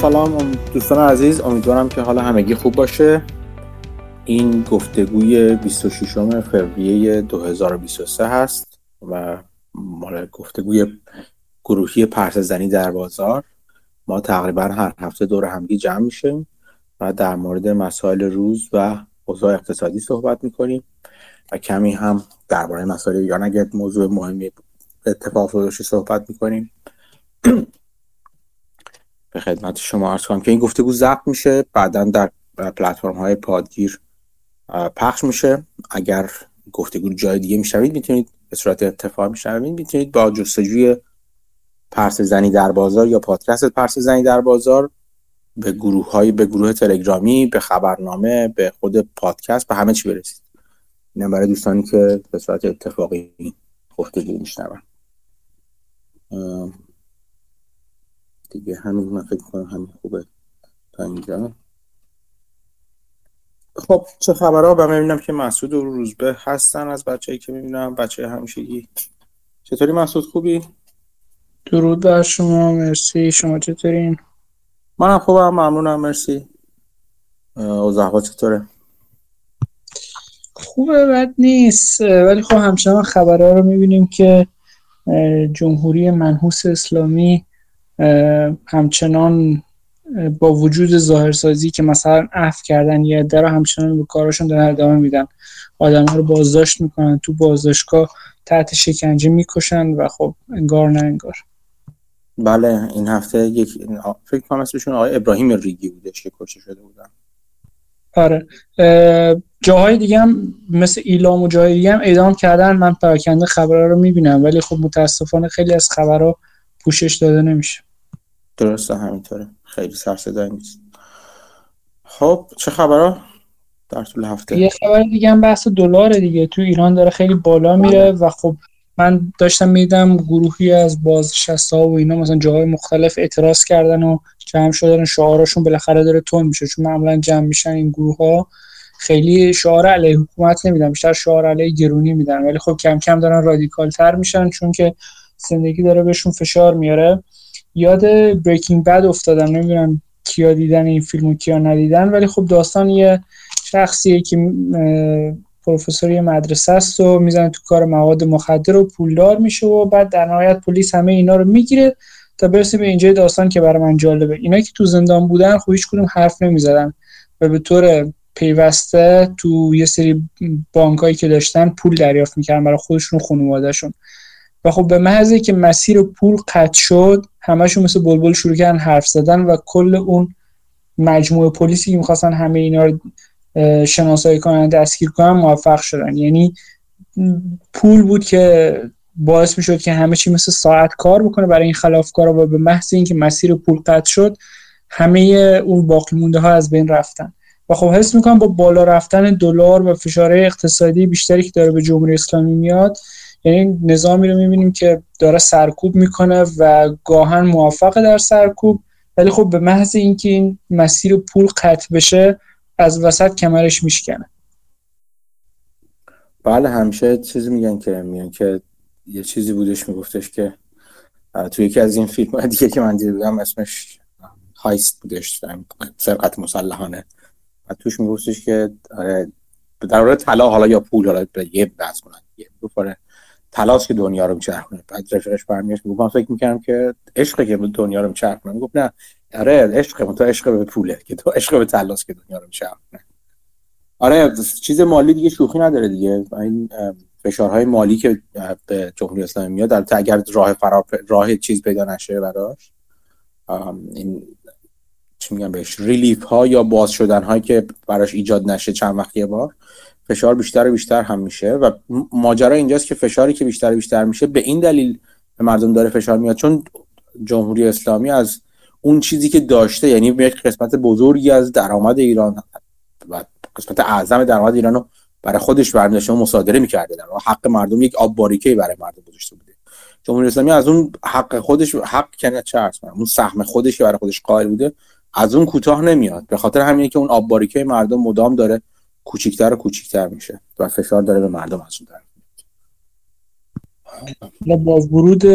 سلام دوستان عزیز امیدوارم که حالا همگی خوب باشه. این گفتگوی 26 فوریه 2023 هست و مال گفتگوی گروهی پرس زنی در بازار. ما تقریبا هر هفته دور همگی جمع میشیم و در مورد مسائل روز و اوضاع اقتصادی صحبت می‌کنیم و کمی هم درباره مسائل یا اگر موضوع مهمی اتفاق صحبت می‌کنیم. به خدمت شما عرض کنم که این گفتگو ضبط میشه بعدا در پلتفرم های پادگیر پخش میشه. اگر گفتگو جای دیگه میشنوید می‌تونید به صورت اتفاق میشنوید می‌تونید با جستجوی پرس زنی در بازار یا پادکست پرس زنی در بازار به گروه های به گروه تلگرامی به خبرنامه به خود پادکست به همه چی برسید. اینم برای دوستانی که به صورت اتفاقی گفتگو میشنون. دیگه همین من فکر کنم همین خوبه تا اینجا. خب چه خبرها؟ به می‌بینم که مسعود و روزبه هستن از بچه‌ای که می‌بینم. بچه همیشگی. چطوری مسعود؟ خوبی؟ درود بر شما. مرسی. شما چطورین؟ منم خوبم. ممنونم. مرسی. اوضاع چطوره؟ خوبه. بد نیست. ولی خب همچنان خبرها رو می‌بینیم که جمهوری منحوس اسلامی همچنان با وجود ظاهرسازی که مثلا عفو کردن یه عده رو همچنان به کارشون دارن ادامه میدن. آدم ها رو بازداشت می‌کنن تو بازداشتگاه تحت شکنجه می‌کشن و خب انگار نه انگار. بله این هفته یک فکر کنم اسمشون آقای ابراهیم ریگی بودش که کشته شده بودن. آره. جاهای دیگه هم مثل ایلام و جاهای دیگه هم اعدام کردن. من پراکنده خبرها رو می‌بینم ولی خب متاسفانه خیلی از خبرها پوشش داده نمیشه. درسته همینطوره. خیلی سر نیست. خب چه خبرها در طول هفته. یه خبر دیگه هم بحث دلار دیگه. تو ایران داره خیلی بالا میره و خب من داشتم میدم گروهی از بازنشسته ها و اینا مثلا جاهای مختلف اعتراض کردن و جمع شدن شعاراشون بالاخره داره تون میشه. چون معمولا جمع میشن این گروه ها خیلی شعار علیه حکومت نمیدن بیشتر شعار علیه گرونی میدن. ولی خب کم کم دارن رادیکال تر میشن چون که زندگی داره بهشون فشار میاره. یاد بریکینگ بد افتادم. نمی‌دونم کیا دیدن این فیلم و کیا ندیدن ولی خب داستان یه شخصیه که پروفسوری مدرسه است و می‌زنه تو کار مواد مخدر و پولدار میشه و بعد در نهایت پلیس همه اینا رو می‌گیره تا برسیم به اینجای داستان که برای من جالبه. اینا که تو زندان بودن خب هیچ کدوم حرف نمی‌زدن و به طور پیوسته تو یه سری بانکایی که داشتن پول دریافت می‌کردن برای خودشون و خانوادهشون. و خب به محض که مسیر پول قطع شد همشون مثل بلبل شروع کردن حرف زدن و کل اون مجموعه پلیسی که می‌خواستن همه اینا رو شناسایی کنن دستگیر کنن موفق شدن. یعنی پول بود که باعث می‌شد که همه چی مثل ساعت کار بکنه برای این خلافکارا و به محض اینکه مسیر پول قطع شد همه اون باقی مونده ها از بین رفتن. و خب حس می‌کنم با بالا رفتن دلار و فشار اقتصادی بیشتری که داره به جمهوری اسلامی میاد یعنی نظامی رو می‌بینیم که داره سرکوب می‌کنه و گاهن موفق در سرکوب ولی خب به محض اینکه این مسیر پول قطع بشه از وسط کمرش میشکنه. بله همیشه چیزی میگن که میگن که یه چیزی بودش میگفتش که توی یکی از این فیلم دیگه که من دیده بودم اسمش هایست بودش سرقت مسلحانه. و توش میگفتش که آره، در مورد طلا حالا یا پول حالا یه بحث کنن یه تلاش که دنیا رو میچرخونه. بعد رفیقش برمیگشت می‌گفت من فکر می‌کردم که عشق که دنیا رو میچرخونه. می‌گفت نه. آره عشق تو عشق به پوله که تو عشق به تلاش که دنیا رو میچرخونه. آره چیز مالی دیگه شوخی نداره دیگه. این فشارهای مالی که به جمهوری اسلامی میاد البته اگر راه فرار راه چیز پیدا نشه براش این چی میگم بهش ریلیف ها یا باز شدن هایی که براش ایجاد نشه چند وقت یه بار فشار بیشتر و بیشتر هم میشه و ماجرا اینجاست که فشاری که بیشتر و بیشتر میشه به این دلیل به مردم داره فشار میاد. چون جمهوری اسلامی از اون چیزی که داشته یعنی یک قسمت بزرگی از درآمد ایران و قسمت اعظم درآمد ایران رو برای خودش برمی‌داشته و مصادره می‌کرده. در حق مردم یک آب باریکه برای مردم گذاشته بوده. جمهوری اسلامی از اون حق خودش حق کنه چه اون سهم خودش برای خودش قائل بوده از اون کوتاه نمیاد. به خاطر همینه که اون آب باریکه مردم مدام داره کوچیکتر و کوچیکتر میشه و فشار داره به مردم از اون با ورود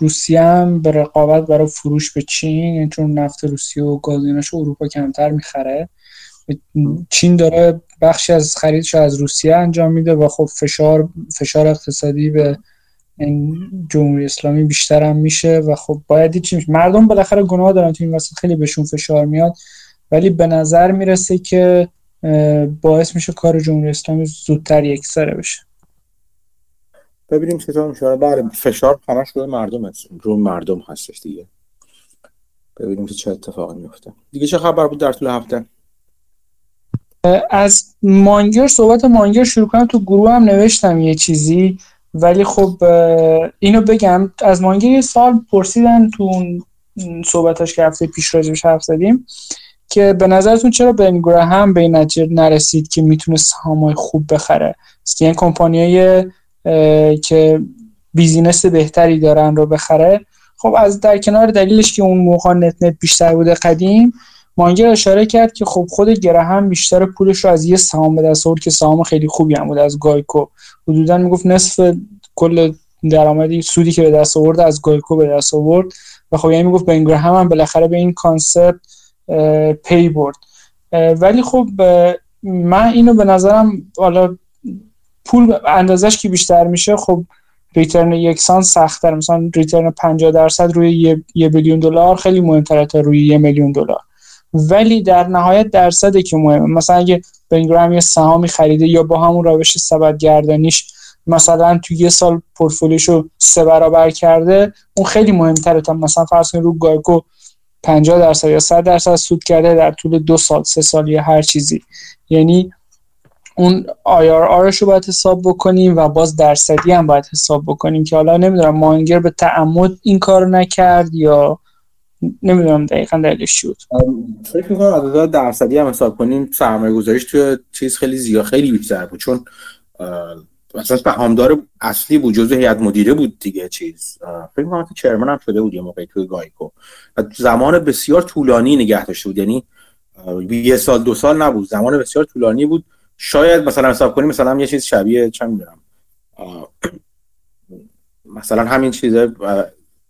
روسیه هم به رقابت برای فروش به چین یعنی چون نفت روسیه و گاز اروپا کمتر می‌خره چین داره بخشی از خریدش از روسیه انجام میده و خب فشار فشار اقتصادی به جمهوری اسلامی بیشتر هم میشه و خب باید چی میشه مردم بالاخره گناه دارن تو این وسط خیلی بهشون فشار میاد. ولی به نظر می‌رسه که باعث میشه کار جمهوری اسلامی زودتر یک سره بشه. ببینیم چطور میشه. بله فشار همش روی مردم هست. روی مردم هستش دیگه. ببینیم که چه اتفاقی میفته. دیگه چه خبر بود در طول هفته؟ از مانگر صحبت مانگر شروع کنم. تو گروه هم نوشتم یه چیزی ولی خب اینو بگم. از مانگر یه سال پرسیدن تو اون صحبتاش که هفته پیش راجبش حرف زدیم. که به نظرتون چرا به هم به این نرسید که می‌تونه سهامای خوب بخره؟ یعنی کمپانیای که business بهتری دارن رو بخره. خب از در کنار دلیلش که اون موقع net net بیشتر بوده قدیم مانگر اشاره کرد که خب خود گراهم بیشتر پولش رو از یه سهام به دست آورد که سهام خیلی خوبی هم بود از GEICO. حدودا می‌گفت نصف کل درآمدی سودی که به دست آورد از GEICO به دست آورد. و خب یعنی می‌گفت بن گراهم هم بالاخره به این concept پی برد. ولی خب من اینو به نظرم حالا پول اندازش که بیشتر میشه خب return یکسان سختتر. مثلا return 50 درصد روی یه, یه billion دلار خیلی مهمتره تا روی یه میلیون دلار. ولی در نهایت درصدی که مهمه. مثلا اگه بن گراهم یه سهامی خریده یا با همون روش سبد گردانیش مثلا تو یه سال پورتفولیوشو سه برابر کرده اون خیلی مهمتره تا مثلا فرض کنید رو GEICO 50 درصد یا 100 درصد سود کرده در طول دو سال سه سال یا هر چیزی. یعنی اون IRR رو باید حساب بکنیم و باز درصدی هم باید حساب بکنیم که حالا نمی‌دونم مانگر به تعمد این کار نکرد یا نمی‌دونم دقیقا دلیلش چی بود. فکر می‌کنم عدد درصدی هم حساب کنیم سرمایه گذاریش توی چیز خیلی زیاد خیلی بیشتر بود. چون مثلا سهامدار اصلی بود جزء هیئت مدیره بود دیگه چیز. فکر می‌کنم که چرمن هم شده بود یه موقعی توی گایکو. و زمان بسیار طولانی نگه داشته بود. یعنی یه سال دو سال نبود. زمان بسیار طولانی بود. شاید مثلا حساب کنیم مثلا یه چیز شبیه چه می‌دونم. مثلا همین چیزه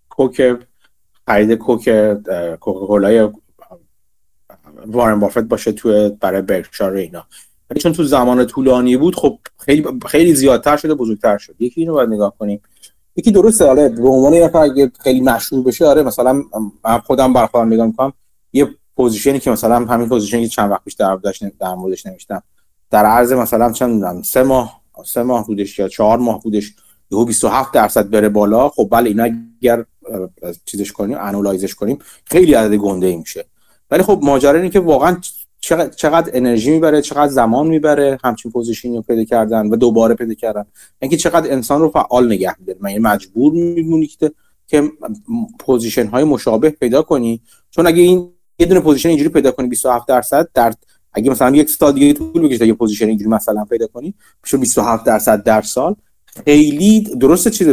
کوک خرید کوک کوکاکولای وارن بافت باشه توی برای برکشار اینا. ولی چون تو زمان طولانی بود خب خیلی خیلی زیادتر شده بزرگتر شد. یکی اینو باید نگاه کنیم. یکی درسته آره به عنوان یه اگه خیلی مشهور بشه آره مثلا من خودم بر خودم نگاه می‌کنم. یه position ی که مثلا همین position ی که چند وقت پیش در در موردش نوشتم. در عرض مثلا چه می‌دونم سه ماه سه ماه بودش یا چهار ماه بودش یهو 27 درصد بره بالا. خب بله اینا اگر چیزش کنیم annualize ش کنیم خیلی عدد گنده ای میشه. ولی خب ماجرا اینه که واقعا چقدر انرژی می‌بره چقدر زمان می‌بره همچین position ی رو پیدا کردن و دوباره پیدا کردن. اینکه چقدر انسان رو فعال نگه میداره. من مجبور میمونی که که position های مشابه پیدا کنی؟ چون اگه این یه دونه position اینجوری پیدا کنی 27 درصد در اگه مثلا یک سال دیگه طول بکشه یه position اینجوری مثلا پیدا کنی میشه 27 درصد در سال. خیلی درسته چیز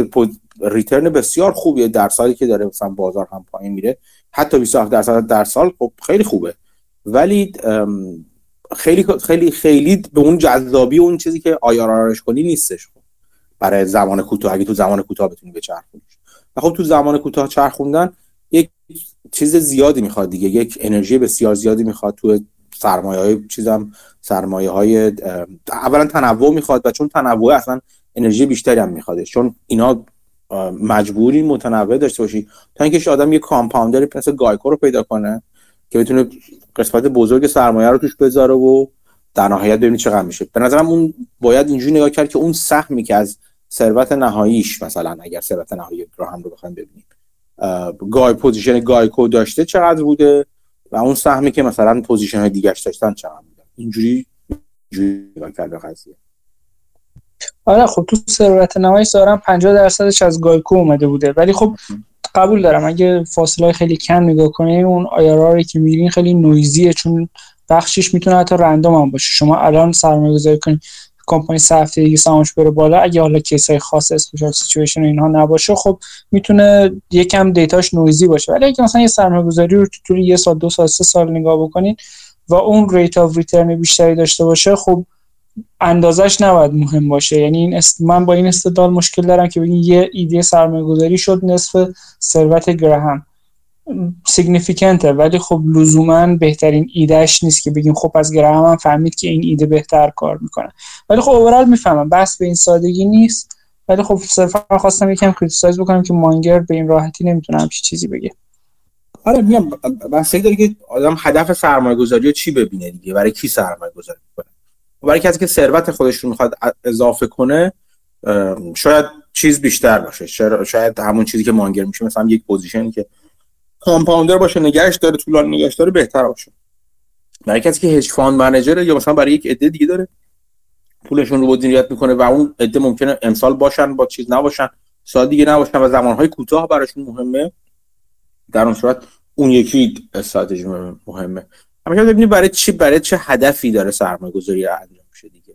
return بسیار خوبیه در سالی که داره مثلا بازار هم پایین میره. حتی 27 درصد در سال خب خیلی خوبه. ولی خیلی خیلی خیلی به اون جذابی اون چیزی که IRR ش کنی نیستش خب. برای زمان کوتاه اگه تو زمان کوتاه بتونی بچرخونی و خب تو زمان کوتاه چرخوندن یک چیز زیادی می‌خواد دیگه یک انرژی بسیار زیادی می‌خواد. تو سرمایه های چیزم سرمایه های اولا تنوع می‌خواد و چون تنوع اصلا انرژی بیشتری هم می‌خواد. چون اینا مجبوری متنوع داشته باشی. تا اینکه آدم یه کامپاوندر مثل گایکو رو پیدا کنه. که بتونه قسمت بزرگ سرمایه رو توش بذاره و در نهایت ببینی چقدر میشه. به نظرم اون باید اینجوری نگاه کرد که اون سهمی که از ثروت نهاییش مثلا اگر ثروت نهایی رو هم رو بخوایم ببینیم گای position GEICO داشته چقدر بوده و اون سهمی که مثلا position های دیگرش داشتن چقدر بوده؟ اینجوری اینجوری نگاه کرد قضیه. آره خب تو ثروت نهایی دارم 50 درصدش از GEICO اومده بوده. ولی خب قبول دارم. اگه فاصله خیلی کم نگاه کنیم اون IRR ی که میگین خیلی noisy ه چون بخشش می‌تونه حتی random هم باشه. شما الان سرمایه گذاری کنید کمپانی هفته دیگه سهامش بره بالا اگه حالا case های خاص special situation اینها نباشه خب می‌تونه یکم data ش noisy باشه. ولی اگه مثلا یه سرمایه گذاری رو تو یه سال دو سال سه سال نگاه بکنید و اون rate of return بیشتری داشته باشه خب اندازش نباید مهم باشه. یعنی این است... من با این استدلال مشکل دارم که بگین یه ایده سرمایه گذاری شد نصف ثروت گراهم. significant ه ولی خب لزوما بهترین ایدهش نیست که بگیم خب از گراهم هم فهمید که این ایده بهتر کار می‌کنه. ولی خب overall می‌فهمم بس به این سادگی نیست. ولی خب صرفا خواستم یکم criticize بکنم که مانگر به این راحتی نمی‌تونه همچی چیزی بگه. آره میگم بحثی داره که آدم هدف سرمایه گذاری رو چی ببینه دیگه؟ برای کی سرمایه گذاری کنه برای کسی که ثروت خودش رو می‌خواد اضافه کنه شاید چیز بیشتر باشه. شاید همون چیزی که مانگر میگه مثلا یک position ی که compounder باشه نگهش داره طولانی نگهش داره بهتر باشه. برای کسی که hedge fund manager یا مثلا برای یک عده دیگه داره پولشون رو مدیریت می‌کنه و اون عده ممکنه امسال باشن با چیز نباشن سال دیگه نباشن و زمانهای کوتاه براشون مهمه در اون صورت اون یکی استراتژی مهمه. همیشه ببینید برای چی برای چه هدفی داره سرمایه گذاری انجام میشه دیگه.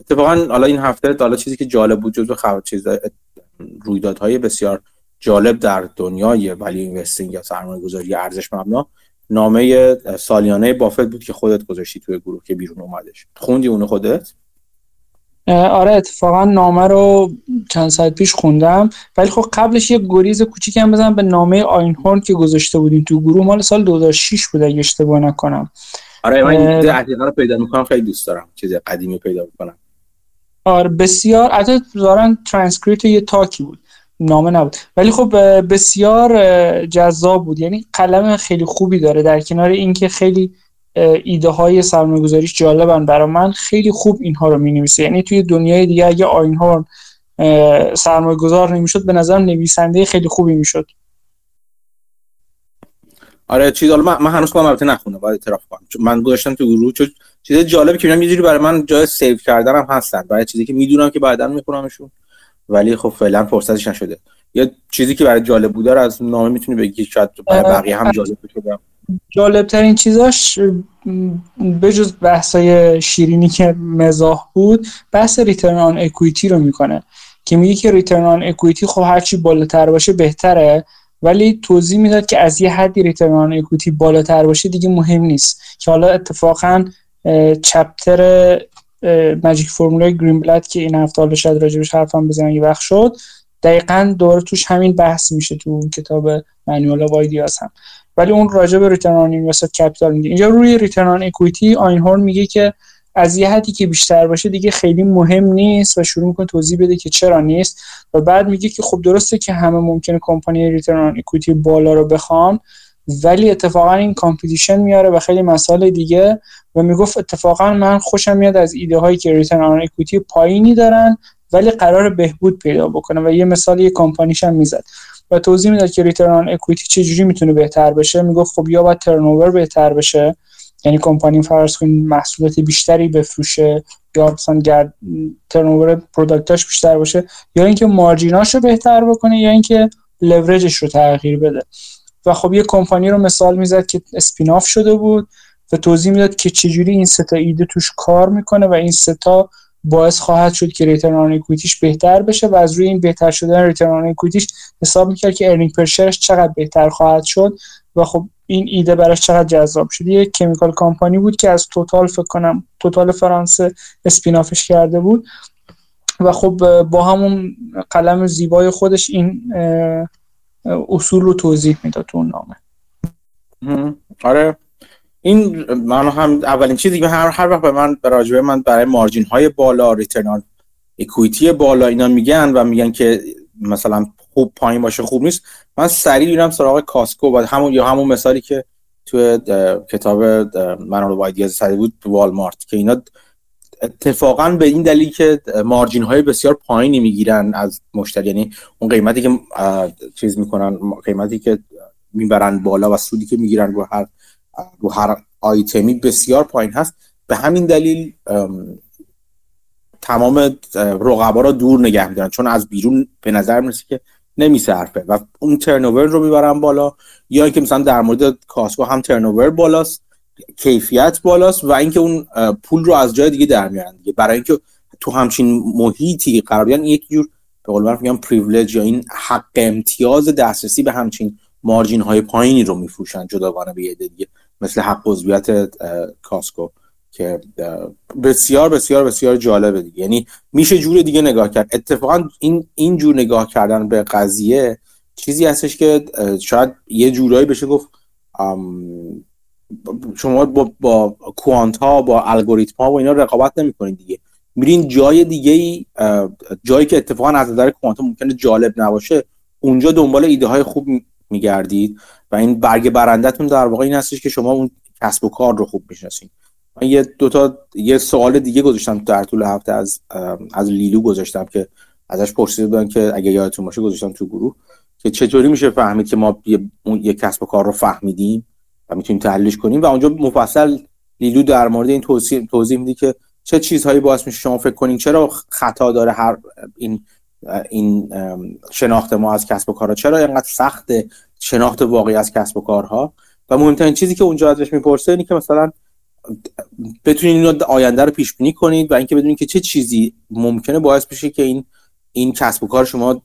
اتفاقا حالا این هفته حالا چیزی که جالب بود جزو خبر چیز رویدادهای بسیار جالب در دنیای ولی اینوستینگ یا سرمایه گذاری ارزش مبنا نامه سالیانه بافت بود که خودت گذاشتی توی گروه که بیرون اومدش. خوندی اونو خودت؟ آره اتفاقا نامه رو چند ساعت پیش خوندم. ولی خب قبلش یه گریز کوچیک هم بزنم به نامه آینهورن که گذاشته بودیم تو گروه. مال سال 2006 بود اگه اشتباه نکنم. آره من این رو پیدا می‌کنم خیلی دوست دارم چیز قدیمی پیدا می‌کنم آره بسیار حتی دارن ترانسکریپت یه تاکی بود. نامه نبود. ولی خب بسیار جذاب بود. یعنی قلم خیلی خوبی داره. در کنار اینکه خیلی ایده های سرمایه گذاریش جالبن برای من. خیلی خوب اینها رو می نویسه یعنی توی دنیای دیگه اگه آینهورن سرمایه گذار نمی‌شد به نظرم نویسنده خیلی خوبی می‌شد. آره چیز حالا من, من هنوز خودم البته نخوندم باید اعتراف کنم من گذاشتم تو گروه چون چیز جالبی که می‌بینم یه جوری برای من جای save کردنم هستن. برای چیزی که می‌دونم که بعدا میخونمشون. ولی خب فعلا فرصتش نشده. یه چیزی که برای جالب بوده از نامه می‌تونی بگی شاید برای بقیه هم جالب بشه جالب ترین چیزاش بجز بحثای شیرینی که مزاح بود بحث return on equity رو می‌کنه. که میگه که return on equity خب هرچی بالاتر باشه بهتره ولی توضیح می‌داد که از یه حدی return on equity بالاتر باشه دیگه مهم نیست. که حالا اتفاقا chapter magic formula ی گرین بلت که این هفته حالا شاید راجبش حرفم بزنم اگه وقت شد دقیقا دور توش همین بحث میشه تو اون کتاب Manual of Ideas هم. ولی اون راجع به return on invested capital میگه. اینجا روی return on equity آینهورن میگه که از یه حدی که بیشتر باشه دیگه خیلی مهم نیست و شروع می‌کنه توضیح بده که چرا نیست و بعد میگه که خب درسته که همه ممکنه کمپانی return on equity بالا رو بخوان ولی اتفاقا این competition میاره و خیلی مسائل دیگه و می‌گفت اتفاقا من خوشم میاد از ایده هایی که return on equity پایینی دارن ولی قرار بهبود پیدا بکنه و یه مثال یه کمپانیش هم می‌زد. و توضیح می‌داد که return equity چجوری می‌تونه بهتر بشه. می‌گفت خب یا باید turnover بهتر بشه یعنی کمپانی فرض کنید محصولات بیشتری بفروشه یا مثلا گردش turnover product اش بیشتر باشه یا اینکه margin اش رو بهتر بکنه یا اینکه لورجش رو تغییر بده. و خب یه کمپانی رو مثال می‌زد که spin-off شده بود و توضیح می‌داد که چجوری این سه تا ایده توش کار می‌کنه و این سه تا باعث خواهد شد که return on equity ش بهتر بشه و از روی این بهتر شدن return on equity ش حساب می‌کرد که earning per share ش چقدر بهتر خواهد شد و خب این ایده براش چقدر جذاب شد. یه chemical company بود که از توتال فکر کنم توتال فرانسه اسپینافش کرده بود و خب با همون قلم زیبای خودش این اصول رو توضیح می‌داد تو اون نامه. آره. این من هم اولین چیزی که هر هر وقت به من راجبه من برای مارجین های بالا ریترن اکویتی بالا اینا میگن و میگن که مثلا خوب پایین باشه خوب نیست من سریع میرم سراغ کاسکو و همون یا همون مثالی که توی کتاب من رو وایدیز سری بود والمارت که اینا اتفاقا به این دلیل که مارجین های بسیار پایینی می‌گیرن از مشتری. یعنی اون قیمتی که چیز می‌کنن قیمتی که می‌برن بالا و سودی که می‌گیرن رو هر رو هر آیتمی بسیار پایین هست. به همین دلیل تمام رقبا رو دور نگه میدارن. چون از بیرون به نظر می‌رسه که نمیصرفه و اون ترنوور رو می‌برن بالا. یا اینکه مثلا در مورد کاسکو هم ترنوور بالاست. کیفیت بالاست. و اینکه اون پول رو از جای دیگه در میارن دیگه. برای اینکه تو همچین محیطی قرار بیان یک جور به قول من میگم پریویلج یا این حق امتیاز دسترسی به همچین مارجین های پایینی رو میفروشن جداگانه به یه دیگه. مثل حق عضویت کاسکو که بسیار بسیار بسیار جالبه دیگه. یعنی میشه جور دیگه نگاه کرد. اتفاقا این این جور نگاه کردن به قضیه چیزی هستش که شاید یه جورایی بشه گفت شما با, با کوانت با الگوریتم ها و اینا رقابت نمی‌کنید دیگه. میرین جای دیگه ای جایی که اتفاقا از نظر کوانت ممکنه جالب نباشه اونجا دنبال ایده های خوب میگردید و این برگ برندتون در واقع این هستش که شما اون کسب و کار رو خوب می‌شناسید من یه دوتا یه سوال دیگه گذاشتم در طول هفته از از لیلو گذاشتم که ازش پرسیده بودن که اگه یادتون باشه گذاشتم تو گروه که چطوری میشه فهمید که ما یه, یه کسب و کار رو فهمیدیم و می‌تونیم تحلیلش کنیم. و اونجا مفصل لیلو در مورد این توضیح توضیح میدی که چه چیزهایی باعث میشه شما فکر کنین چرا خطا داره هر این این شناخت ما از کسب و کارها. چرا اینقدر سخت شناخت واقعی از کسب و کارها؟ و مهمترین چیزی که اونجا ازش می‌پرسه اینه که مثلا بتونید اینو آینده رو پیش بینی کنید و اینکه بدونید که چه چیزی ممکنه باعث بشه که این این کسب و کار شما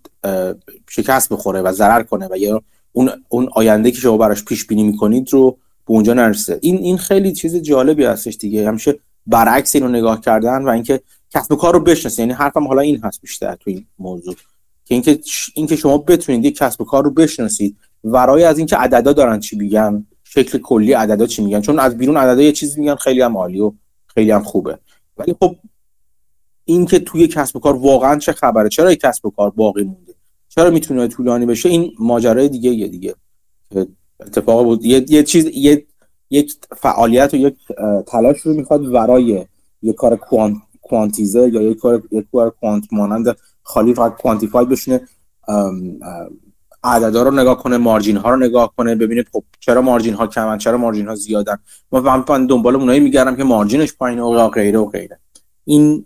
شکست بخوره و ضرر کنه و یا اون اون آینده که شما براش پیش بینی می‌کنید رو به اونجا نرسه. این این خیلی چیز جالبی هستش دیگه. همیشه برعکس اینو نگاه کردن و اینکه کسب و کار رو بشناسید یعنی حرفم حالا این هست بیشتر تو این موضوع. که اینکه اینکه شما بتونید یک کسب و کار رو بشناسید ورای از اینکه عددا دارن چی میگن شکل کلی عددا چی میگن. چون از بیرون عددا یه چیزی میگن خیلی هم عالی و خیلی هم خوبه. ولی خب اینکه توی کسب و کار واقعا چه خبره؟ چرا کسب و کار باقی مونده؟ چرا می‌تونه طولانی بشه؟ این ماجرای دیگه یه دیگه. اتفاق بود یه, یه چیز یه یک فعالیت و یک تلاش رو می‌خواد ورای یک کار کوانت کوانتیزه یا یک کار یک کار کوانت مانند خالی فقط کوانتیفاید بشینه عددا رو نگاه کنه مارجین ها رو نگاه کنه ببینه خب چرا مارجین ها کمن چرا مارجین ها زیادن. ما من دنبال اونایی میگردم که مارجینش پایینه و غیره و غیره. این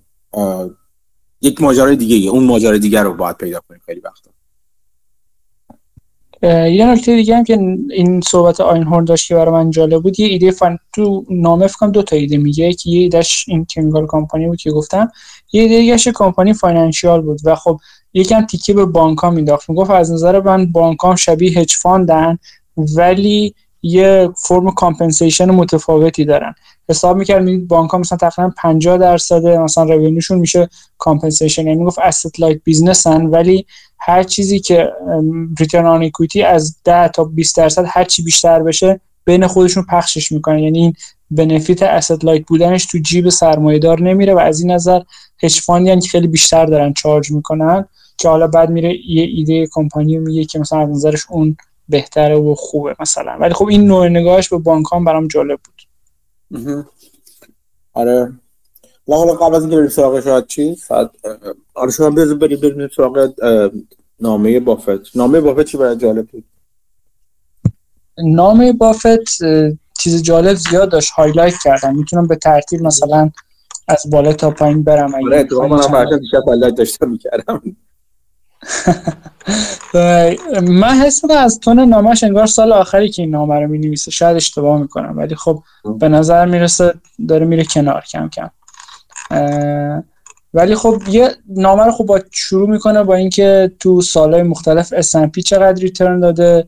یک ماجرای دیگه اون ماجرای دیگر رو باید پیدا کنیم خیلی وقتا. یه نکته دیگه هم که این صحبت آین هورن داشت که برای من جالب بود یه ایده فن تو نامه فکرم دو تا ایده میگه یه ایدهش این کنگال کمپانی بود که گفتم یه ایده دیگه کمپانی financial بود و خب یکم تیکه به بانک ها مینداخت می‌گفت از نظر من بانک ها شبیه هج فاندن ولی یه فرم compensation متفاوتی دارن. حساب می‌کرد می‌دید بانک ها مثلا تقریبا 50 درصد مثلا revenue شون میشه compensation. یعنی گفت asset light business ن ولی هر چیزی که return on equity از 10 تا 20 درصد هر چی بیشتر بشه بین خودشون پخشش می‌کنن. یعنی این بنفیت اسست لایت بودنش تو جیب سرمایه‌دار نمیره و از این نظر هج یعنی خیلی بیشتر دارن چارج می‌کنن که حالا بعد میره یه ایده کمپانی میگه که مثلا از نظرش اون بهتره و خوبه مثلا. ولی خب این نوع نگاهش به بانک هم برام جالب بود. آره. ما حالا قبل از اینکه بریم سراغ شاید چی؟ آره شما بریم بریم بریم سراغ نامه بافت. نامه بافت چی برای جالب بود؟ نامه بافت چیز جالب زیاد داشت. highlight کردم. می‌تونم به ترتیب مثلا از بالا تا پایین برم. آره تو من داشتم می‌کردم. من حس می‌کنم از tone نامش انگار سال آخری که این نامه رو می‌نویسه شاید اشتباه می‌کنم ولی خب به نظر می‌رسه داره میره کنار کم کم. ولی خب یه نامه رو خب با شروع می‌کنه با اینکه تو سالهای مختلف S&P چقدر return داده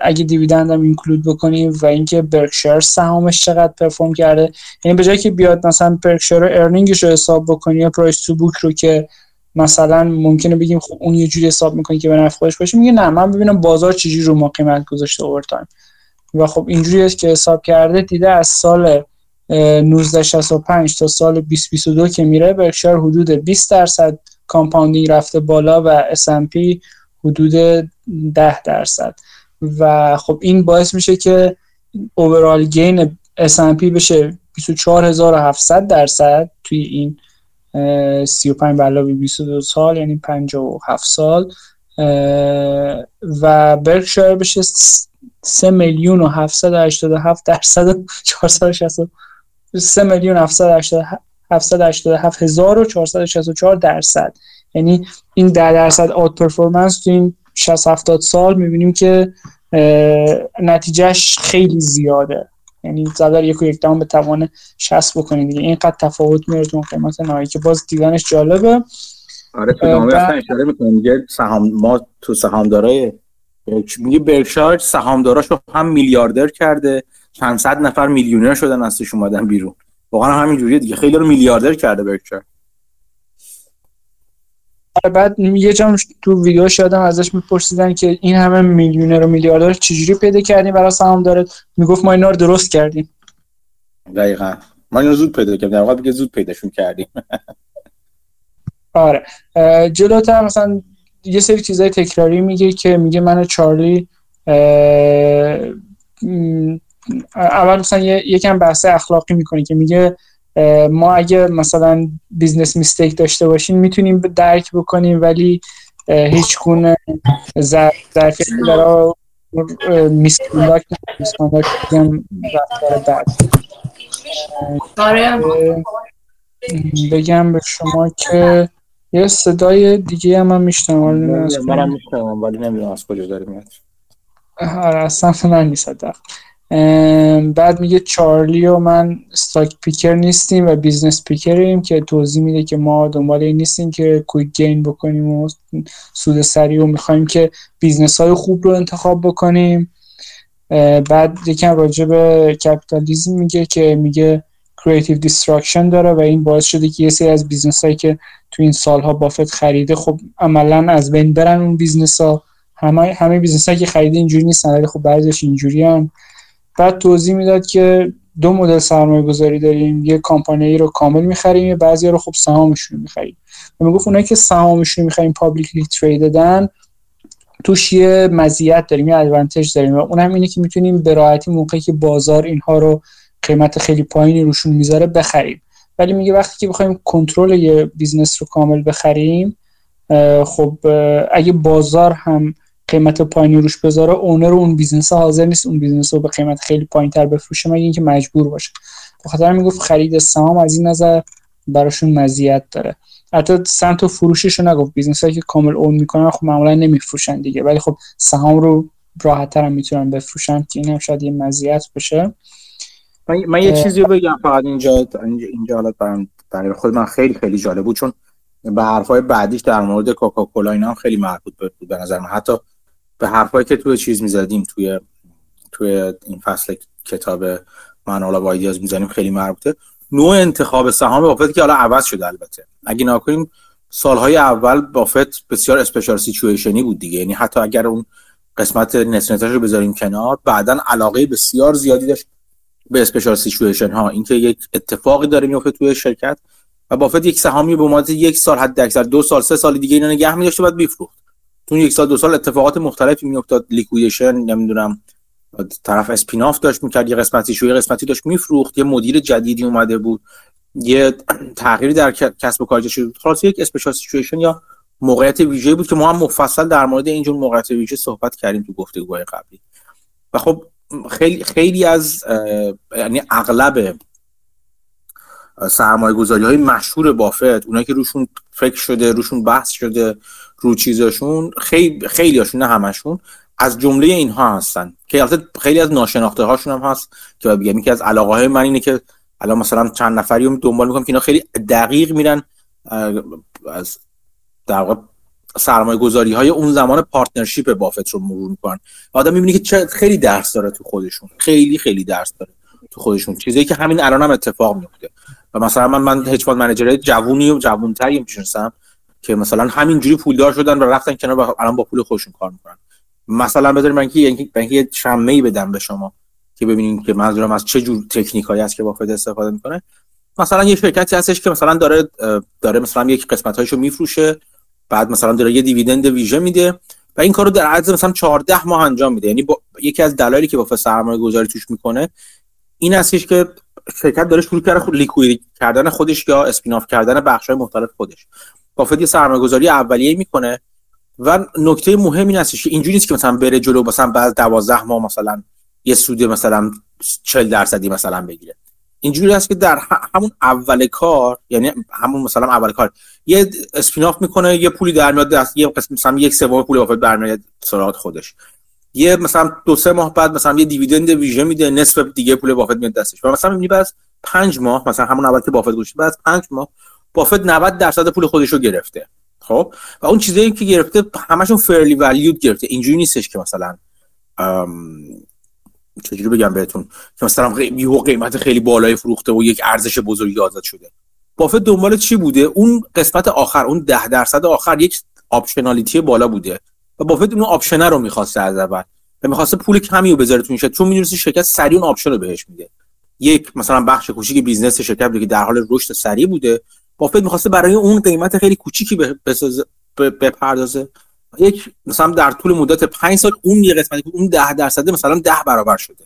اگه dividend هم include بکنیم و اینکه برکشایر سهامش چقدر perform کرده. یعنی به جایی که بیاد مثلا برکشایر earning ش رو حساب بکنی یا price to book رو که مثلا ممکنه بگیم خب اون یه جوری حساب می‌کنه که به نفع خودش باشه. میگه نه من ببینم بازار چجوری رو ما قیمت گذاشته over time و خب اینجوری است که حساب کرده دیده از سال 1965 تا سال 2022 که میره برکشایر حدود 20 درصد compounding رفته بالا و S&P حدود 10 درصد. و خب این باعث میشه که اوورال گین S&P بشه 24700 درصد توی این 35 به علاوه 22 سال یعنی 57 سال. و برکشایر بشه 3 میلیون و 787 درصد 460 3 میلیون 787 هزار و 464 درصد. یعنی این 10 درصد آت پرفورمنس تو این 60 70 سال می‌بینیم که نتیجهش خیلی زیاده. یعنی زدار یک و یک به توان 60 بکنید دیگه. اینقدر تفاوت میاره تو قیمت نهایی که باز دیدنش جالبه. آره تو نامه اصلا اشاره می‌کنم میگه سهام ما تو سهامدارای میگه برکشایر سهامداراشو هم میلیاردر کرده. چند صد نفر میلیونر شدن ازش اومدن بیرون. واقعا همین جوریه دیگه. خیلی رو میلیاردر کرده برکشایر بعد یه جام تو ویدیو شدم ازش میپرسیدن که این همه میلیونر و میلیاردر چجوری پیدا کردیم برای سهام داره؟ می‌گفت ما اینا رو درست کردیم. دقیقا. ما اینو زود پیدا کردیم. در دیگه زود پیداشون کردیم. آره. جلوتر مثلا یه سری چیزای تکراری میگه که میگه من چارلی اول مثلا یکم بحث اخلاقی می‌کنه که میگه ما اگه مثلا business mistake داشته باشیم می‌تونیم درک بکنیم ولی هیچ گونه ظرفیتی برای misconduct misconduct رفتار بد آره. بگم به شما که یه صدای دیگه هم من می‌شنوم منم می‌شنوم ولی نمی‌دونم از کجا داره میاد. آره از سمت من نیست بعد میگه چارلی و من stock picker نیستیم و business picker یم که توضیح میده که ما دنبال این نیستیم که quick gain بکنیم و سود سریع و می‌خوایم که business های خوب رو انتخاب بکنیم. بعد یکم راجع به کپیتالیزم میگه که میگه creative destruction داره و این باعث شده که یه سری از business هایی که تو این سالها بافت خریده خب عملا از بین برن اون business ها همه همه business هایی که خریده اینجوری نیستن ولی خب بعضیش اینجوری هم بعد توضیح می‌داد که دو مدل سرمایه گذاری داریم. یه کامپانی رو کامل می‌خریم یه بعضی رو خب سهامشون می‌خریم. و می‌گفت اونایی که سهامشون می‌خریم publicly traded ن توش یه مزیت داریم یه advantage داریم. و اون هم اینه که می‌تونیم به راحتی موقعی که بازار اینها رو قیمت خیلی پایینی روشون می‌ذاره بخریم. ولی میگه وقتی که بخوایم کنترل یه business رو کامل بخریم خب اگه بازار هم قیمت پایینی روش بذاره owner اون business حاضر نیست اون business رو به قیمت خیلی پایین تر بفروشه مگه اینکه مجبور باشه. بخاطر می‌گفت خرید سهام از این نظر براشون مزیت داره. حتی سمت فروشش رو نگفت. business هایی که کامل own می‌کنن خب معمولا نمیفروشن دیگه. ولی خب سهام رو راحت هم می‌تونن بفروشن که این هم شاید یه مزیت بشه. من, یه چیزی رو بگم فقط اینجا اینجا حالت برای خود من خیلی خیلی جالب بود چون به حرفای بعدیش در مورد کوکاکولا اینا هم خیلی مربوط بود به نظر من. حتی به حرفایی که توی چیز می‌زدیم توی توی این فصل کتاب من حالا وایدیاز می‌زنیم خیلی مربوطه. نوع انتخاب سهام بافت که حالا عوض شده البته. اگه نکنیم سالهای اول بافت بسیار اسپیشال سیچویشنی بود دیگه. یعنی حتی اگر اون قسمت نسنتاش رو بذاریم کنار بعدا علاقه بسیار زیادی داشت به special situation ها اینکه یک اتفاقی داره میفته توی شرکت و بافت یک سهامی به مدت یک سال حد اکثر دو سال سه سال دیگه اینو نگه می‌داشت بعد میفروخت. تو یک سال دو سال اتفاقات مختلفی میافتاد. liquidation نمی‌دونم طرف spin-off داشت می‌کرد یه شو یه قسمتی داشت میفروخت یه مدیر جدیدی اومده بود. یه تغییری در کسب و کار شد خلاصه یک special situation یا موقعیت ویژه بود که ما هم مفصل در مورد اینجور موقعیت ویژه صحبت کردیم تو گفتگوهای قبلی. و خب خیلی خیلی از یعنی اغلب سرمایه گذاری مشهور بافت اونایی که روشون فکر شده روشون بحث شده رو چیزاشون خیلی خیلی هاشون نه همشون از جمله اینها هستن. که البته خیلی از ناشناخته هاشون هم هست که بگم یکی از علاقه های من اینه که الان مثلا چند نفری رو دنبال می‌کنم که اینا خیلی دقیق میرن از در سرمایه گذاری های اون زمان partnership بافت رو مرور می‌کنن. آدم می‌بینی که خیلی درس داره تو خودشون. خیلی خیلی درس داره تو خودشون. چیزی که همین الان هم اتفاق میفته و مثلا من من hedge fund manager جوونی و جوونتری می‌شناسم. که مثلا همینجوری پولدار شدن و رفتن کنار و الان با پول خودشون کار می‌کنن. مثلا بذاریم من که یه شمه ای بدم به شما که ببینید که منظورم از چه جور تکنیکایی است که بافت استفاده می‌کنه. مثلا یه شرکتی هستش که مثلا داره داره مثلا یک قسمت هایشو میفروشه بعد مثلا داره یه دیویدند ویژه میده و این کارو در عرض مثلا 14 ماه انجام میده. یعنی با... یکی از دلایلی که بافت سرمایه گذاری توش می‌کنه این هستش که شرکت داره شروع کرده خود لیکوید کردن خودش یا اسپیناف کردن بخش های مختلف خودش. بافت یه سرمایه گذاری اولیه می‌کنه. و نکته مهم این هستش که اینجوری نیست که مثلا بره جلو مثلا بعد 12 ماه مثلا یه سود مثلا 40 درصدی مثلا بگیره. اینجوری هست که در همون اول کار یعنی همون مثلا اول کار یه اسپیناف می‌کنه یه پولی در میاد دست یه قسم مثلا یک سوم پول بافت برمیاد سراغ خودش. یه مثلا دو سه ماه بعد مثلا یه دیویدند ویژه میده نصف دیگه پول بافت میاد دستش. و مثلا می‌بینی بعد 5 ماه مثلا همون اول که بافت گوشت بعد 5 ماه بافت 90 درصد پول خودش رو گرفته. خب؟ و اون چیزایی که گرفته همشون فرلی ولیود گرفته. اینجوری نیستش که مثلا چجوری بگم بهتون؟ که مثلا یهو قیمت خیلی بالای فروخته و یک ارزش بزرگی آزاد شده. بافت دنبال چی بوده؟ اون قسمت آخر اون ده درصد آخر یک optionality بالا بوده. و بافت اون option ه رو می‌خواسته از اول. و می‌خواسته پول کمی رو بذاره تو این شرکت. چون می‌دونسته شرکت سریع اون option رو بهش میده. یک مثلا بخش کوچیک business شرکت بوده که در حال رشد سریع بوده. بافت می‌خواسته برای اون قیمت خیلی کوچیکی بپردازه. یک مثلا در طول مدت 5 سال اون یه قسمتی اون 10 درصد مثلا 10 برابر شده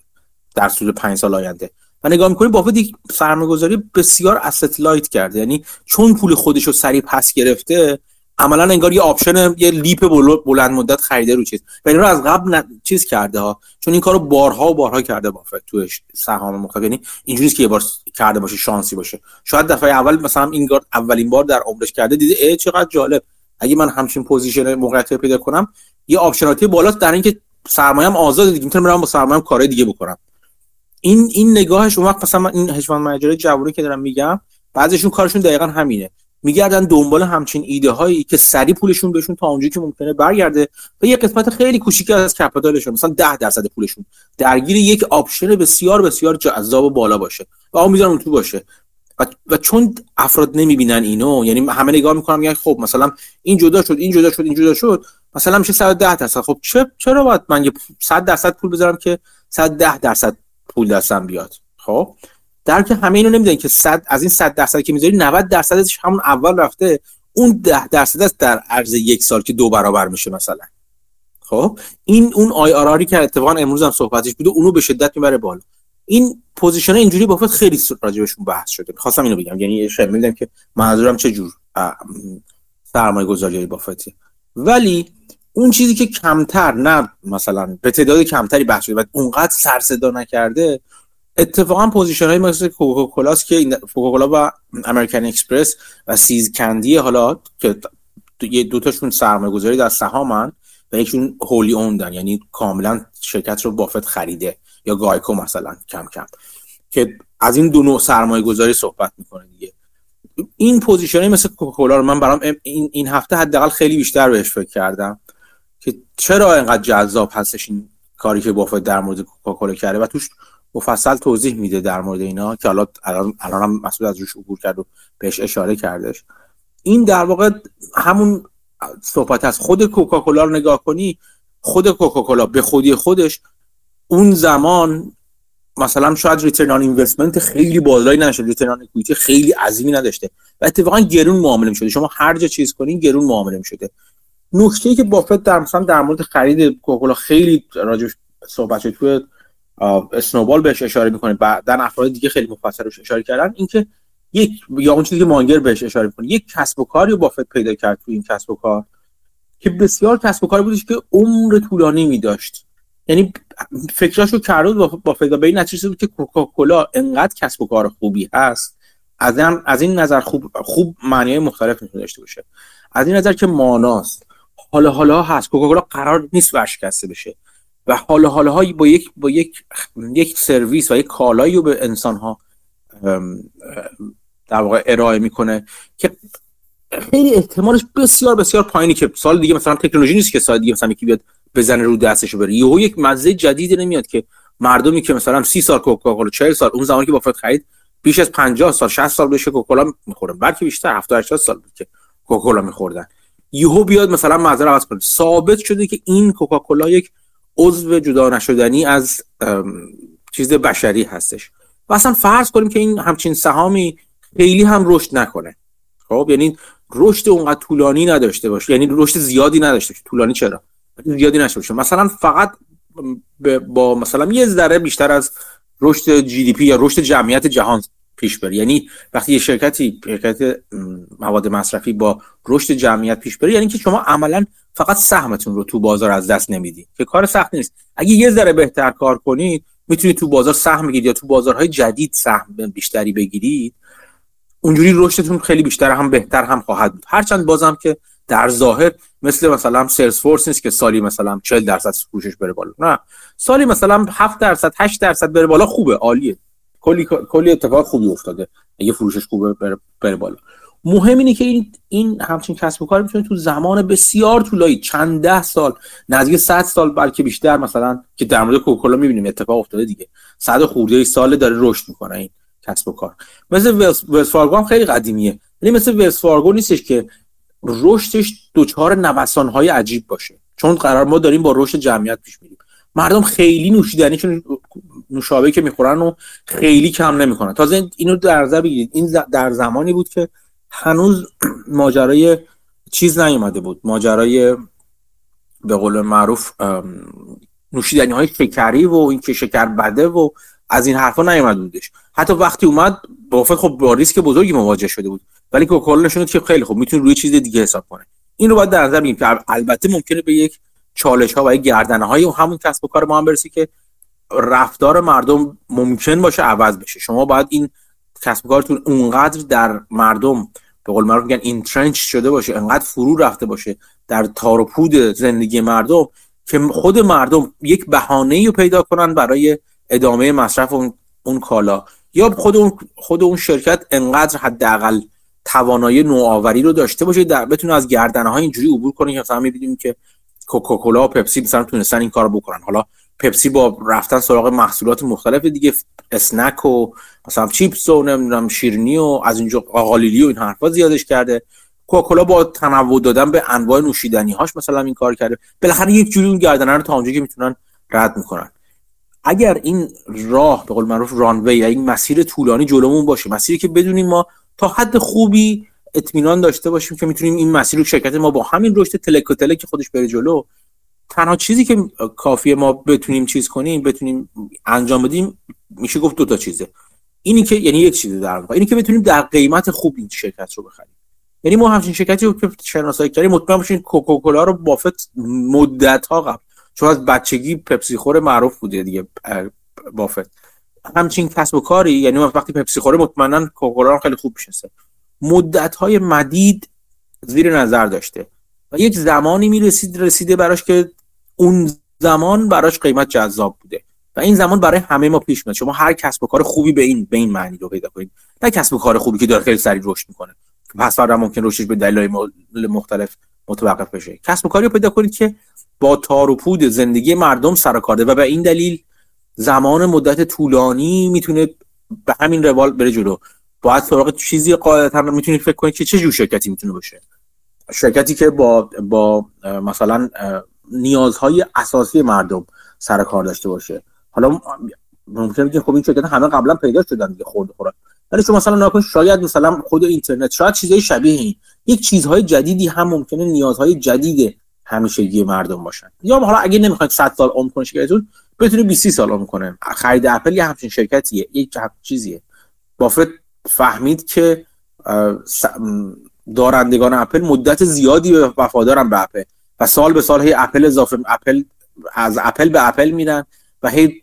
در طول 5 سال آینده. و نگاه می‌کنیم بافت یک سرمایه‌گذاری بسیار asset light کرده. یعنی چون پول خودش رو سریع پس گرفته عملا انگار یه option یه LEAP بلند مدت خریده رو چیز. و این رو از قبل چیز کرده ها. چون این کارو بارها و بارها کرده بافت تو سهام مختلف یعنی اینجوریه که یه بار کرده باشه شانسی باشه. شاید دفعه اول مثلا این اولین بار در عمرش کرده دیده ای چقدر جالب. اگه من همچین position موقعیت پیدا کنم یه optionality بالاست در اینکه سرمایه‌ام آزاده دیگه. می‌تونم برم با سرمایه‌ام کارهای دیگه بکنم. این این نگاهش اون وقت مثلا این هجوان مجاری جوونی که دارم میگم بعضیشون کارشون دقیقا همینه. میگردن دنبال همچین ایده هایی که سریع پولشون بهشون تا اونجایی که ممکنه برگرده و یه قسمت خیلی کوچیکی از capital شون مثلا 10 درصد پولشون. درگیر یک option بسیار بسیار جذاب و بالا باشه و اون می‌ذارن تو باشه. و, و چون افراد نمی‌بینن اینو یعنی همه نگاه می‌کنن میگن خب مثلا این جدا شد این جدا شد این جدا شد مثلا میشه 110 درصد. خب چه چرا باید من 100 درصد پول بذارم که 110 درصد پول دستم بیاد؟ خب؟ در که همه اینو نمی‌دونن که 100 از این 100 درصد که می‌ذاری 90 درصدش همون اول رفته اون 10 درصد است در عرض یک سال که دو برابر میشه مثلا. خب؟ این اون آی آر که اتفاقا امروز هم صحبتش بوده اونو به شدت می‌بره بالا. این position اینجوری بافت خیلی راجبشون بحث شده. خواستم اینو بگم. یعنی شمه‌ای که منظورم چه جور سرمایه گذاری بافتی. ولی اون چیزی که کمتر نه مثلا به تعداد کمتری بحث شده و اونقدر سر صدا نکرده اتفاقا position های مثل کوکاکولاست که کوکاکولا و American Express و See's Candies حالا که یه دوتاشون سرمایه گذاری در سهامن و یکشون هولی اوندن یعنی کاملا شرکت رو بافت خریده یا GEICO مثلا کم کم که از این دو نوع سرمایه گذاری صحبت می‌کنه دیگه. این position مثل کوکاکولا رو من برام این, این هفته حداقل خیلی بیشتر بهش فکر کردم که چرا اینقدر جذاب هستش این کاری که بافت در مورد کوکاکولا کرده و توش مفصل توضیح میده در مورد اینا که حالا الان هم مسئول از روش عبور کرد و بهش اشاره کردش. این در واقع همون صحبت از خود کوکاکولا رو نگاه کنی خود کوکاکولا به خودی خودش اون زمان مثلا شاید ریترن آن اینوستمنت خیلی بالایی نشه ریترن آن خیلی عظیمی نداشته و اتفاقا گرون معامله شده. شما هر جا چیز کنین گرون معامله شده. نکته ای که بافت در مثلا در مورد خرید کوکاکولا خیلی راجع صحبت شد توی اسنوبال بهش اشاره می‌کنه. بعدن افراد دیگه خیلی مفصل روش اشاره کردن. اینکه یک یا اون چیزی که مانگر بهش اشاره می‌کنه. یک کسب و کاری بافت پیدا کرد تو این کسب و کار. که بسیار کسب و کاری بودش که عمر طولانی می داشت یعنی فکراشو کرد با, با پیدا به این نتیجه بود که کوکاکولا انقدر کسب و کار خوبی هست. از این از این نظر خوب خوب معنی مختلف می‌تونه داشته باشه. از این نظر که ماناست. حالا حالا هست. کوکاکولا قرار نیست ورشکسته بشه. و حالا حالا های با یک با یک یک سرویس و یک کالایی رو به انسان ها در واقع ارائه می‌کنه که خیلی احتمالش بسیار بسیار پایینی که سال دیگه مثلا تکنولوژی نیست که سال دیگه مثلا یکی بیاد بزنه رو دستشو بره. یهو یک مزه جدیدی نمیاد که مردمی که مثلا 30 سال کوکاکولا 40 سال اون زمانی که بافت خرید بیش از 50 سال 60 سال بشه کوکاکولا می‌خورن. بلکه بیشتر 70 80 سال بود که کوکاکولا میخوردن. یهو بیاد مثلا معذر عوض کنه ثابت شده که این کوکاکولا یک عضو جدا نشدنی از چیز بشری هستش. و اصلا فرض کنیم که این همچین سهامی خیلی هم رشد نکنه. خب یعنی رشد اونقدر طولانی نداشته باشه. یعنی رشد زیادی نداشته باشه. طولانی چرا؟ زیادی نشه باشه. مثلا فقط با مثلا یه ذره بیشتر از رشد جی دی پی یا رشد جمعیت جهان پیش بره یعنی وقتی یه شرکتی شرکت مواد مصرفی با رشد جمعیت پیش بره یعنی که شما عملا فقط سهمتون رو تو بازار از دست نمیدی که کار سخت نیست. اگه یه ذره بهتر کار کنید می‌تونید تو بازار سهم بگیرید یا تو بازارهای جدید سهم بیشتری بگیرید اونجوری رشدتون خیلی بیشتر هم بهتر هم خواهد بود. هرچند بازم که در ظاهر مثل مثلا سلز فورس نیست که سالی مثلا 40 درصد فروشش بره بالا. نه. سالی مثلا 7 درصد 8 درصد بره بالا خوبه عالیه. کلی کلی اتفاق خوبی افتاده اگه فروشش خوبه بره, بره بالا. مهم اینه که این این همچین کسب و کار می‌تونه تو زمان بسیار طولانی چند ده سال نزدیک 100 سال بلکه بیشتر مثلا که در مورد کوکاکولا می‌بینیم اتفاق افتاده دیگه. صد خورده سال داره رشد می‌کنه این کسب و کار. Wells Fargo هم خیلی قدیمیه. ولی مثل Fargo نیستش که رشدش دچار نوسان های عجیب باشه. چون قرار ما داریم با رشد جمعیت پیش میریم. مردم خیلی نوشیدنیشون نوشابه که می‌خورن و خیلی کم نمی‌کنن. تازه اینو در نظر بگیرید. این در زمانی بود که هنوز ماجرای چیز نیومده بود. ماجرای به قول معروف نوشیدنی های شکری و اینکه شکر بده و از این حرفا نیومده بودش. حتی وقتی اومد بافت خب با ریسک بزرگی مواجه شده بود. ولی کوکاکولا نشون که خیلی خوب می‌تونه روی چیز دیگه حساب کنه. این رو باید در نظر بگیریم که البته ممکنه به یک چالش ها و یک گردنه های همون کسب و کار ما هم برسی که رفتار مردم ممکن باشه عوض بشه. شما باید این کسب و کارتون اونقدر در مردم به قول معروف میگن اینترنچ شده باشه انقدر فرو رفته باشه در تار و زندگی مردم که خود مردم یک بهانه رو پیدا کنن برای ادامه مصرف اون, اون کالا. یا خود اون خود اون شرکت انقدر حداقل توانایی نوآوری رو داشته باشه در بتونه از گردنه های اینجوری عبور کنه که مثلا می‌بینیم که کوکاکولا و پپسی مثلا تونستن این کار بکنن. حالا پپسی با رفتن سراغ محصولات مختلف دیگه اسنک و مثلا چیپس و نمی‌دونم شیرنی و از اینجا قالیلی و این حرفا زیادش کرده. کوکاکولا با تنوع دادن به انواع نوشیدنی هاش مثلا این کار کرده. بالاخره یک جوری اون گردنه رو تا اونجا که می‌تونن رد می‌کنن. اگر این راه به قول معروف رانوی یا این مسیر طولانی جلومون باشه مسیری که بدونیم ما تا حد خوبی اطمینان داشته باشیم که می‌تونیم این مسیر رو شرکت ما با همین رشد تلک تلک خودش بره جلو تنها چیزی که کافیه ما بتونیم چیز کنیم بتونیم انجام بدیم میشه گفت دو تا چیزه. اینی که یعنی یک چیزه در واقع. اینی که بتونیم در قیمت خوب این شرکت رو بخریم. یعنی ما همچین شرکتی که شناسایی کردیم مطمئن باشین کوکاکولا رو بافت مدت ها قبل. چون از بچگی پپسی خور معروف بوده دیگه بافت. همچین کسب و کاری یعنی وقتی پپسی خوره مطمئنا کوکاکولا خیلی خوب می‌شناسه مدت های مدید زیر نظر داشته. و یک زمانی می‌رسید رسیده براش که اون زمان براش قیمت جذاب بوده. و این زمان برای همه ما پیش میاد. شما هر کسب و کار خوبی به این به این معنی رو پیدا کنید. نه کسب و کار خوبی که داره خیلی سریع رشد می‌کنه. پس فردا ممکن رشدش به دلایل مختلف متوقف بشه. کسب و کاری رو پیدا کنید که با تار و پود زندگی مردم سر کار و به این دلیل زمان مدت طولانی می‌تونه به همین روال بره جلو. باید سراغ چیزی قاعدتا می‌تونید فکر کنید که چه جور شرکتی می‌تونه باشه. شرکتی که با با مثلا نیازهای اساسی مردم سر کار داشته باشه. حالا ممکنه که خب این شرکت همه قبلا پیدا شدن دیگه خورد خورد. ولی شما مثلا نکن شاید مثلا خود اینترنت شاید چیزهای شبیه این. یک چیزهای جدیدی هم ممکنه نیازهای جدید همیشگی مردم باشن. یا حالا اگه نمی‌خواید 100 سال عمر کنه شرکتتون بتونه 20 سال عمر کنه. خرید اپل یه همچین شرکتیه یک چیزیه. بافت فهمید که دارندگان اپل مدت زیادی وفادارن به اپل و سال به سال هی اپل اضافه اپل از اپل به اپل میرن و هی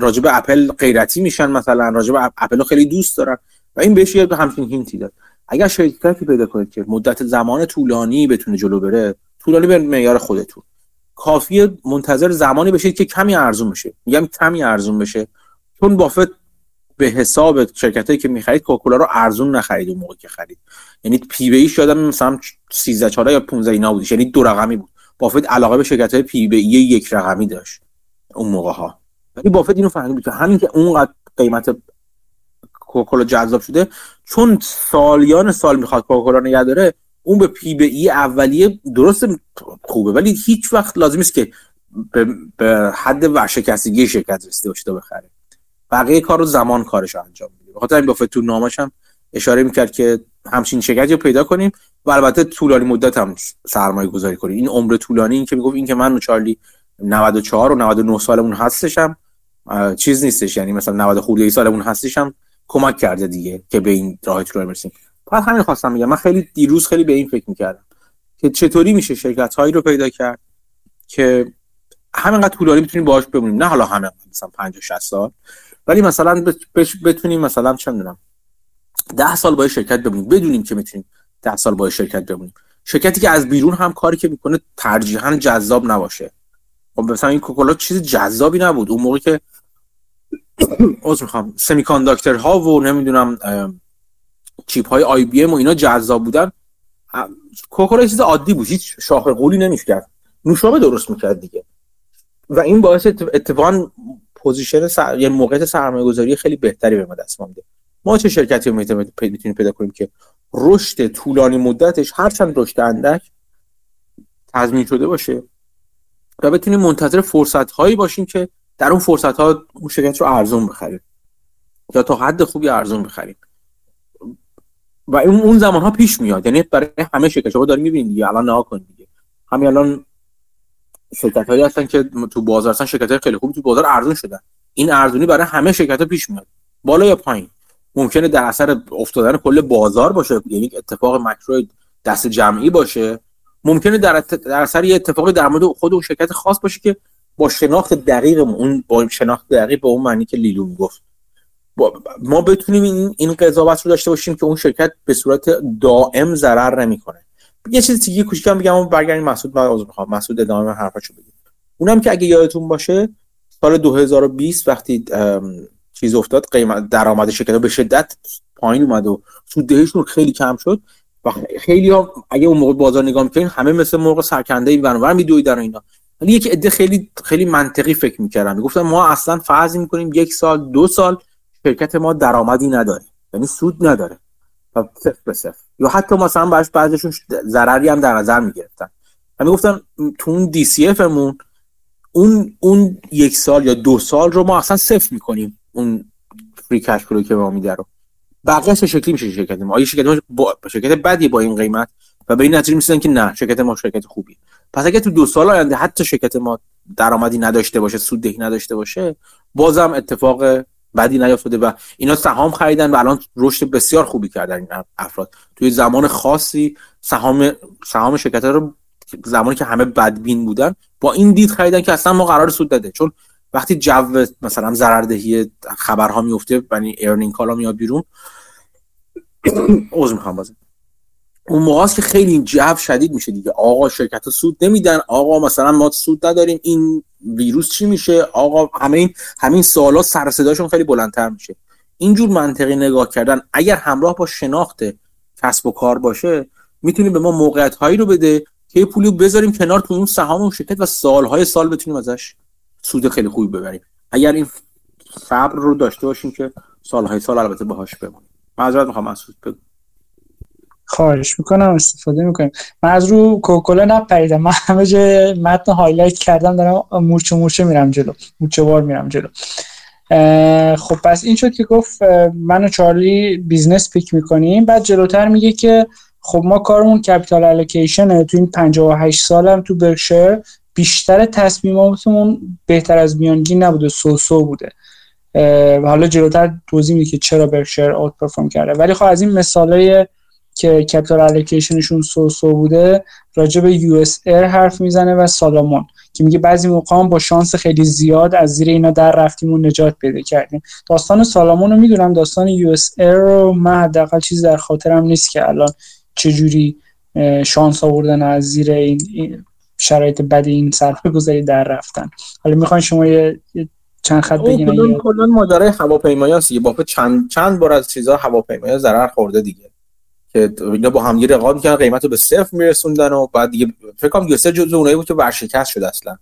راجب اپل غیرتی میشن مثلا راجب اپل خیلی دوست دارن و این بهش یه همچین hint ی داد. اگر شرکتی پیدا کنید که مدت زمان طولانی بتونه جلو بره طولانی به معیار خودتون. کافیه منتظر زمانی بشید که کمی ارزون بشه. میگم کمی ارزون بشه. چون بافت به حساب شرکتی که می‌خرید کوکاکولا رو ارزون نخرید اون موقع که خرید. یعنی P/E ش هم مثلا 13 14 یا 15 اینا بودش. یعنی دو رقمی بود. بافت علاقه به شرکت های P/E یک رقمی داشت اون موقع ها ولی بافت اینو فهمید که همین که اونقدر قیمت کوکاکولا جذاب شده چون سالیان سال می‌خواد کوکاکولا نگه داره اون به P/E اولیه درست خوبه. ولی هیچ وقت لازم است که به, به حد ورشکستگی شرکت رسیده باشه تا بخره. بقیه کار رو زمان کارش رو انجام میده بخاطر این بافت تو نامش هم اشاره می‌کرد که همچین شرکتی رو پیدا کنیم و البته طولانی مدت هم سرمایه گذاری کنیم. این عمر طولانی این که می‌گفت این که من و چارلی 94 و 99 سالمون هستشم چیز نیستش. یعنی مثلا 90 خورده سالمون هستشم کمک کرده دیگه که به این راه طولانی برسیم. بعد همین خواستم میگم من خیلی دیروز خیلی به این فکر می‌کردم که چطوری میشه شرکت هایی رو پیدا کرد که همینقدر طولانی بتونیم باهاش بمونیم. نه حالا همه مثلا 50 60 سال. ولی مثلا بتونیم مثلا چه می‌دونم ده سال با شرکت بمونیم. بدونیم که می‌تونیم ده سال با شرکت بمونیم. شرکتی که از بیرون هم کاری که می‌کنه ترجیحا جذاب نباشه. خب مثلا این کوکولا چیز جذابی نبود. اون موقع که از می‌خوام. سمی ها و نمی‌دونم chip های IBM و اینا جذاب بودن. کوکاکولا چیز عادی بود. هیچ شاخ غولی نمی‌کرد نوشابه درست می‌کرد دیگه. و این باعث اتفاقا position سر... یه موقعیت سرمایه گذاری خیلی بهتری به ما دست میده. ما چه شرکتی رو می‌تونیم پیدا کنیم که رشد طولانی مدتش هرچند رشد اندک تضمین شده باشه و بتونیم منتظر فرصت هایی باشیم که در اون فرصت ها اون شرکت رو ارزون بخریم. یا تا حد خوبی ارزون بخریم. و اون اون زمان ها پیش میاد. یعنی برای همه شرکت شما داریم می‌بینید الان نها کنید دیگه. همین الان شرکت هایی هستن که تو بازار هستن شرکت های خیلی خوبی تو بازار ارزون شدن. این ارزونی برای همه شرکت ها پیش میاد. بالا یا پایین. ممکنه در اثر افتادن کل بازار باشه یعنی اتفاق مکرو دست جمعی باشه. ممکنه در, در اثر یه اتفاقی در مورد خود اون شرکت خاص باشه که با شناخت دقیق اون با شناخت دقیق به اون معنی که لیلو می‌گفت. ما بتونیم این این قضاوت رو داشته باشیم که اون شرکت به صورت دائم ضرر نمی‌کنه. یه چیز دیگه کوچیکم بگم اون برگردیم مسعود من عذر می‌خوام. مسعود ادامه حرفاشو بگیم اونم که اگه یادتون باشه سال 2020 وقتی چیز افتاد قیمت درآمد شرکت به شدت پایین اومد و سوددهیشون خیلی کم شد و خیلی ها اگه اون موقع بازار نگاه می‌کنین همه مثل مرغ سرکنده این ور میدویدن اینا. ولی یک عده خیلی خیلی منطقی فکر می‌کردن. می‌گفتن ما اصلا فرض می‌کنیم یک سال دو سال شرکت ما درآمدی نداره. یعنی سود نداره. و صفر به صفر. یا حتی مثلا باش بعضشون ضرری هم در نظر می‌گرفتن. و می‌گفتن تو اون DCF مون اون اون یک سال یا دو سال رو ما اصلا صفر می‌کنیم اون free cash flow که ما میده رو. چه شکلی میشه شرکت ما؟ آیا شرکت ما با شرکت بدی با این قیمت و به این نتیجه میسن که نه شرکت ما شرکت خوبی. پس اگه تو دو سال آینده حتی شرکت ما درآمدی نداشته باشه سوددهی نداشته باشه بازم اتفاق بدی نیافتاده و اینا سهام خریدن و الان رشد بسیار خوبی کردن این افراد. توی زمان خاصی سهام سهام شرکت رو زمانی که همه بدبین بودن با این دید خریدن که اصلا ما قرار سود داده چون وقتی جو مثلا ضرردهی خبرها میفته یعنی ارنینگ کالا میاد بیرون عذر می‌خوام بازم. اون موقع که خیلی جو شدید میشه دیگه. آقا شرکت ها سود نمیدن. آقا مثلا ما سود نداریم. این ویروس چی میشه؟ آقا همین همین سوالا سر صداشون خیلی بلندتر میشه. اینجور منطقی نگاه کردن اگر همراه با شناخت کسب و کار باشه می‌تونیم به ما موقعیت هایی رو بده که پولی بذاریم کنار تو اون سهام اون شرکت و سالهای سال بتونیم ازش سود خیلی خوبی ببریم. اگر این صبر رو داشته باشیم که سالهای سال البته باهاش بمونیم. معذرت می‌خوام مسعود بگو. خواهش می‌کنم استفاده می‌کنیم. من از رو کوکاکولا نپریدم. من همه جای متن highlight کردم دارم مورچه مورچه میرم جلو. مورچه وار میرم جلو. خب پس این شد که گفت من و چارلی business pick می‌کنیم. بعد جلوتر میگه که خب ما کارمون capital allocation تو این 58 سالم تو برکشایر بیشتر تصمیماتمون بهتر از میانگین نبوده so so بوده حالا جلوتر توضیح میده که چرا برکشایر outperform کرده. ولی خب از این مثالای که capital allocation شون so so بوده راجع به US Air حرف می‌زنه و سالومون که میگه بعضی موقع با شانس خیلی زیاد از زیر اینا در رفتیم و نجات پیدا کردیم. داستان سالومون رو می‌دونم داستان US Air رو من حداقل چیزی در خاطرم نیست که الان چجوری شانس آوردن از زیر این شرایط بد این صرفه گذاری در رفتن. حالا می‌خواین شما یه چند خط بگین؟ کلا کلا ماجرای هواپیمایی یه بافت چند چند بار از چیزا هواپیمایی ضرر خورده دیگه. که اینا با هم رقابت می‌کنن قیمت رو به صفر میرسوندن و بعد دیگه فکر کنم یوسر جزء اونایی بود که ورشکست شد اصلا.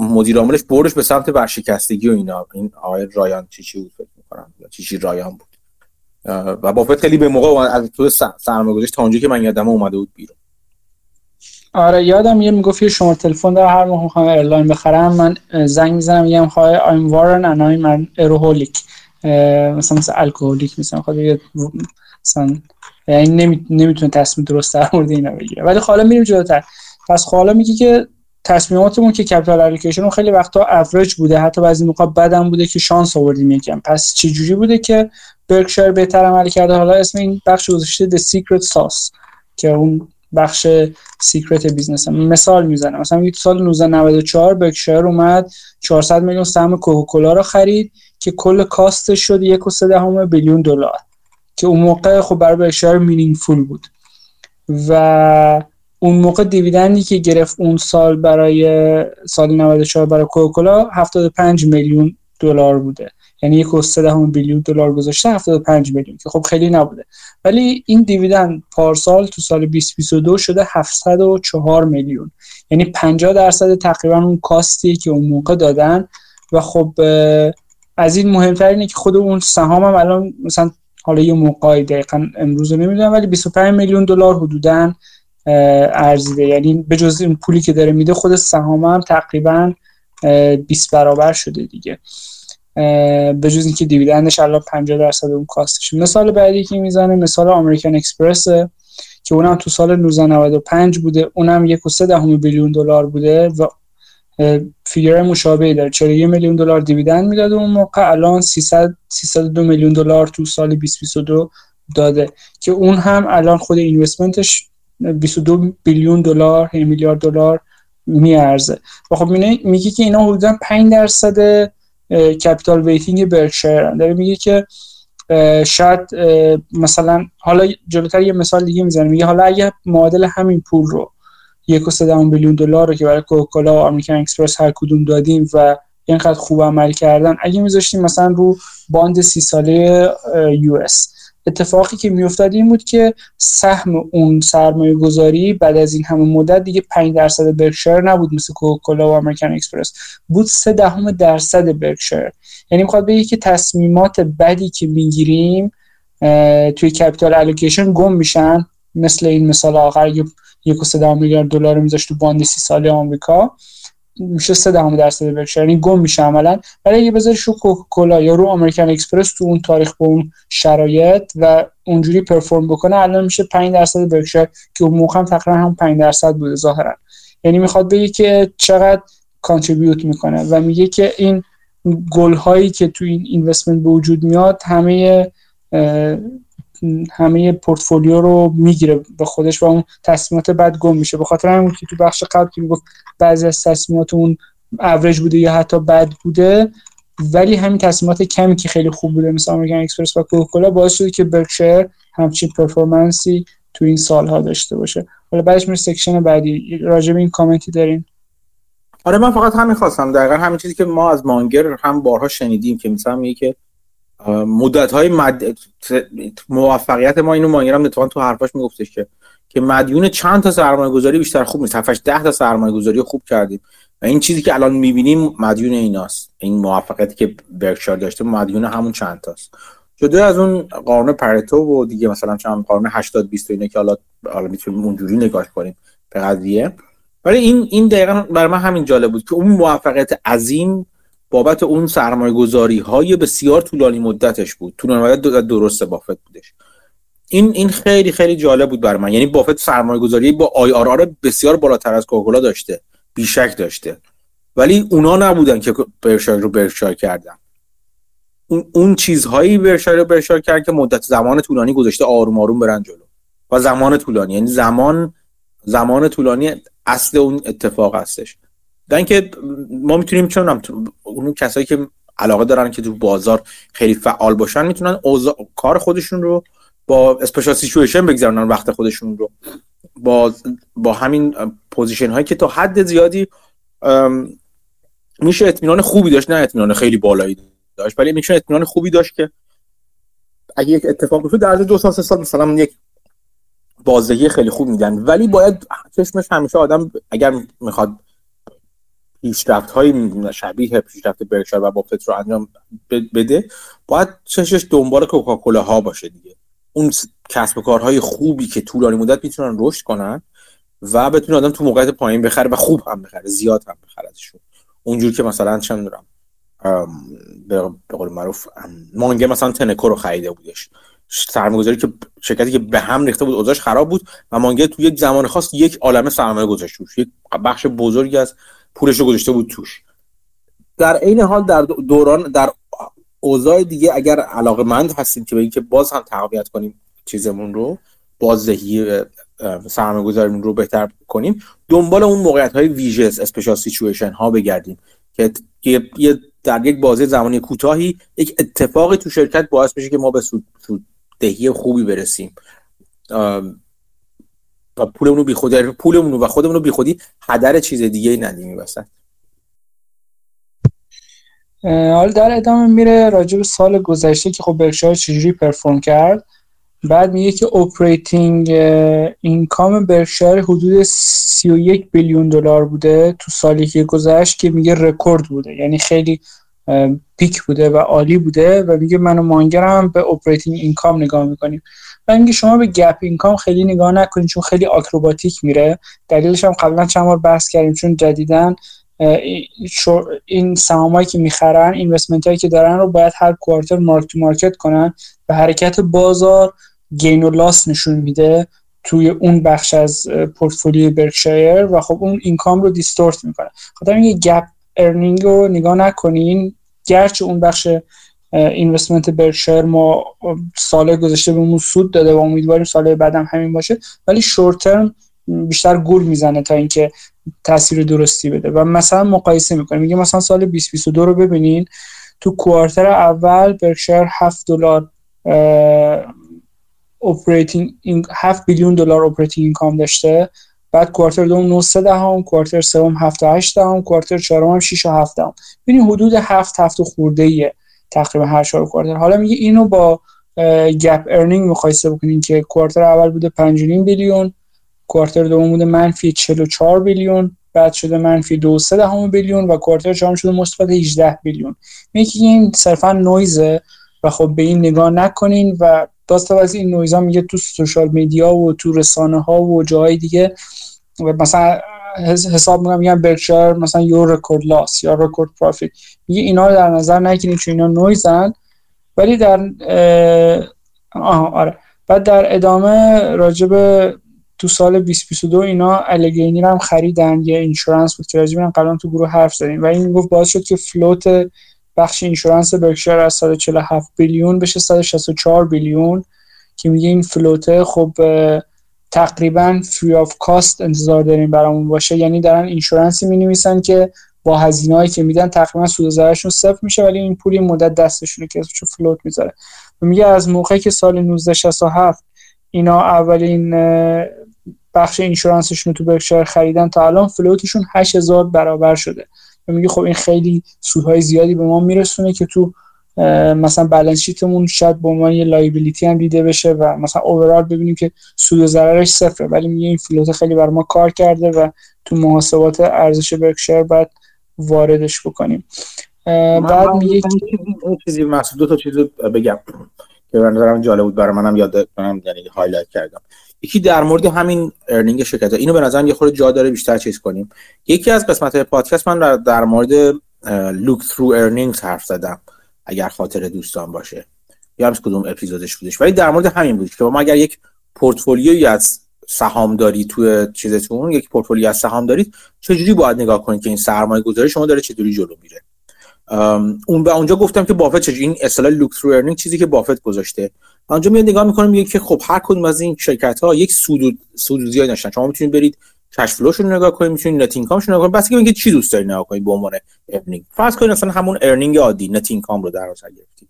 مدیر عاملش بردش به سمت ورشکستگی و اینا. این آقای رایان چیچی بود فکر می‌کنم؟ یا چیچی رایان بود. و بافت خیلی به موقع از تو سرمایه‌گذاری تا اونجایی که من یادم اومده بود بیرون. آره یادم یه می‌گفت یه شماره تلفن داره هر موقع می‌خوام airline بخرم من زنگ می‌زنم میگم Hi I'm Warren and I'm an aeroholic مثلا مثل alcoholic مثلا خود مثلا یعنی نمی‌تونه تصمیم درست در مورد اینا بگیره. ولی حالا میریم جلوتر. پس حالا میگه که تصمیماتمون که capital allocation خیلی وقتا اوریج بوده. حتی بعضی موقع بدم بوده که شانس آوردیم یکم. پس چه جوری بوده که برکشایر بهتر عمل کرده؟ حالا اسم این بخش گذاشته The Secret Sauce که اون بخش secret business هم. مثال می‌زنم. مثلا سال 1994 برکشایر اومد 400 میلیون سهم کوکاکولا رو خرید که کل cost ش شد 1.3 billion دلار. که اون موقع خب برای برکشایر meaningful بود. و اون موقع dividend ی که گرفت اون سال برای سال 94 برای کوکاکولا 75 میلیون دلار بوده. یعنی یک و بیلیون دلار گذاشته 75 میلیون که خب خیلی نبوده. ولی این دیویدند پارسال تو سال 2022 شده 704 میلیون. یعنی 50 درصد تقریبا اون کاستی که اون موقع دادن. و خب از این مهمتر اینه که خود اون سهام هم الان مثلا حالا یه موقعی دقیقا امروز رو نمی‌دونم ولی 25 میلیون دلار حدودا ارزیده. یعنی به جز این پولی که داره میده خود سهام هم تقریبا 20 برابر شده دیگه. به جز اینکه دیویدندش الان 50 درصد اون کاستش. مثال بعدی که می‌زنه مثال امریکن اکسپرس که اونم تو سال 1995 بوده. اونم یک و سه دهم بیلیون دلار بوده و فیگر مشابهی داره. 41 میلیون دلار دیویدند می‌داده اون موقع الان 300 302 میلیون دلار تو سال 2022 داده. که اون هم الان خود اینوستمنتش 22 بیلیون دلار میلیارد دلار میارزه. و خب میگه که اینا حدودا 5 درصد capital weighting برکشایر داره میگه که شاید مثلا حالا جلوتر یه مثال دیگه می‌زنه میگه حالا اگه معادل همین پول رو یک و billion دلار رو که برای کوکاکولا و American Express هر کدوم دادیم و اینقدر خوب عمل کردن. اگه میذاشتیم مثلا رو bond سی ساله US. اتفاقی که میافتاد این بود که سهم اون سرمایه گذاری بعد از این همه مدت دیگه 5 درصد برکشایر نبود مثل کوکاکولا و American Express. بود 3 دهم درصد برکشایر. یعنی می‌خواد بگه که تصمیمات بدی که می‌گیریم توی capital allocation گم میشن. مثل این مثال آخر یک و میلیارد دلار میذاشت تو bond سی ساله آمریکا. میشه سه دهم درصد برکشایر یعنی گم میشه عملا. ولی اگه بذاری رو کوکاکولا یا رو American Express تو اون تاریخ به اون شرایط و اونجوری perform بکنه الان میشه 5 درصد برکشایر که اون موقع هم تقریبا هم 5 درصد بوده ظاهرا. یعنی می‌خواد بگه که چقدر contribute می‌کنه و میگه که این gain هایی که تو این investment به وجود میاد همه همه پورتفولیو رو می‌گیره به خودش و اون تصمیمات بد گم میشه. به خاطر همین که تو بخش قبل که بعضی از تصمیمات اون اوریج بوده یا حتی بد بوده ولی همین تصمیمات کمی که خیلی خوب بوده مثل American Express و کوکاکولا باعث شده که برکشایر همچین performance ی تو این سالها داشته باشه. حالا بعدش میره سکشن بعدی. راجع به این کامنتی دارین آره من فقط همین خواستم. دقیقا همین چیزی که ما از مانگر هم بارها شنیدیم که مثلا میگه که مدت های مد... موفقیت ما اینو مانگرم اتفاقا تو حرفاش میگفتش که که مدیون چند تا سرمایه گذاری بیشتر خوب نیست. 7 ده تا سرمایه گذاری خوب کردیم. و این چیزی که الان می‌بینیم مدیون ایناست. این موفقیتی که برکشار داشته مدیون همون چند تاست. جدا از اون قانون پرتو و دیگه مثلا چند قانون 80 20 اینه که حالا حالا می‌تونیم اونجوری نگاه کنیم به قضیه. ولی این این دقیقا برای من همین جالب بود که اون موفقیت عظیم بابت اون سرمایه گذاری های بسیار طولانی مدتش بود. طولانی مدت درست بافت بودش. این این خیلی خیلی جالب بود برای من. یعنی بافت سرمایه گذاری با آی آر آر بسیار بالاتر از کوکاکولا داشته. بیشک داشته. ولی اونا نبودن که برشار رو برشار کردن. اون, اون چیزهایی برشار رو برشار کرد که مدت زمان طولانی گذاشته آروم آروم برن جلو. و زمان طولانی. یعنی زمان زمان طولانی اصل اون اتفاق هستش. در که ما می‌تونیم چون اون کسایی که علاقه دارن که تو بازار خیلی فعال باشن می‌تونن کار خودشون رو با اسپیشال سیچویشن بگذارن وقت خودشون رو. با با همین position هایی که تا حد زیادی میشه اطمینان خوبی داشت نه اطمینان خیلی بالایی داشت ولی میشه اطمینان خوبی داشت که اگه یک اتفاق بیفته در دو سال سه سال مثلا یک بازدهی خیلی خوب میدن ولی باید چشمش همیشه آدم اگر می‌خواد پیشرفت های شبیه پیشرفت برکشایر و بافت رو انجام بده باید چشش دنبال کوکاکولا ها باشه دیگه. اون کسب و کارهای خوبی که طولانی مدت می‌تونن رشد کنن و بتونه آدم تو موقعیت پایین بخره و خوب هم بخره زیاد هم بخره ازشون. اونجور که مثلا چه می‌دونم به قول معروف مانگه مثلا تنکو رو خریده بودش. سرمایه‌گذاری که شرکتی که به هم ریخته بود اوضاعش خراب بود و مانگه تو یک زمان خاص یک عالمه سرمایه گذاشت یک بخش بزرگی از پولش رو گذاشته بود توش. در عین حال در دوران در اوضاع دیگه اگر علاقه مند هستیم که به اینکه باز هم تقویت کنیم چیزمون رو بازدهی سرمایه گذاریمون رو بهتر کنیم دنبال اون موقعیت های ویژس اسپیشال سیچویشن ها بگردیم که یه در یک بازه زمانی کوتاهی یک اتفاقی تو شرکت باعث بشه که ما به سود, دهی خوبی برسیم. پولمون رو بیخودی پولمون و خودمون رو بیخودی هدر چیز دیگه ای ندیم وسط. حالا در ادامه میره راجع به سال گذشته که خب برکشایر چجوری perform کرد. بعد میگه که operating income برکشایر حدود 31 billion دلار بوده تو سالی که گذشت که میگه رکورد بوده. یعنی خیلی peak بوده و عالی بوده و میگه من و مانگر هم به operating income نگاه می‌کنیم. و میگه شما به GAAP income خیلی نگاه نکنید چون خیلی آکروباتیک میره. دلیلش هم قبلا چند بار بحث کردیم چون جدیدا این سهامایی که می‌خرن investment هایی که دارن رو باید هر quarter mark to market کنن. و حرکت بازار gain و loss نشون میده توی اون بخش از پورتفولیوی برکشایر و خب اون income رو distort می‌کنه. خاطر اینکه GAAP earning رو نگاه نکنین. گرچه اون بخش investment برکشایر ما سال گذشته بهمون سود داده و امیدواریم سال بعدم همین باشه. ولی short term بیشتر گول می‌زنه تا اینکه تاثیر درستی بده. و مثلا مقایسه می‌کنه میگه مثلا سال 2022 رو ببینین. تو quarter اول برکشایر 7 دلار operating 7 billion دلار operating income داشته. بعد quarter دوم 9 دهم quarter سوم 7 8 دهم quarter چهارم 6 و 7 دهم. ببینید حدود 7 7 خورده ایه تقریبا هر چهار quarter. حالا میگه اینو با GAAP earning مقایسه بکنین که quarter اول بوده 5 billion quarter دوم بوده منفی 44 billion بعد شده منفی 2.3 دهم billion و quarter چهارم شده مثبت 18 billion. میگه این صرفا نویزه و خب به این نگاه نکنین و داستان از این نویزا میگه تو social media و تو رسانه ها و جاهای دیگه و مثلا حساب می‌کنم میگم برکشایر مثلا یو record loss یا record profit میگه اینا رو در نظر نگیرین چون اینا نویزن ولی در آه آره. بعد در ادامه راجب تو سال 2022 اینا Alleghany رو هم خریدن. یه insurance بود که راجب قبلا تو گروه حرف زدیم. و این می‌گفت باعث شد که float بخش insurance برکشایر از 147 billion بشه 164 billion. که میگه این float ه خب تقریبا free of cost انتظار داریم برامون باشه. یعنی دارن insurance ی می نویسن که با هزینه‌ای که میدن تقریبا سود و ضررشون صفر میشه ولی این پولی مدت دستشونه که اسمشو float می‌ذاره. و میگه از موقعی که سال 1967 اینا اولین بخش insurance شون رو تو برکشایر خریدن تا الان float شون 8000 برابر شده. و میگه خب این خیلی سودهای زیادی به ما میرسونه که تو مثلا balance sheet مون شاید به عنوان یه liability هم دیده بشه و مثلا overall ببینیم که سود و ضررش صفره ولی میگه این float خیلی بر ما کار کرده و تو محاسبات ارزش برکشایر باید واردش بکنیم. بعد میگه چیزی محسوب دو تا چیز بگم که به نظرم جالب بود برای منم یاد کنم یعنی highlight کردم. یکی در مورد همین earning شرکت اینو به نظرم یه خورده جا داره بیشتر چیز کنیم. یکی از قسمت پادکست من در مورد look-through earnings حرف زدم. اگر خاطر دوستان باشه. یا هم کدوم اپیزودش بودش. ولی در مورد همین بود که ما اگر یک پورتفولیوی از سهام داری توی چیزتون یک پورتفولیو از سهام دارید چجوری باید نگاه کنید که این سرمایه گذاری شما داره چطوری جلو میره؟ اون به اونجا گفتم که بافت چجوری این اصطلاح look-through earning چیزی که بافت گذاشته. اونجا میاد نگاه می‌کنم میگه که خب هر کدوم از این شرکت ها یک سود سود زیاد داشتن شما می‌تونید برید cash flow شون رو نگاه کنید می‌تونید net income شون نگاه کنید بس اینکه چی دوست دارید نگاه کنید به عنوان earning فرض کنید مثلا همون earning عادی net income رو در نظر گرفتید.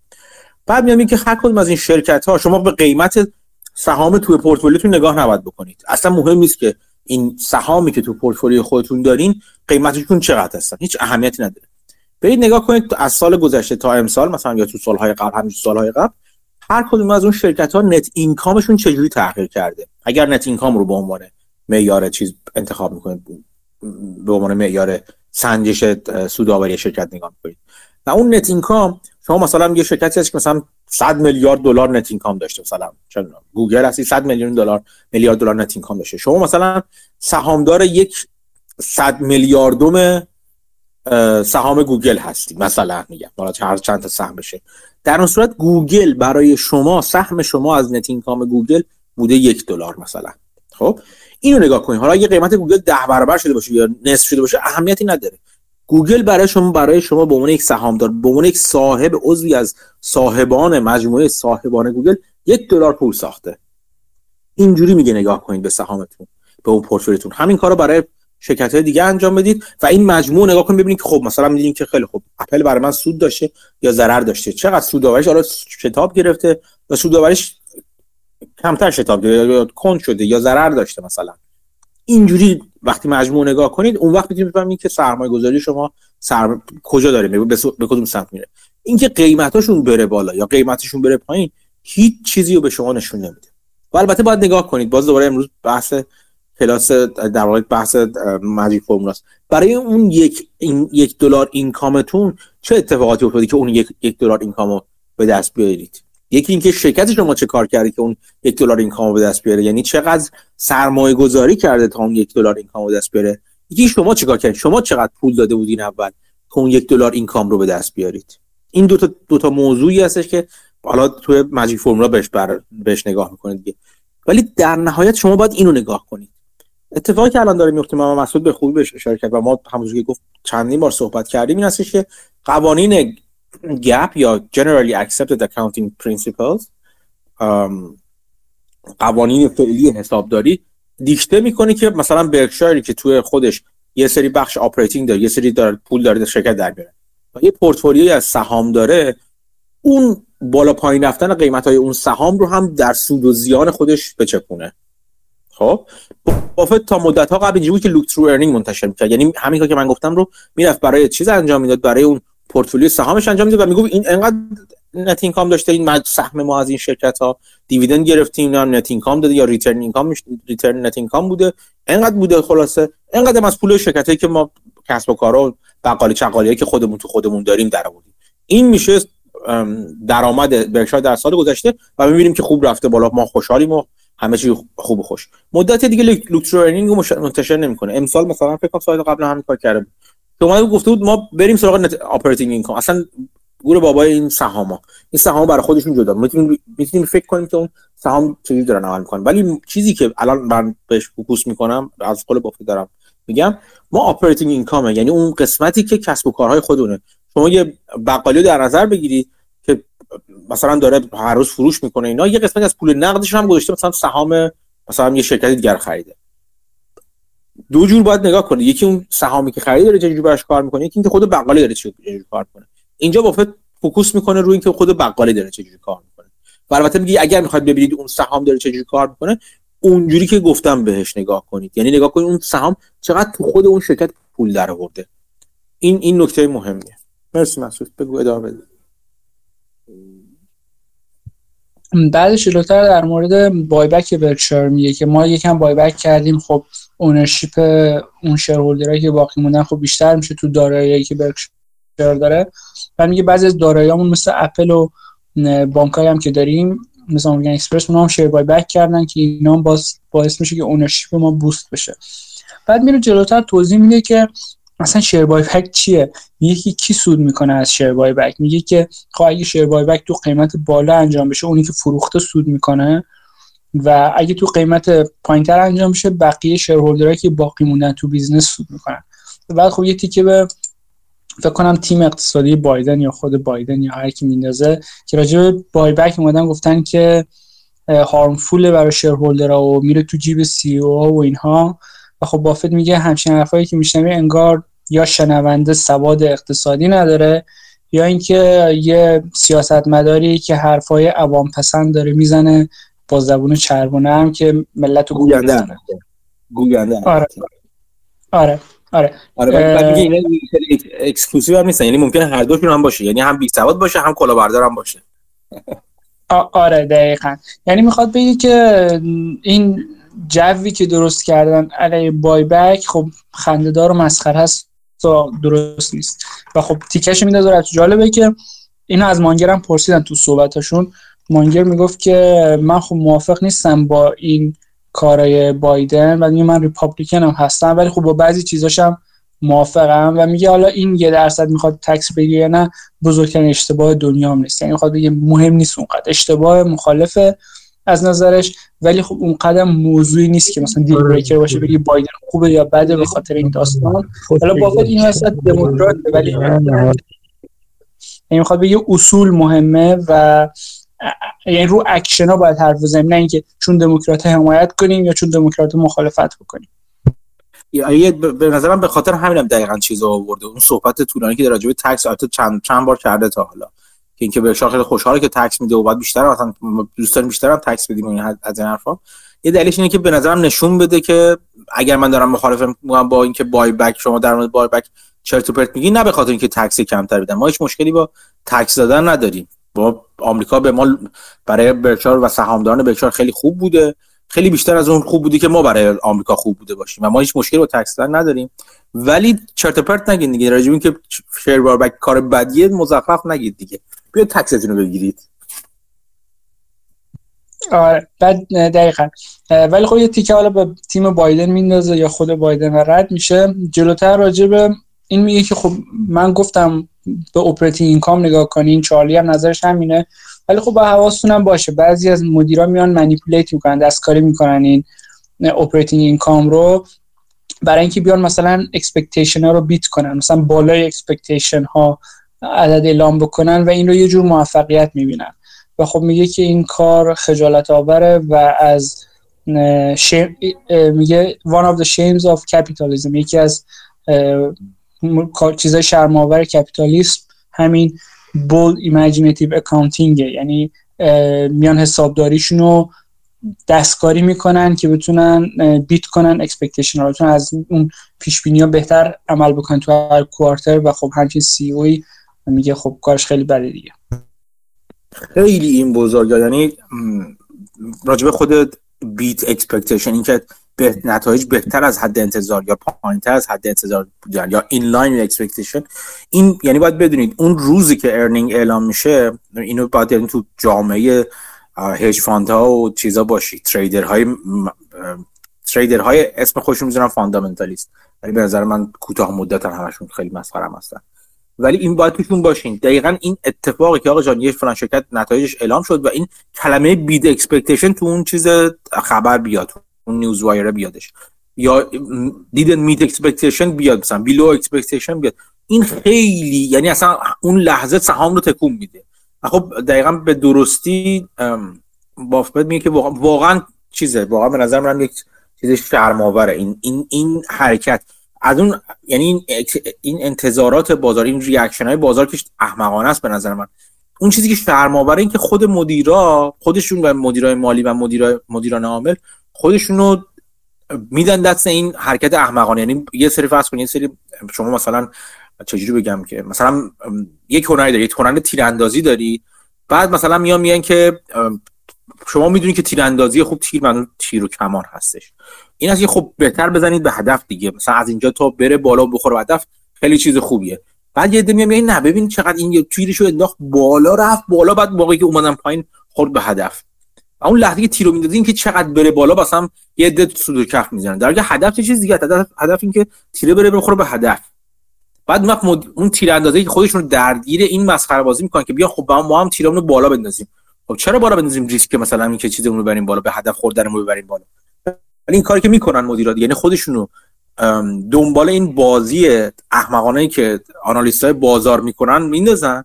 بعد میام که هر کدوم از این شرکت ها شما به قیمت سهام توی پورتفولیوتون نگاه نباید بکنید. اصلا مهم نیست که این سهامی که تو پورتفولیو خودتون دارین قیمتشون چقدر هستن. هیچ اهمیتی نداره. برید نگاه کنید از سال گذشته تا امسال مثلا یا تو سالهای قبل همین سالهای قبل هر کدوم از اون شرکت ها net income شون چجوری تغییر کرده؟ اگر net income رو به عنوان معیار چیز انتخاب می‌کنید. به عنوان معیار سنجش سودآوری شرکت نگاه می‌کنید. و اون net income شما مثلا یه شرکتی هست که مثلا 100 میلیارد دلار net income داشته مثلا چه گوگل هستی 100 میلیون دلار میلیارد دلار net income داشته. شما مثلا سهامدار یک 100 میلیاردوم سهام گوگل هستی مثلا میگم. حالا هر چند تا سهم بشه. در اون صورت گوگل برای شما سهم شما از net income گوگل بوده یک دلار مثلا. خب؟ اینو نگاه کنید حالا اگه قیمت گوگل ده برابر شده باشه یا نصف شده باشه اهمیتی نداره. گوگل برای شما برای شما به عنوان یک سهامدار به عنوان یک صاحب عضوی از صاحبان مجموعه صاحبان گوگل یک دلار پول ساخته. اینجوری میگه نگاه کنید به سهامتون به اون پورتفولیوتون همین کارو برای شرکت های دیگه انجام بدید و این مجموع نگاه کنید ببینید که خب مثلا می‌دونید که خیلی خوب اپل برای من سود داشته یا ضرر داشته. چقدر سودآوریش حالا شتاب گرفته و سودآوریش کمتر شتاب یا کند شده یا ضرر داشته مثلا. اینجوری وقتی مجموع نگاه کنید اون وقت می‌تونید بفهمید که سرمایه گذاری شما سر کجا داره به, به کدوم سمت میره. اینکه قیمتاشون بره بالا یا قیمتشون بره پایین هیچ چیزی رو به شما نشون نمیده. و البته باید نگاه کنید باز دوباره امروز بحث کلاس در واقع بحث ماجیک فرمولاست برای اون یک این یک دلار اینکامتون چه اتفاقاتی افتاده که اون یک یک دلار اینکامو به دست بیارید؟ یکی اینکه شرکت شما چه کار کرده که اون یک دلار اینکامو به دست بیاره؟ یعنی چقدر سرمایه گذاری کرده تا اون یک دلار اینکامو به دست بیاره؟ یکی شما چیکار کردید؟ شما چقدر پول داده بودین اول که اون یک دلار اینکام رو به دست بیارید؟ این دو تا دو تا موضوعی هستش که حالا توی ماجیک فرمولا بهش بر بهش نگاه می‌کنید دیگه. ولی در نهایت شما باید اینو نگاه کنید. اتفاقی که الان داره میفته ما مسعود به خوبی بهش اشاره کرد و ما همونجوری گفت چندین بار صحبت کردیم این هستش که قوانین گپ یا generally accepted accounting principles قوانین فعلی حسابداری دیکته می‌کنه که مثلا برکشایری که توی خودش یه سری بخش operating داره یه سری داره پول داره شرکت در میاره. و یه پورتفولیوی از سهام داره اون بالا پایین رفتن قیمت های اون سهام رو هم در سود و زیان خودش بچپونه خب؟ بافت تا مدت ها قبل اینجوری که look-through earning منتشر می‌کرد. یعنی همین که من گفتم رو می‌رفت برای چیز انجام می‌داد؟ برای اون پورتفولیو سهامش انجام می‌داد و می‌گفت این انقدر net income داشته این سهم ما از این شرکت ها dividend گرفتیم یا net income داده یا return income return net income بوده. انقدر بوده خلاصه. انقدر از پول شرکت که ما کسب و کارا بقالی چقالی که خودمون تو خودمون داریم در آوردیم. این میشه درآمد برکشایر در سال گذشته و می‌بینیم که خوب رفته بالا. ما خوشحالیم و همه چی خوب و خوش. مدت دیگه رو منتشر نمی‌کنه. امسال مثلا فکر کنم سال قبل هم کار کرده تو ما گفته بود ما بریم سراغ net operating income اصلا گور بابای این سهاما. این سهام برای خودشون جدا. می‌تونیم می‌تونیم فکر کنیم که اون سهام چجوری دارن عمل می‌کنن. ولی چیزی که الان من بهش focus می‌کنم از قول بافت دارم میگم ما operating income یعنی اون قسمتی که کسب و کارهای خودمونه. شما یه بقالی در نظر بگیرید که مثلا داره هر روز فروش می‌کنه اینا یه قسمت از پول نقدش هم گذاشته مثلا سهام مثلا یه شرکت دیگر خریده. دو جور باید نگاه کنید یکی اون سهامی که خریده داره چجوری براش کار می‌کنه یکی اینکه خود بقالی داره چجوری کار می‌کنه. اینجا بافت فوکوس می‌کنه روی اینکه خود بقالی داره چجوری کار می‌کنه. و البته میگه اگر می‌خواید ببینید اون سهام داره چجوری کار می‌کنه اونجوری که گفتم بهش نگاه کنید. یعنی نگاه کنید اون سهام چقدر تو خود اون شرکت پول در آورده. این این نکته مهمیه. مرسی مسعود. بگو ادامه بده. بعدش جلوتر در مورد بایبک برکشایر میگه که ما یکم بایبک کردیم. خب ownership اون shareholder ایی که باقی موندن خب بیشتر میشه تو دارایی که برکشایر داره. و میگه بعضی از داراییامون مثل اپل و بانکایی هم که داریم مثل امریکن اکسپرس اونا هم share buyback کردن که اینا باز باعث میشه که ownership ما boost بشه. بعد میره جلوتر توضیح میده که مثلا share buyback چیه؟ که کی سود می‌کنه از share buyback میگه که خب اگه share buyback تو قیمت بالا انجام بشه اونی که فروخته سود می‌کنه و اگه تو قیمت پایینتر انجام بشه بقیه shareholder ایی که باقی موندن تو business سود می‌کنن. بعد خب یه تیکه به فکر کنم تیم اقتصادی بایدن یا خود بایدن یا هر کی میندازه که راجع به buyback اومدن گفتن که harmful برای shareholder ها و میره تو جیب CEO و اینها. و خب بافت میگه همچین حرفایی که میشنوی انگار یا شنونده سواد اقتصادی نداره یا اینکه یه سیاستمداری که حرفای عوام پسند داره می‌زنه با زبون چربونه هم که ملت رو گوینده گوینده آره. آره. آره. آره بعد میگه اینا exclusive هم نیستن. یعنی ممکنه هر دوشون هم باشه. یعنی هم بی سواد باشه هم کلاهبردار هم باشه. آره دقیقا. یعنی می‌خواد بگه که این جوی که درست کردن علیه buyback خب خندهدار و مسخره هست درست نیست. و خب تیکش میندازه جالبه که اینو از مانگرم پرسیدن تو صحبتاشون. مانگر می‌گفت که من خب موافق نیستم با این کارای بایدن و من ریپابلیکن هم هستم ولی خب با بعضی چیزاشم موافقم. و میگه حالا این یه درصد می‌خواد تکس بگیره یا نه بزرگترین اشتباه دنیا هم نیست. یعنی می‌خواد بگه مهم نیست اونقدر. اشتباه مخالفه از نظرش ولی خب اون قدم موضوعی نیست که مثلا دیل بریکر باشه بگی بایدن خوبه یا بده به خاطر این داستان. حالا بافت این وسط دموکرات ولی یعنی می‌خواد بگه اصول مهمه و یعنی رو اکشن ها باید حرف بزنیم نه اینکه چون دموکرات حمایت کنیم یا چون دموکرات مخالفت بکنیم. یه به نظرم به خاطر همینم دقیقا چیزا آورده. اون صحبت طولانی که در راجع به tax چند چند بار کرده تا حالا. اینکه به خیلی خوشحاله که tax میده و بعد بیشتر مثلا دوست داریم بیشتر هم tax بدیم این از این حرفا. یه دلیلش اینه که به نظرم نشون بده که اگر من دارم مخالفم با اینکه بای بک شما در مورد بای بک چرت و پرت میگی نه به خاطر اینکه تکس کمتر بدن ما هیچ مشکلی با تکس دادن نداریم. با آمریکا به ما برای برچار و سهامداران برچار خیلی خوب بوده. خیلی بیشتر از اون خوب بودی که ما برای آمریکا خوب بوده باشیم و ما هیچ مشکلی با تکس دادن نداریم. ولی چرت و پرت نگین دیگه. راجع اینکه شیر باربک کار بدیه مزخرف نگید دیگه. بیاید تکستون رو بگیرید. آره بعد دقیقا. ولی خب یه تیکه حالا به تیم بایدن میندازه یا خود بایدن رد میشه. جلوتر راجع به این میگه که خب من گفتم به operating income نگاه کنین چارلی هم نظرش همینه. ولی خب با حواستون باشه. بعضی از مدیرا میان manipulate می‌کنن دستکاری می‌کنن این operating income رو. برای اینکه بیان مثلا expectation ها رو beat کنن مثلا بالای expectation ها عدد اعلام بکنن و این رو یه جور موفقیت می‌بینن. و خب میگه که این کار خجالت آوره و از میگه one of the shames of capitalism یکی از چیزای شرماور کپیتالیسم همین bold imaginative accounting یعنی میان حسابداریشون رو دستکاری می‌کنن که بتونن beat کنن expectation بتونن از اون پیش بینی ها بهتر عمل بکنن تو هر quarter و خب همچین CEO ی میگه خب کارش خیلی بده دیگه. خیلی این بزرگه یعنی راجبه خود beat expectation این که به نتایج بهتر از حد انتظار یا پایینتر از حد انتظار بودن یا in line expectation این یعنی باید بدونید اون روزی که earning اعلام میشه اینو باید یعنی تو جامعه hedge fund ها و چیزا باشی. trader های trader های اسم خودشون می‌ذارن fundamentalist ولی به نظر من کوتاه مدت همشون خیلی مسخره هستن. ولی این باید توشون باشین. دقیقا این اتفاقی که آقا جان یه فلان شرکت نتایجش اعلام شد و این کلمه beat expectation تو اون چیز خبر بیاد اون news wire بیادش. یا didn't meet expectation بیاد مثلا below expectation بیاد. این خیلی یعنی اصلا اون لحظه سهام رو تکون میده. خب دقیقا به درستی بافت میگه که واقعا چیزه واقعا به نظر من یک چیز شرماوره این این این حرکت. از اون یعنی این انتظارات بازار این ریاکشن های بازار که احمقانه است به نظر من. اون چیزی که شرم‌آور این که خود مدیرا خودشون و مدیرای مالی و مدیرای مدیران عامل خودشون رو میدن دست این حرکت احمقانه. یعنی یه سری فرض کنید یه سری شما مثلا چجوری بگم که مثلا یک هنری داری یک هنر تیراندازی داری بعد مثلا میان میگن که شما می‌دونید که تیراندازی خوب تیر من تیر و کمان هستش. این از که خب بهتر بزنید به هدف دیگه. مثلا از اینجا تا بره بالا بخوره هدف خیلی چیز خوبیه. بعد یه دمی میگن نه ببین چقدر این تیرشو انداخت بالا رفت بالا بعد موقعی که اومدن پایین خورد به هدف. و اون لحظه که تیرو میندازین که چقدر بره بالا باسم یه عده سود کف می‌زنن در حالی هدف چه چیز دیگه هدف هدف این که تیره بره بخوره به هدف. بعد وقت مد... اون تیراندازی که خودشون درگیر این مسخره بازی می‌کنن که بیا خب ما هم تیرمون بالا بندازیم. خب چرا بالا بندازیم ریسک مثلا این که چیزمون رو ببریم بالا به هدف خوردنمون ببریم بالا؟ ولی این کاری که می‌کنن مدیرات یعنی خودشون دنبال این بازی احمقانه که آنالیست های بازار می‌کنن میندازن.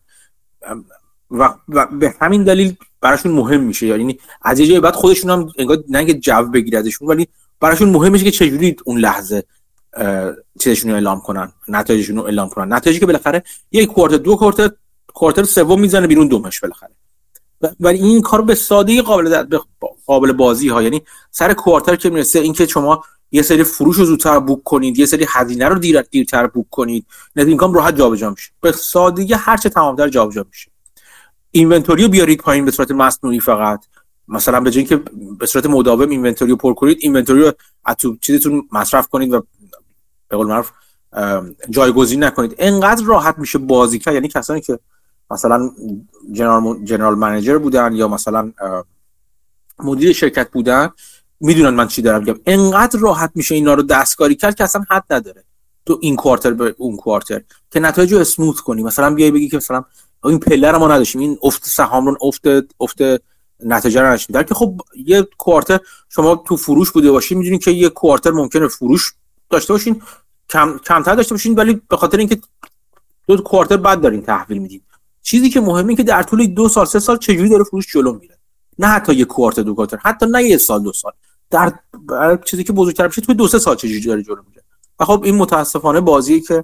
و, و به همین دلیل براشون مهم میشه. یعنی از یه جای بعد خودشون هم انگار نه که جو بگیره ازشون ولی براشون مهم میشه که چجوری اون لحظه چیزشون رو اعلام کنن نتایجشون رو اعلام کنن. نتایجی که بالاخره یک quarter دو quarter quarter سوم می‌زنه بیرون دومش بالاخره. ولی این کار به سادگی قابل قابل بازی ها یعنی سر quarter که می‌رسه اینکه شما یه سری فروش رو زودتر book کنید یه سری هزینه رو دیر دیرتر book کنید net income راحت جابجا میشه. به سادگی هر چه تمامتر جابجا میشه. inventory رو بیارید پایین به صورت مصنوعی فقط. مثلا به که به صورت مداوم اینونتوری رو پر کنید اینونتوری رو از تو چیزتون مصرف کنید و به قول معروف جایگزین نکنید. انقدر راحت میشه بازی کرد. یعنی کسانی که مثلا جنرال جنرال منیجر بودن یا مثلا مدیر شرکت بودن می‌دونن من چی دارم میگم. انقدر راحت میشه اینا رو دستکاری کرد که اصلا حد نداره. تو این کوارتر به اون کوارتر. که نتایج رو اسموت کنی. مثلا بیای بگی که مثلا این پله رو ما نداشتیم. این افت سهام رو افت افت نتیجه رو نداشتیم. در که خب یه کوارتر شما تو فروش بوده باشین می‌دونین که یه کوارتر ممکنه فروش داشته باشین. کم کمتر داشته باشین ولی به خاطر اینکه دو کوارتر بعد دارین تحویل میدین. چیزی که مهمه که در طول دو سال سه سال چجوری داره فروش جلو میره. نه حتی یه کوارتر دو کوارتر حتی نه یه سال دو سال. در چیزی که بزرگتر میشه توی دو سه سال چجوری داره جلو میره. و خب این متاسفانه بازی که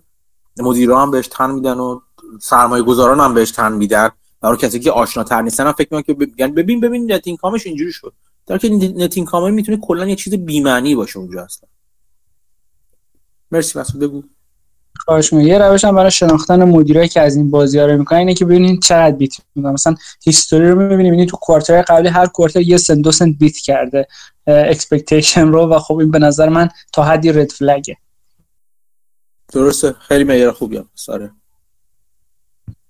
مدیران هم بهش تن میدن و سرمایه گذاران هم بهش تن میدن. برای کسی که آشنا تر نیستن هم فکر می‌کنن که یعنی ببین ببین net income ش اینجوری شد. در که net income می‌تونه کلا یه چیز بی معنی باشه اونجا اصلا. مرسی مسعود بگو. خواهش یه روش هم برای شناختن مدیرایی که از این بازی ها رو می‌کنن اینه که ببینید چقدر beat می‌کنن مثلا history رو می‌بینید تو quarter قبلی هر quarter یه سنت دو سنت beat کرده. expectation رو و خب این به نظر من تا حدی red flag ه درسته. خیلی معیار خوبی هم ساره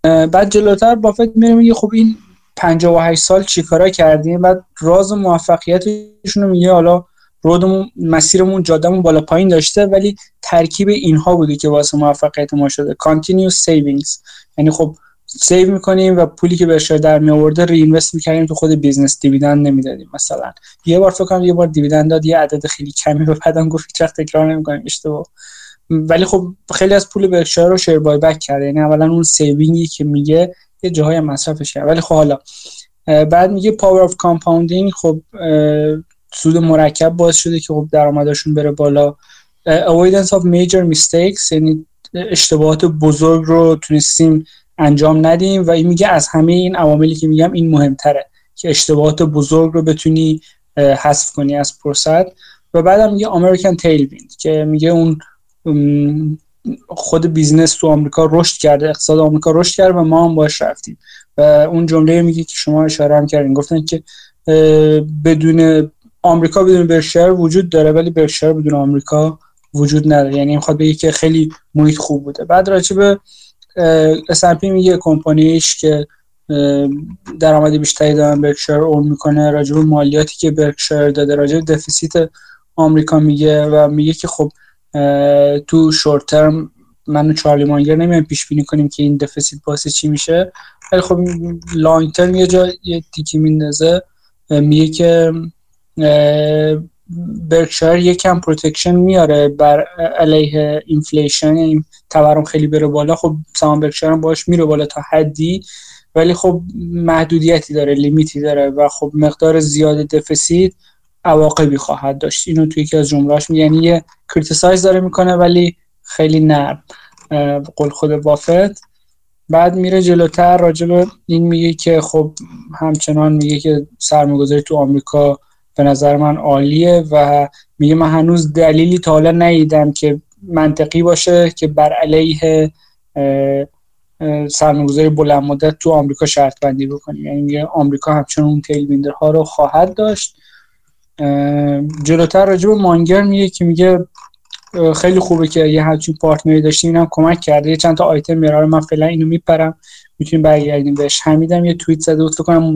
بعد جلوتر بافت میره میگه خب این 58 سال چیکارا کردیم؟ بعد راز موفقیتشون رو میگه حالا road مون مسیرمون جادمون بالا پایین داشته ولی ترکیب اینها بوده که واسه موفقیت ما شده. Continuous savings. یعنی خب save می‌کنیم و پولی که بهش در می آورده invest می‌کردیم تو خود business dividend نمی‌دادیم مثلا. یه بار فکر کنم یه بار dividend داد یه عدد خیلی کمی به بعدم گفت هیچ وقت تکرار نمی‌کنیم اشتباه. ولی خب خیلی از پول برکشایر رو share buyback کرده. یعنی اولا اون saving ی که میگه یه جاهای مصرفش کرد ولی خب حالا بعد میگه power of compounding خب سود مرکب باعث شده که خب درآمدشون بره بالا. avoidance of major mistakes یعنی اشتباهات بزرگ رو تونستیم انجام ندیم و این میگه از همه این عواملی که میگم این مهمتره که اشتباهات بزرگ رو بتونی حذف کنی از پرسد و بعدم میگه tailwind که میگه اون خود business تو آمریکا رشد کرده اقتصاد آمریکا رشد کرده و ما هم باش رفتیم. و اون جمله میگه که شما اشاره هم کردین گفتن که بدون آمریکا بدون برکشایر وجود داره ولی برکشایر بدون آمریکا وجود نداره. یعنی می‌خواد بگه که خیلی محیط خوب بوده. بعد راجع به S&P میگه کمپانیش که درآمد بیشتری دارن برکشایر own می‌کنه. راجع به مالیاتی که برکشایر داده راجع به deficit آمریکا میگه و میگه که خب تو short term من و چارلی مانگر نمیایم پیش بینی کنیم که این deficit باعث چی میشه. ولی خب long term یه جا یه تیکی میندازه. میگه که برکشایر یکم protection میاره بر علیه inflation یعنی تورم خیلی بره بالا خب سهام برکشایر هم باش میره بالا تا حدی ولی خب محدودیتی داره limit ی داره و خب مقدار زیاد deficit عواقبی خواهد داشت. اینو توی یکی از میگه. یعنی یه criticize داره می‌کنه ولی خیلی نرم قول خود بافت بعد میره جلوتر راجب این میگه که خب همچنان میگه که سرمایه‌گذاری تو آمریکا به نظر من عالیه و میگه من هنوز دلیلی تا حالا ندیدم که منطقی باشه که بر علیه سرمایه‌گذاری بلند مدت تو آمریکا شرط بندی بکنیم. یعنی میگه آمریکا همچنان اون tailwind ها رو خواهد داشت. جلوتر راجب مانگر میگه که میگه خیلی خوبه که یه همچین پارتنری داشتیم اینم کمک کرده. یه چند تا آیتم میاره من فعلا اینو میپرم. می‌تونیم برگردیم. بهش حمیدم یه توییت زده بود فکر کنم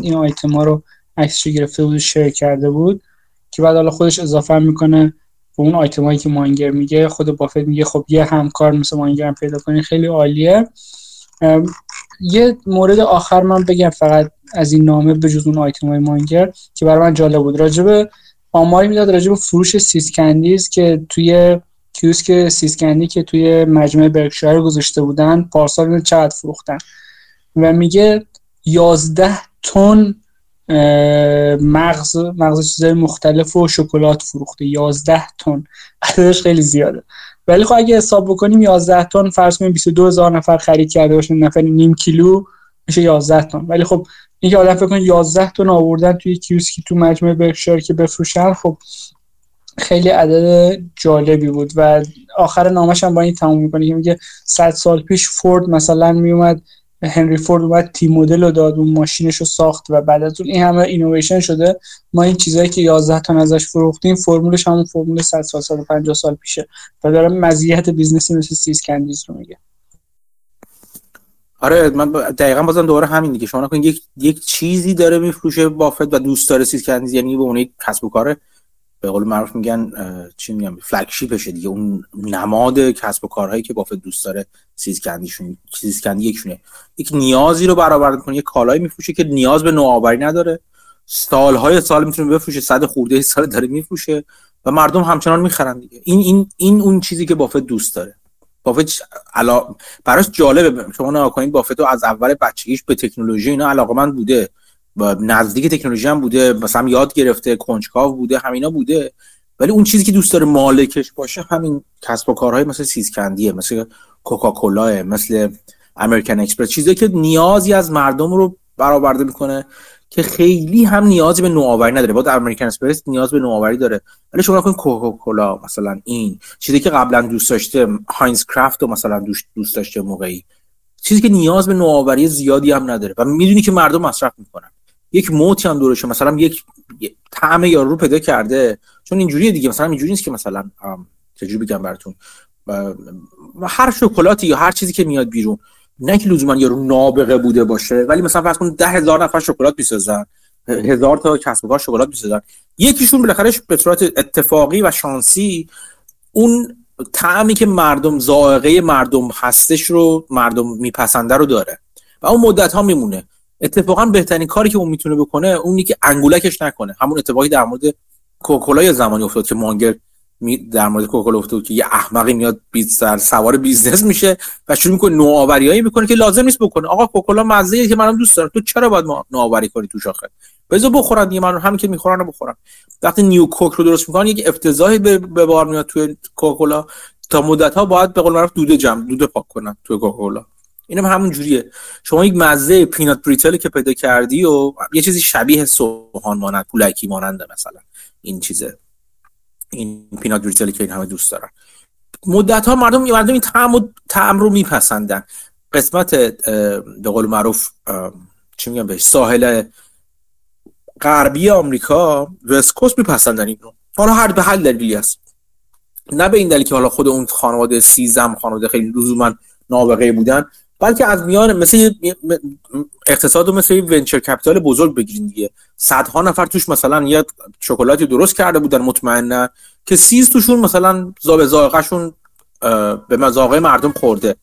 این آیتم ها رو عکسش گرفته بود شیر کرده بود که بعد حالا خودش اضافه می‌کنه به اون آیتم هایی که مانگر میگه. خود بافت میگه خب یه همکار مثل مانگر هم پیدا کنی خیلی عالیه. یه مورد آخر من بگم فقط از این نامه به جز اون آیتم های مانگر که برای من جالب بود. راجب آماری می‌داد راجب فروش See's Candies که توی کیوسک See's Candy که توی مجمع برکشایر گذاشته بودن پارسال چقدر فروختن؟ و میگه 11 تن مغز مغز چیزهای مختلف و شکلات فروخته. 11 تن. عددش خیلی زیاده. ولی خب اگه حساب بکنیم 11 تن فرض کنیم 22 هزار نفر خرید کرده باشن نفر نیم کیلو میشه 11 تن. ولی خب اینکه آدم فکر کنه 11 تن آوردن توی کیوسکی تو مجموعه برکشایر که بفروشن خب خیلی عدد جالبی بود. و آخر نامه‌ش هم با این تموم می‌کنه که میگه 100 سال پیش Ford مثلا میومد هنری فورد اومد T model رو داد اون ماشینش رو ساخت و بعد از اون این همه اینویشن شده. ما این چیزایی که 11 تا ازش فروختیم فرمولش همون فرمول 100 سال 150 سال پیشه و داره مزیت business ی مثل See's Candies رو میگه. آره من دقیقا بازم دوباره همین دیگه. شما نگاه کنید یک یک چیزی داره میفروشه بافت و دوست داره See's Candies یعنی به اون کسب و کاره. به قول معروف میگن چی میگم flagship شه دیگه. اون نماد کسب و کارهایی که بافت دوست داره See's Candy شون See's Candy یکیشونه. یک نیازی رو برآورده می‌کنه یک کالایی میفروشه که نیاز به نوآوری نداره. سالهای سال می‌تونه بفروشه صد خورده سال داره میفروشه و مردم همچنان می‌خرن دیگه. این این این اون چیزی که بافت دوست داره. بافت علا... براش جالبه. شما نگاه کنید بافت از اول بچگیش به تکنولوژی اینا علاقه بوده. نزدیک تکنولوژی هم بوده مثلا یاد گرفته کنجکاو بوده همینا بوده. ولی اون چیزی که دوست داره مالکش باشه همین کسب و کارهای مثل سیزکندیه مثل کوکاکولا مثل امریکن اکسپرس چیزی که نیازی از مردم رو برآورده می‌کنه که خیلی هم نیاز به نوآوری نداره. بعد امریکن اسپرس نیاز به نوآوری داره. ولی شما نکن کوکاکولا مثلا این چیزی که قبلا دوست داشته هاینز کرافت رو مثلا دوست داشته موقعی چیزی که نیاز به نوآوری زیادی هم نداره و می‌دونی که مردم مصرف می‌کنن. یک موتی هم دورشه مثلا یک طعم یارو رو پیدا کرده. چون اینجوریه دیگه. مثلا اینجوری نیست که مثلا چجوری بگم براتون؟ هر شکلاتی یا هر چیزی که میاد بیرون. نه که لزوما یارو نابغه بوده باشه ولی مثلا فرض کن ده هزار نفر شکلات می‌سازن. هزار تا کسب و کار شکلات می‌سازن. یکیشون بالاخره به صورت اتفاقی و شانسی اون طعمی که مردم ذائقه مردم هستش رو مردم میپسنده رو داره. و اون مدت ها میمونه. اتفاقا بهترین کاری که اون می‌تونه بکنه اونی که انگولکش نکنه. همون اتفاقی در مورد Coca-Cola زمانی افتاد که مانگر در مورد Coca-Cola افتاد که یه احمقی میاد سر سوار business میشه و شروع می‌کنه نوآوریایی می‌کنه که لازم نیست بکنه. آقا Coca-Cola مزه که منم دوست دارم تو چرا باید نوآوری کنی توش آخه؟ بذار بخورن دیگه من همین که می‌خورن بخورن. وقتی New Coke رو درست می‌کنن یک افتضاحی به بار میاد توی Coca-Cola تا مدت ها باید به قول معروف دوده جمع دوده پاک کنن توی Coca-Cola اینم همون جوریه. شما یک مزه peanut brittle که پیدا کردی و یه چیزی شبیه سوهان مانند پولکی ماننده مثلا. این چیزه. این peanut brittle که این همه دوست دارن. مدت ها مردم مردم این طعم و طعم رو میپسندن. قسمت به قول معروف چی میگم بهش؟ ساحل غربی آمریکا West میپسندن این رو. حالا به هر حال دلیلی است نه به این دلیل که حالا خود اون خانواده سیزم خانواده خیلی لزوما نابغه بودن. بلکه از میان مثل اقتصاد و مثل venture capital بزرگ بگیرین دیگه. صدها نفر توش مثلا یه شکلاتی درست کرده بودن مطمئنا که سیز توشون مثلا ذا ذائقه‌شون به مذاق مردم خورده.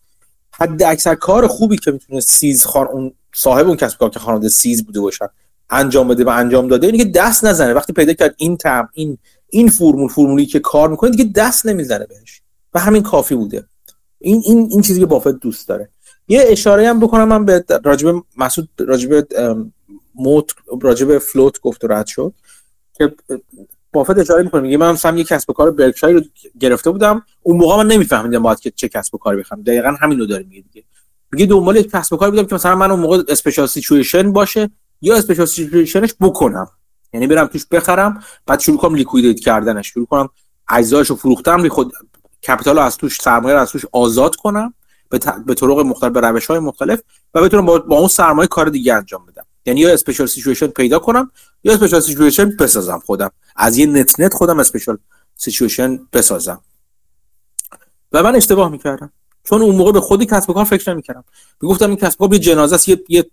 حد اکثر کار خوبی که می‌تونه سیز خان اون صاحب اون کسب و کار که خانواده سیز بوده باشن انجام بده و انجام داده اینه که دست نزنه. وقتی پیدا کرد این طعم این این فرمول فرمولی که کار می‌کنه دیگه دست نمی‌زنه بهش. و همین کافی بوده. این این این چیزی که بافت دوست داره. یه اشاره هم بکنم من به راجب مسعود راجب moat راجب float گفت و رد شد که بافت اشاره می‌کنه. میگه من مثلا یه کسب و کار برکشای رو گرفته بودم اون موقع من نمیفهمیدم باید که چه کسب و کاری بخوام. دقیقا همین رو داره میگه دیگه. میگه دنبال یک کسب و کاری بودم که مثلا من اون موقع special situation باشه یا special situation ش بکنم. یعنی برم توش بخرم بعد شروع کنم liquidate کردنش. شروع کنم اجزایشو فروختم خود capital از توش سرمایه از توش آزاد کنم. به, ت... به طرق مختلف به روش های مختلف و بتونم با, با اون سرمایه کار دیگه انجام بدم. یعنی یا special situation پیدا کنم یا special situation بسازم خودم. از یه net-net خودم special situation بسازم. و من اشتباه می‌کردم. چون اون موقع به خودی کسب و کار فکر نمی‌کردم. می‌گفتم این کسب و کار یه جنازه است یه یه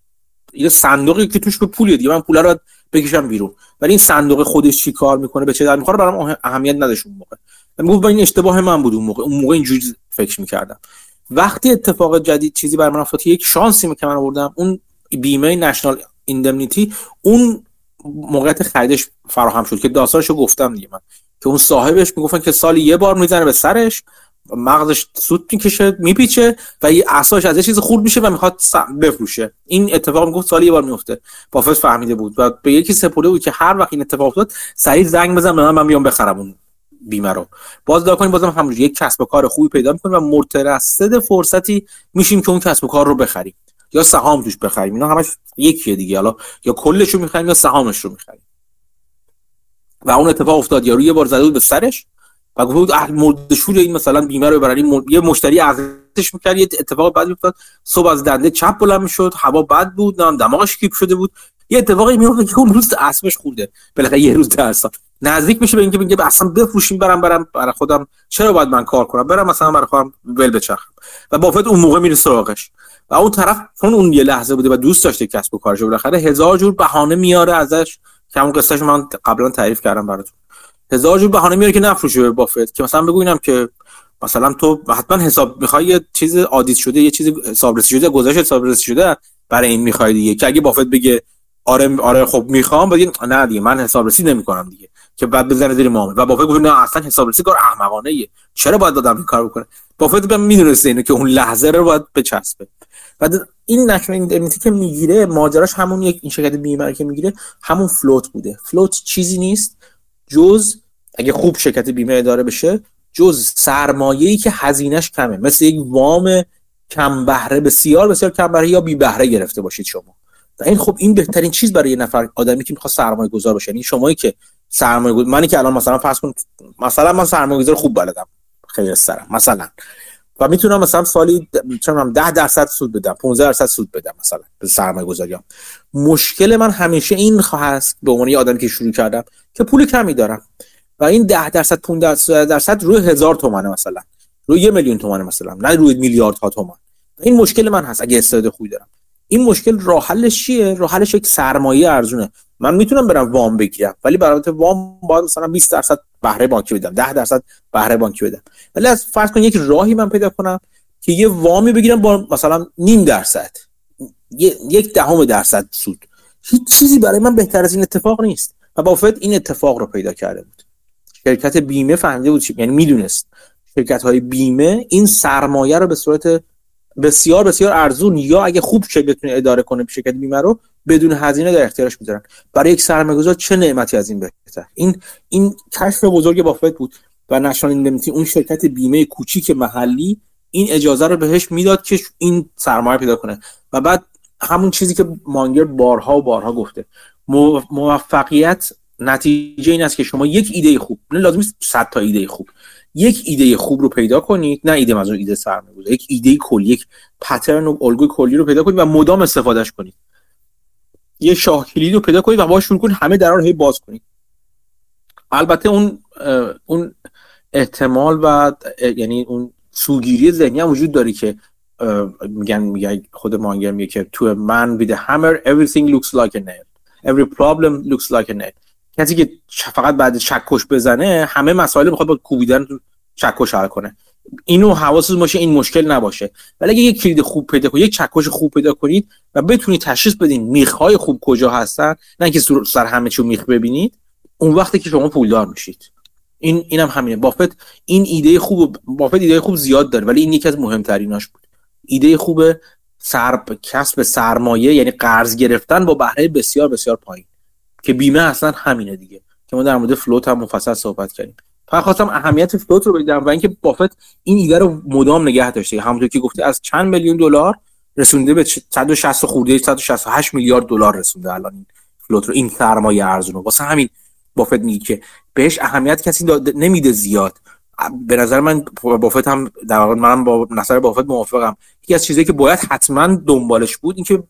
یه صندوقی که توش یه پولیه دیگه. من پول رو بکشم بیرون. ولی این صندوق خودش چی کار می‌کنه به چه درد می‌خوره برام اهمیت نداشت اون موقع. می‌گفت این اشتباه من بود اون موقع. اون موقع اینجوری فکر می‌کردم. وقتی اتفاق جدید چیزی بر من افتاد یک شانسی که من آوردم اون بیمه نشنال ایندمنیتی اون موقعیت خریدش فراهم شد که داستانشو گفتم دیگه من. که اون صاحبش می‌گفتن که سالی یه بار می‌زنه به سرش مغزش سود می‌کشه میپیچه و یه اساش از یه چیز خورد میشه و می‌خواد بفروشه. این اتفاق می‌گفت سالی یه بار میفته بافت فهمیده بود. و به یکی سپرده بود که هر وقت این اتفاق افتاد سریع زنگ بزن به من من بیام بخرم اون بیمه رو. باز دا کنیم بازم همونجوری. یک کسب و کار خوبی پیدا می‌کنیم و مترصد فرصتی میشیم که اون کسب و کار رو بخریم. یا سهام توش بخریم. اینا همش یکیه دیگه. حالا یا کلش رو می‌خریم یا سهامش رو می‌خریم. و اون اتفاق افتاد. یا روی یه بار زده به سرش و گفت بود مردشور این مثلا بیمه رو ببرن. یه مشتری ازش می‌کرد. یه اتفاق بعد افتاد. صبح از دنده چپ بلند می‌شد. هوا بد بود. نه دماغش کیپ شده بود. یه اتفاقی میفته که اون روز اسبش خورده. بالاخره یه روز درس نزدیک میشه به اینکه میگه اصلا بفروشیم برم برم برای خودم. چرا باید من کار کنم؟ برم مثلا برای خودم ول بچرخم. و بافت اون موقع میره سراغش. و اون طرف چون اون یه لحظه بوده و دوست داشته کسب و کارش بالاخره هزار جور بهانه میاره ازش. که همون قصهش من قبلا تعریف کردم براتون. هزار جور بهانه میاره که نفروشه به بافت. که مثلا بگو که مثلا تو حتما حساب می‌خوای یه چیز عادی شده یه چیز حسابرسی شده گذشته حسابرسی شده برای این می‌خوای دیگه. که اگه بافت بگه آره آره خب می‌خوام بگین نه دیگه من حسابرسی نمی‌کنم دیگه. که بعد بزنه زیر معامله و بافت گفت نه اصلا حسابرسی کار احمقانه ایه چرا باید دادم این کار بکنه بافت به می‌دونسته اینو که اون لحظه رو باید بچسبه. بعد این نشون ایندمنیتی که می‌گیره ماجراش همون یک این شرکت بیمه که می‌گیره همون فلوت بوده. فلوت چیزی نیست جز اگه خوب شرکت بیمه داره بشه جز سرمایه‌ای که هزینهش کمه. مثل یک وام کم بهره بسیار بسیار کم بهره یا بی بهره گرفته باشید شما. این خب این بهترین چیز برای یه نفر آدمی که می‌خواد سرمایه گذار باشه. یعنی شمایی که سرمایه گذار منی که الان مثلا فرض کن مثلا من سرمایه گذار خوب بلدم. خیلی سرم مثلا. و می‌تونم مثلا سالی چه 10 درصد سود بدم 15 درصد سود بدم مثلا به سرمایه گذاری مشکل من همیشه این خواهد به عنوان آدمی که شروع کردم که پول کمی دارم. و این 10 درصد 15 درصد روی هزار تومنه مثلا. روی یه میلیون تومنه مثلا نه روی میلیاردها تومان این مشکل من هست اگه استعداد خوبی دارم. این مشکل راه حلش چیه؟ راه حلش یک سرمایه ارزونه. من می‌تونم برم وام بگیرم ولی برای وام باید مثلا 20 درصد بهره بانکی بدم 10 درصد بهره بانکی بدم. ولی از فرض کن یک راهی من پیدا کنم که یه وامی بگیرم با مثلا نیم درصد. یک دهم درصد سود. هیچ چیزی برای من بهتر از این اتفاق نیست. و بافت این اتفاق رو پیدا کرده بود. شرکت بیمه فهمیده بود یعنی می‌دونست. شرکت های بیمه این سرمایه رو به صورت بسیار بسیار ارزون یا اگه خوب شه بتونه اداره کنه شرکت بیمه رو بدون هزینه در اختیارش می‌ذارن. برای یک سرمایه‌گذار چه نعمتی از این بهتر؟ این این کشف بزرگ بافت بود و نشان ایندمنتی اون شرکت بیمه کوچیک محلی این اجازه رو بهش می‌داد که این سرمایه پیدا کنه. و بعد همون چیزی که مانگر بارها و بارها گفته. موفقیت نتیجه این است که شما یک ایده خوب نه لازم نیست 100 تا ایده خوب. یک ایده خوب رو پیدا کنید نه ایده منظور ایده سرمایه‌گذاری یک ایده کلی یک پترن و الگوی کلی رو پیدا کنید و مدام استفادهش کنید. یه شاه کلید رو پیدا کنید و شروع کنید همه درا رو باز کنید. البته اون اون احتمال و یعنی اون سوگیری ذهنی هم وجود داره که میگن میگه خود مانگر میگه که تو من with a hammer everything looks like a nail. Every problem looks like a کسی که فقط بعد چکش بزنه همه مسائل می‌خواد با کوبیدن تو چکش حل کنه. اینو حواستون باشه این مشکل نباشه. ولی اگه یک کلید خوب پیدا کنید یک چکش خوب پیدا کنید و بتونید تشخیص بدین میخ های خوب کجا هستن نه که سر همه چیو میخ ببینید اون وقتی که شما پولدار میشید. این اینم همینه. بافت این ایده خوب بافت ایده خوب زیاد داره ولی این یکی از مهمتریناش بود. ایده خوب سرب کسب سرمایه یعنی قرض گرفتن با بهره بسیار بسیار پایین. که بیمه اصلا همینه دیگه. که ما در مورد فلوت هم مفصل صحبت کردیم. فقط خواستم اهمیت فلوت رو بگم و اینکه بافت این ایده رو مدام نگه داشته. همونطور که گفته از چند میلیون دلار رسونده به 160 خورده 168 میلیارد دلار رسونده الان این فلوت رو این سرمایه ارزونه واسه همین بافت میگه که بهش اهمیت کسی نمیده زیاد. به نظر من بافت هم در واقع من با نظر بافت موافقم. یکی از چیزایی که باید حتما دنبالش بود اینکه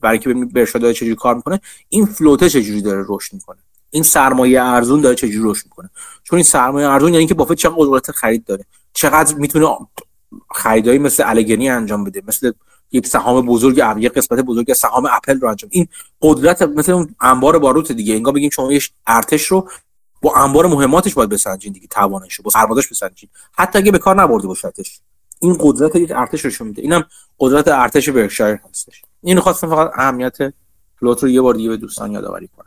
برای که برشاد داره چجوری کار می‌کنه این فلوته چجوری داره رشد می‌کنه؟ این سرمایه ارزون داره چجوری رشد می‌کنه؟ چون این سرمایه ارزون یعنی که بافت چقدر قدرت خرید داره چقدر می‌تونه خریدایی مثل الگنی انجام بده مثل یک سهام بزرگ یک قسمت بزرگ سهام اپل رو انجام. این قدرت مثل اون انبار باروت دیگه. انگار بگیم شما یه ارتش رو با انبار مهماتش باید بسنجین دیگه توانش با سربازاش بسنجین. حتی اگه به کار نبرده باشتش این قدرت یک ارتش رو میده. اینم قدرت ارتش برکشایر هستش. اینو خواستم فقط اهمیت فلوت رو یه بار دیگه به دوستان یادآوری کنم.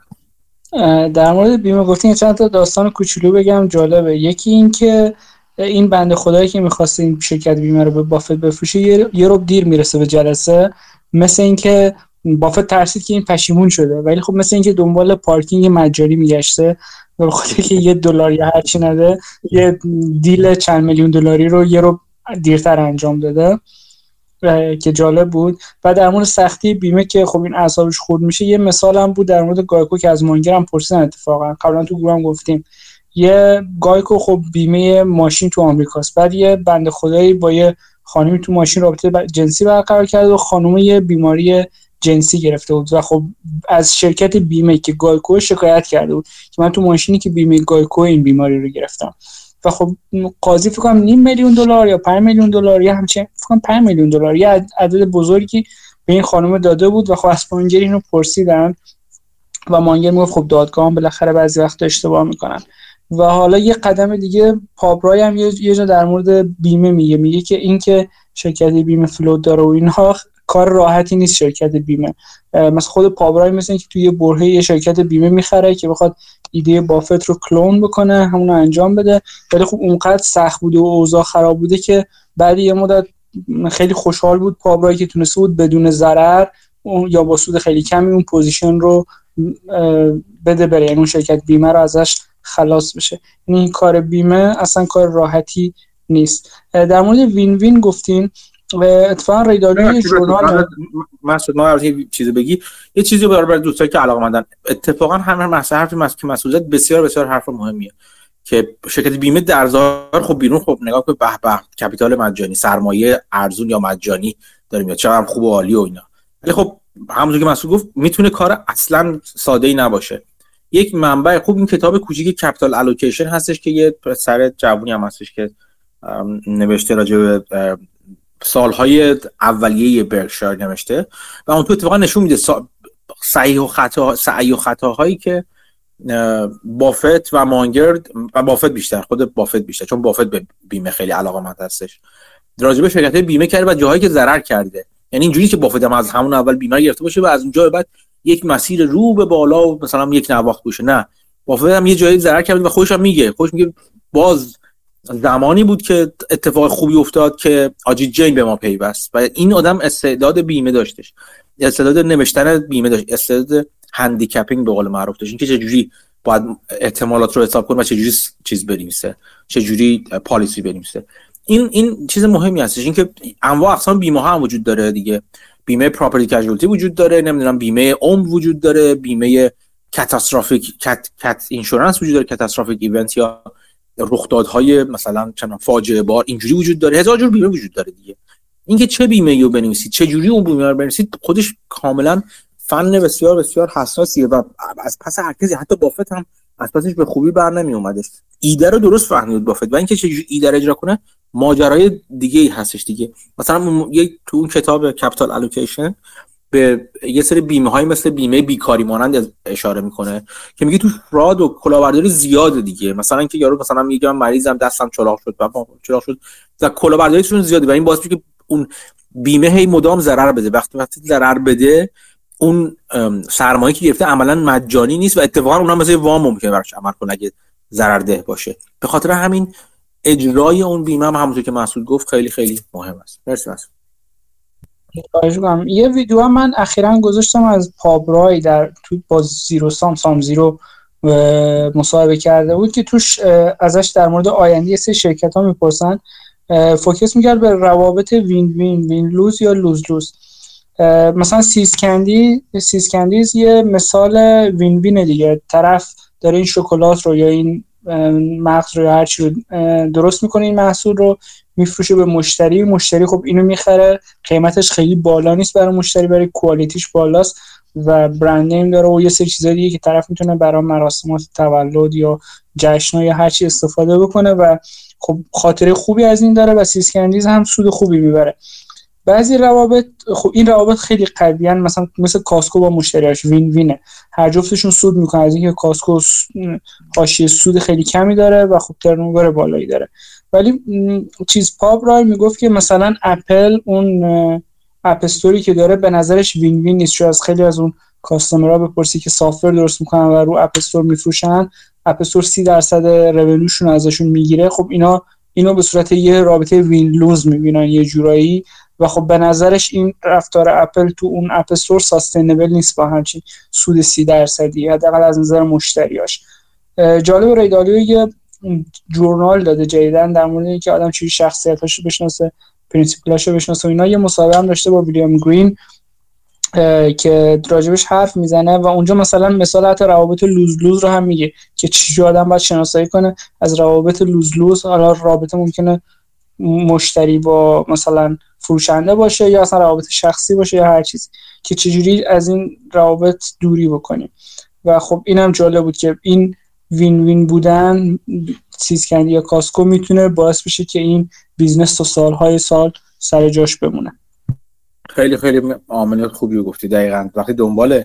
در مورد بیمه گفتین چند تا داستان کوچولو بگم جالبه. یکی این که این بنده خدایی که می‌خواست این شرکت بیمه رو به بافت بفروشه یه رو دیر می‌رسه به جلسه. مثل اینکه بافت ترسید که این پشیمون شده. ولی خب مثل اینکه دنبال پارکینگ مجاری میگشته به خاطر که یه دلار یا هرچی نده یه deal چند میلیون دلاری رو یه رو دیرتر انجام داده. که جالب بود. و در مورد سختی بیمه که خب این اعصابش خورد میشه یه مثال هم بود در مورد GEICO که از مانگر هم پرسیدن اتفاقا. قبلا تو گروه هم گفتیم. یه GEICO خب بیمه ماشین تو آمریکاست. بعد یه بنده خدایی با یه خانمی تو ماشین رابطه جنسی برقرار کرد و خانم یه بیماری جنسی گرفته بود. و خب از شرکت بیمه که GEICO شکایت کرده بود که من تو ماشینی که بیمه GEICO این بیماری رو گرفتم. و خب قاضی فکر کنم نیم میلیون دلار یا 5 میلیون دلار یا همچین فکر کنم 5 میلیون دلار. یا عدد بزرگی به این خانم داده بود و خب از مانگر اینو پرسیدن و مانگر می‌گفت خب دادگاه بالاخره بعضی وقت اشتباه می‌کنن. و حالا یه قدم دیگه پابرای هم یه جا در مورد بیمه میگه. میگه که اینکه شرکت بیمه فلوت داره و اینها کار راحتی نیست شرکت بیمه. مثلا خود پابرای مثل که توی برهه یه شرکت بیمه می‌خره که بخواد ایده بافت رو کلون بکنه همون انجام بده. ولی خب اونقدر سخت بوده و اوضاع خراب بوده که بعد یه مدت خیلی خوشحال بود پابرای که تونسته بود بدون ضرر یا با سود خیلی کمی اون position رو بده بره. یعنی اون شرکت بیمه رو ازش خلاص بشه. یعنی این کار بیمه اصلا کار راحتی نیست. در مورد win-win گفتین اتفاقا Daily Journal مسعود ما یه چیزی بگی. یه چیزی برای دوستایی که علاقه مندن. اتفاقا همه مسئله حرفی که مسئولیت بسیار بسیار حرف مهمیه. که شرکت بیمه در ظاهر خب بیرون خب نگاه که به به کپیتال مجانی سرمایه ارزون یا مجانی داریم یا چقدر خوب و عالی و اینا. ولی خب همونطور که مسعود گفت می‌تونه کار اصلا ساده ای نباشه. یک منبع خوب این کتاب کوچیک کپیتال الوکیشن هستش که یه سر جوونی هم هستش که نوشته راجع به سالهای اولیه برکشایر نوشته و اون تو اتفاقا نشون میده صحیح و خطا سعی و خطاهایی که بافت و مانگرد و بافت بیشتر خود بافت بیشتر چون بافت به بیمه خیلی علاقه مند هستش راجبه شرکت بیمه کرده و جاهایی که ضرر کرده. یعنی اینجوری که بافت هم از همون اول بیمه گرفته باشه و از اونجا بعد یک مسیر رو به بالا و مثلا یک نواخت باشه. نه. بافت هم یه جایی ضرر کرده و خودش هم میگه. خودش میگه باز زمانی بود که اتفاق خوبی افتاد که آجی جین به ما پیوست و این آدم استعداد بیمه داشتش. استعداد نوشتن بیمه داشت. استعداد هندیکپینگ به قول معروف داشت. اینکه چجوری باید احتمالات رو حساب کنه و چجوری چیز بنویسه چجوری پالیسی بنویسه. این این چیز مهمی هستش. اینکه انواع اقسام بیمه ها هم وجود داره دیگه. بیمه پراپرتی کژوالتی وجود داره نمی‌دونم بیمه عمر وجود داره بیمه catastrophic cat cat insurance وجود داره catastrophic event یا رخدادهای مثلا چند فاجعه بار اینجوری وجود داره. هزار جور بیمه وجود داره دیگه. اینکه چه بیمه رو بنویسید چه جوری اون بیمه رو بنویسید خودش کاملا فن بسیار بسیار حساسیه و از پس هر کسی حتی بافت هم از پسش به خوبی بر نمی اومدش ایده رو درست فهمید بافت. و اینکه چجوری ایده رو اجرا کنه ماجرای دیگه ای هستش دیگه. مثلا یک تو اون کتاب Capital Allocation به یه سری بیمه های مثل بیمه بیکاری مانند اشاره می‌کنه که میگه تو فراد و کلاهبرداری زیاد دیگه. مثلا اینکه یارو مثلا میگم مریضم دستم چلاق شد و چلاق شد. و کلاهبرداریشون زیاده و این باعث که اون بیمه هی مدام ضرر بده. وقتی وقتی ضرر بده اون سرمایه که گرفته عملا مجانی نیست و اتفاقا اونها مثل وام ممکنه براش عمل کنه اگه ضرر ده باشه. به خاطر همین اجرای اون بیمه هم همونطور که مسعود گفت خیلی خیلی مهم است. مرسی مسعود. یه ویدیو هم من اخیرا گذاشتم از پابرای در تو با Zero Sum SumZero مصاحبه کرده بود که توش ازش در مورد آینده سه شرکت ها می‌پرسن focus می‌کرد به روابط win win win lose یا lose lose. مثلا See's Candy See's Candies یه مثال win win دیگه. طرف داره این شکلات رو یا این مغز رو یا هر چی رو درست می‌کنه این محصول رو. میفروشه به مشتری مشتری خب اینو می‌خره قیمتش خیلی بالا نیست برای مشتری برای quality ش بالاست و brand name داره و یه سری چیزای دیگه که طرف می‌تونه برای مراسمات تولد یا جشن یا هر چی استفاده بکنه و خب خاطره خوبی از این داره و See's Candies هم سود خوبی می‌بره. بعضی روابط خب این روابط خیلی قویان مثلا مثل Costco با مشتریاش win win ه. هر جفتشون سود می‌کنه از اینکه Costco حاشیه سود خیلی کمی داره و خب turnover بالایی داره. ولی چیز پابرای می‌گفت که مثلا اپل اون App Store ی که داره به نظرش win win نیست از خیلی از اون customer ها بپرسی که software درست می‌کنن و رو App Store میفروشن App Store 30 درصد رونوشون ازشون می‌گیره. خب اینا اینو به صورت یه رابطه win lose می‌بینن یه جورایی. و خب به نظرش این رفتار اپل تو اون App Store sustainable نیست با همچین سود سی درصدی حداقل از نظر مشتریاش. جالب ری دالیو یه journal داده جدیدن در مورد اینکه آدم چی شخصیتاشو بشناسه principle اشو بشناسه و اینا. یه مصاحبه هم داشته با ویلیام گرین که راجبش حرف می‌زنه و اونجا مثلا مثال حتی روابط lose lose رو هم میگه که چی آدم باید شناسایی کنه. از روابط lose lose حالا رابطه ممکنه مشتری با مثلا فروشنده باشه یا اصلا روابط شخصی باشه یا هر چیزی که چجوری از این روابط دوری بکنیم. و خب اینم جالب بود که این win win بودن See's Candy یا Costco می‌تونه باعث بشه که این بیزنس تا سالهای سال سر جاش بمونه. خیلی خیلی عامل خوبی گفتی دقیقا. وقتی دنبال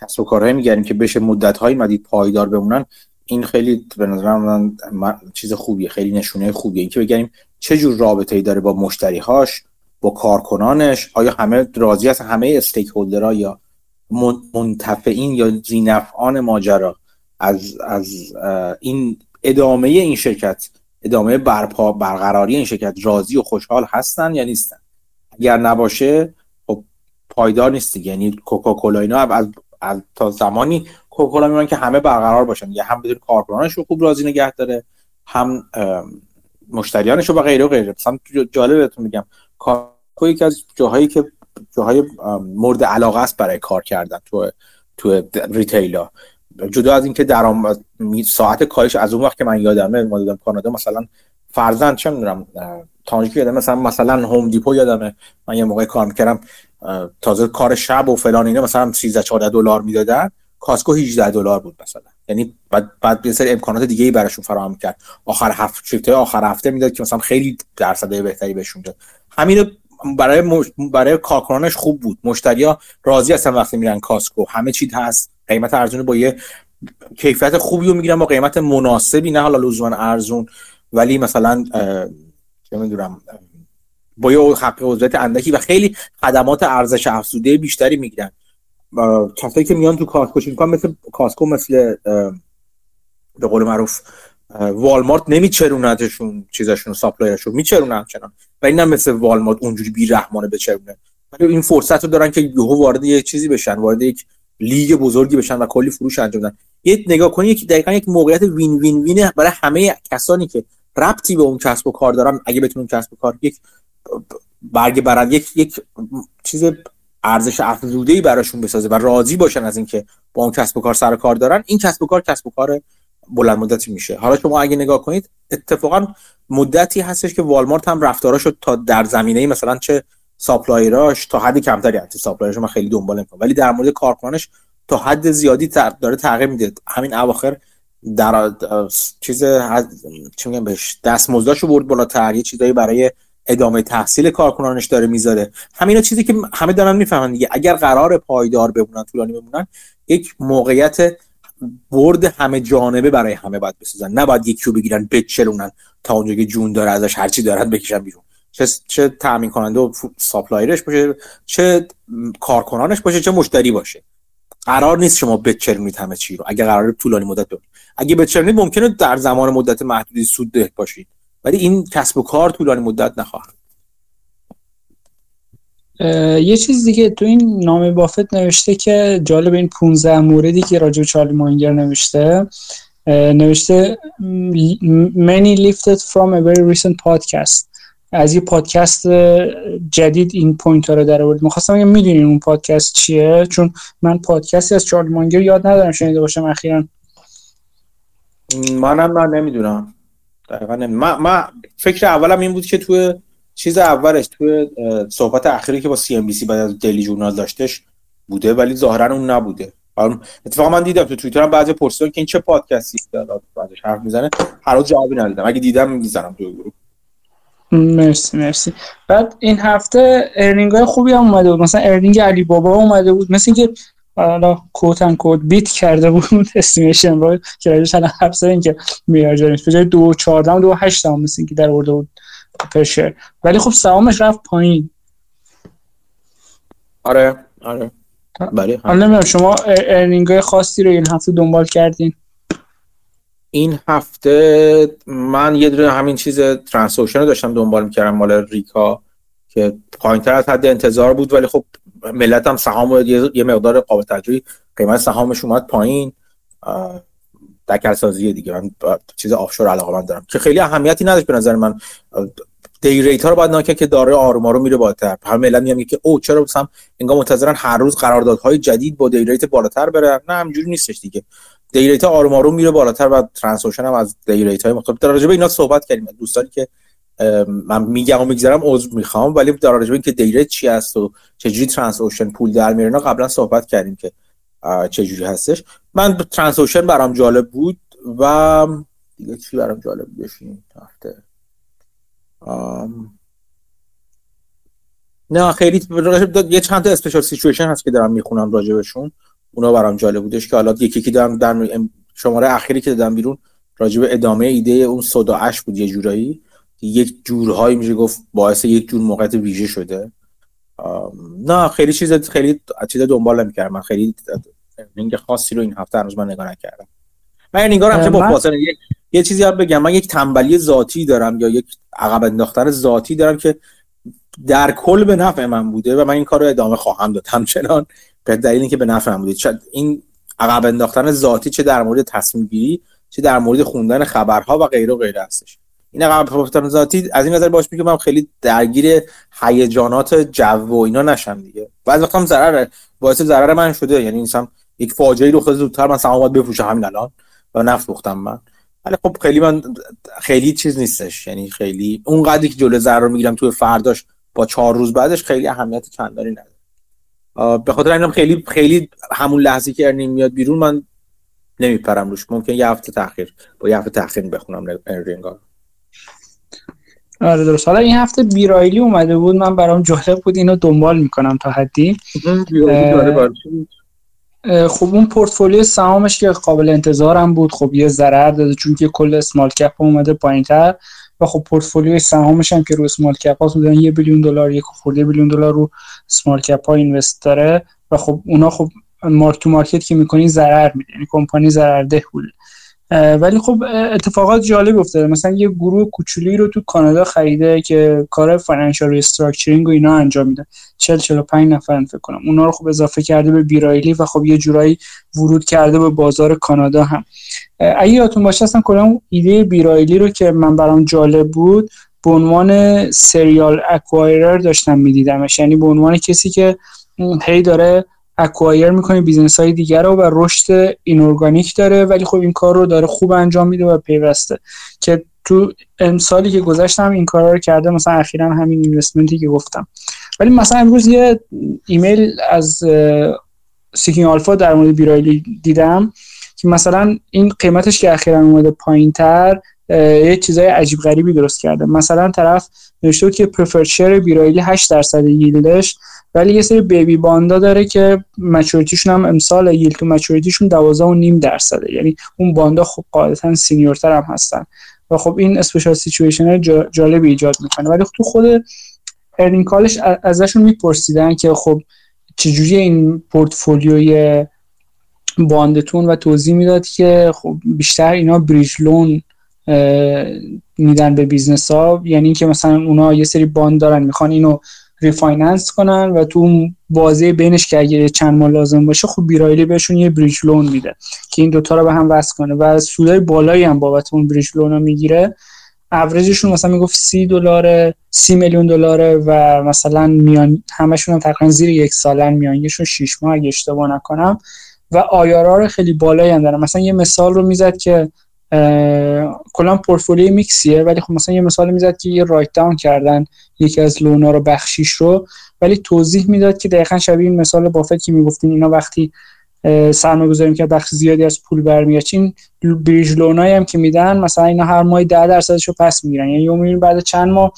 کسب و کارهایی میگردیم که بشه مدت هایی مدید پایدار بمونن این خیلی به نظر من چیز خوبیه خیلی نشونه خوبیه. اینکه بگیم چه جور رابطه ای داره با مشتریهاش با کارکنانش آیا همه راضی هستن؟ همه استیک هولدرها یا منتفعین یا زینفعان ماجرا؟ از از این ادامه این شرکت ادامه برپا برقراری این شرکت راضی و خوشحال هستن یا نیستن؟ اگر نباشه خب پایدار نیست یعنی کوکاکولا اینا از, از تا زمانی کوکاکولا میمونن که همه برقرار باشن. یا هم بدون کارکنانش رو خوب راضی نگه داره هم مشتریانش رو و غیره و غیره. مثلا جالب بهتون میگم. یکی از جاهایی که جاهای مورد علاقه است برای کار کردن تو تو ریتیلا. جدا از اینکه درآمد ساعت کارش از اون وقت که من یادمه ما دیدم کانادا مثلا فرزند چه می‌دونم تانجیک یادم مثلا مثلا هوم دیپو یادمه. من یه موقع کار می‌کردم تازه کار شب و فلان اینا مثلا 13 14 دلار می‌دادن. کاسکو 18 دلار بود مثلا. یعنی بعد بعد یه سری امکانات دیگه ای براشون فراهم کرد. آخر هفته شیفت آخر هفته می‌داد که مثلا خیلی درصد بهتری بهشون داد. همین برای مش... برای کارکنانش خوب بود. مشتریا راضی هستن وقتی میرن کاسکو. همه چی هست. قیمت ارزون با یه کیفیت خوبی رو می‌گیرن با قیمت مناسبی نه حالا لزوما ارزون. ولی مثلا چه می‌دونم با یه حق عضویت اندکی و خیلی خدمات ارزش افزوده بیشتری می‌گیرن. کسایی که میان تو Costco می‌کنن مثل Costco مثل به قول معروف والمارت نمیچرونتشون چیزاشون supplier شون میچرونن چنان. و اینم مثل والمارت اونجوری بیرحمانه بچرونه. ولی این فرصت رو دارن که یهو وارد یه چیزی بشن وارد یک لیگ بزرگی بشن و کلی فروش انجام بدن. یه نگاه کنی یک دقیقا یک موقعیت win win win ه برای همه کسانی که ربطی به اون کسب و کار دارن. اگه بتونن کسب و کار یک برگ برنده یک یک چیز ارزش افزوده ای براشون بسازه و راضی باشن از اینکه با اون کسب و کار سر کار دارن این کسب و کار کسب و کار بلند مدتی میشه. حالا شما اگه نگاه کنید اتفاقا مدتی هستش که والمارت هم رفتاراشو تا در زمینه مثلا چه supplier اش تا حد کمتری حتی supplier ش من خیلی دنبال نمی‌کنم. ولی در مورد کارکنانش تا حد زیادی داره تغییر میده. همین اواخر در چیز چی میگم بهش؟ دستمزداشو برد بالاتر. یه چیزایی برای ادامه تحصیل کارکنانش داره می‌ذاره. همینا چیزی که همه دارن می‌فهمن دیگه. اگر قرار پایدار بمونن طولانی بمونن یک موقعیت برد همه جانبه برای همه باید بسازن نباید یکی رو بگیرن بچلونن تا اونجا که جون داره ازش هرچی دارد بکشن بیرون. چه چه تامین کننده و ساپلایرش باشه چه کارکنانش باشه چه مشتری باشه. قرار نیست شما بچرونید همه چی رو. اگه قرار طولانی مدت بمونید. اگه بچرونید ممکنه در زمان مدت محدودی سود ده باشید. ولی این کسب و کار طولانی مدت نخواهد. یه چیز دیگه تو این نامه بافت نوشته که جالب این 15 موردی که راجع به چارلی مانگر نوشته نوشته many lifted from a very recent podcast. از یه پادکست جدید این point ها رو در آورد می‌خواستم بگم می‌دونین اون پادکست چیه؟ چون من پادکستی از چارلی مانگر یاد ندارم شنیده باشم اخیرا. منم من نمی‌دونم. دقیقا من, من فکر اولم این بود که توی چیز اولش توی صحبت اخیری که با سی ام بی سی بعد از دلی جورنال داشتش بوده ولی ظاهرا اون نبوده. اتفاقا من دیدم تو توییتر هم بعضی پرسیدن که این چه پادکستی داره بعدش حرف می‌زنه. هر جوابی ندیدم اگه دیدم می‌زنم تو گروه. مرسی مرسی. بعد این هفته earning های خوبی هم اومده بود. مثلا earning علی بابا اومده بود. مثل اینکه حالا quote unquote beat کرده بود estimation رو. که راجعش الان حرف زدیم که میلیارد به جای 2 14 و 2 8 مثل اینکه در آورده بود per share ولی خب سهامش رفت پایین. آره آره. بله حالا شما earning های خاصی رو این هفته دنبال کردین؟ این هفته من یه دونه همین چیز Transocean رو داشتم دنبال می‌کردم مال ریگ ها که پایینتر از حد انتظار بود ولی خب ملت هم سهام یه مقدار قابل توجهی قیمت سهامش اومد پایین. دکر سازی دیگه. من چیز offshore علاقه من دارم که خیلی اهمیتی نداشت به نظر من. day rate ها رو باید ناکن که داره آروم آروم میره بالاتر. هم ملت میگن که او چرا مثلا انگار منتظرن هر روز قراردادهای جدید با day rate بالاتر بره؟ نه همینجوری نیستش دیگه. day rate آروم آروم میره بالاتر و Transocean هم از day rate های مختلف در رابطه اینا صحبت کردیم. دوستانی که من میگم و می‌گذارم عذر می‌خوام ولی در رابطه اینکه day rate چی هست و چجوری Transocean پول در میره اینا قبلا صحبت کردیم که چجوری هستش. من Transocean برام جالب بود و دیگه چی برام جالب بودش این هفته نه خیلی یه چند تا special situation هست که دارم می‌خونم راجبشون اونا برام جالب بودش که حالا یکی یکی دارم در شماره اخیری که دادم بیرون راجب ادامه ایده اون سودا اش بود یه جورایی. یک جورهایی میشه گفت باعث یک جور موقعیت ویژه شده. نه خیلی چیز خیلی چیز دنبال نمی‌کردم. من خیلی رنگ خاصی رو این هفته هنوز من نگاه نکردم. من این نگاه با فاصله یک یه چیزی هم بگم. من یک تنبلی ذاتی دارم یا یک عقب انداختن ذاتی دارم که در کل به نفع من بوده و من این کار رو ادامه خواهم داد. همچنان به دلیل اینکه به نفع من بوده این عقب انداختن ذاتی چه در مورد تصمیم گیری چه در مورد خوندن خبرها و غیره و غیره هستش. این قبل پروفیتر ذاتی از این نظر باش میگم من خیلی درگیر هیجانات جو و اینا نشم دیگه. بعضی وقتا هم ضرر باعث ضرر من شده. یعنی مثلا یک فاجعه رو خود زودتر من سهامات بفروشم همین الان و نفت بختم من. ولی خب خیلی من خیلی چیز نیستش. یعنی خیلی اون قدری که جلو ضرر رو می‌گیرم توی فرداش با چهار روز بعدش خیلی اهمیت چندانی نداره. به خاطر اینم خیلی خیلی همون لحظه که earning میاد بیرون من نمیپرم روش. ممکن یه هفته تاخیر با یه هفته تاخیر بخونم earning ا آره درست. حالا این هفته B. Riley اومده بود. من برام جالب بود. اینو دنبال می‌کنم تا حدی. خب اون پورتفولیو سهامش که قابل انتظارم بود. خب یه ضرر داده چون که کل small cap اومده پایینتر. و خب پورتفولیوی سهامش هم که رو small cap ها بودن یه billion دلار یک خورده billion دلار رو small cap ها invest داره و خب اونا خب mark to market که می‌کنی ضرر میده یعنی کمپانی ضررده بوده ولی خب اتفاقات جالب افتاده. مثلا یه گروه کوچولی رو تو کانادا خریده که کار financial restructuring و اینا انجام میده. 40 45 نفر فکر کنم. اونا رو خب اضافه کرده به B. Riley و خب یه جورایی ورود کرده به بازار کانادا هم. اگه یادتون باشه اصلا کلا ایده B. Riley رو که من برام جالب بود به عنوان serial acquirer داشتم میدیدمش. یعنی به عنوان کسی که هی داره acquire می‌کنه business های دیگر رو و رشد inorganic داره ولی خب این کار رو داره خوب انجام میده و پیوسته. که تو امسالی که گذشت هم این کار رو کرده مثلا اخیرا همین investment ی که گفتم. ولی مثلا امروز یه ایمیل از Seeking Alpha در مورد B. Riley دیدم. که مثلا این قیمتش که اخیرا اومده پایین تر یه چیزای عجیب غریبی درست کرده. مثلا طرف نوشته که preferred share B. Riley 8 درصد yield ش ولی یه سری baby bond ا داره که maturity شون هم امسال yield to maturity شون 12 و نیم درصده. یعنی اون bond ا خب قاعدتا senior تر هم هستن. و خب این special situation جالبی ایجاد می‌کنه. ولی تو خود earning call ش ازشون میپرسیدن که خب چجوری این پورتفولیوی bond تون و توضیح می‌داد که خب بیشتر اینا bridge loan میدن به business ها یعنی که مثلا اونا یه سری bond دارن می‌خوان اینو refinance کنن و تو بازه بینش که اگه چند ماه لازم باشه خب B. Riley بهشون یه bridge loan میده که این دوتا رو به هم وصل کنه. و سودای بالایی هم بابت اون bridge loan رو می‌گیره. اوریجشون مثلا می‌گفت سی دلار سی میلیون دلاره و مثلا میان همشون هم تقریبا زیر یک سالن میانگینشون 6 ماه اگه اشتباه نکنم. و آیارار خیلی بالایی هم داره مثلا یه مثال رو می‌زد که کلا پورتفولیو میکسیه ولی خب مثلا یه مثال می‌زد که یه رایت داون کردن یکی از لونا رو بخشیش رو. ولی توضیح می‌داد که دقیقا شبیه این مثال بافت که می‌گفتین. اینا وقتی سرمایه گذاری که بخش زیادی از پول برمیاد این بریج لونایی هم که میدن مثلا اینا هر ماه 10 درصدش رو پس می‌گیرن. یعنی یوم بعد چند ماه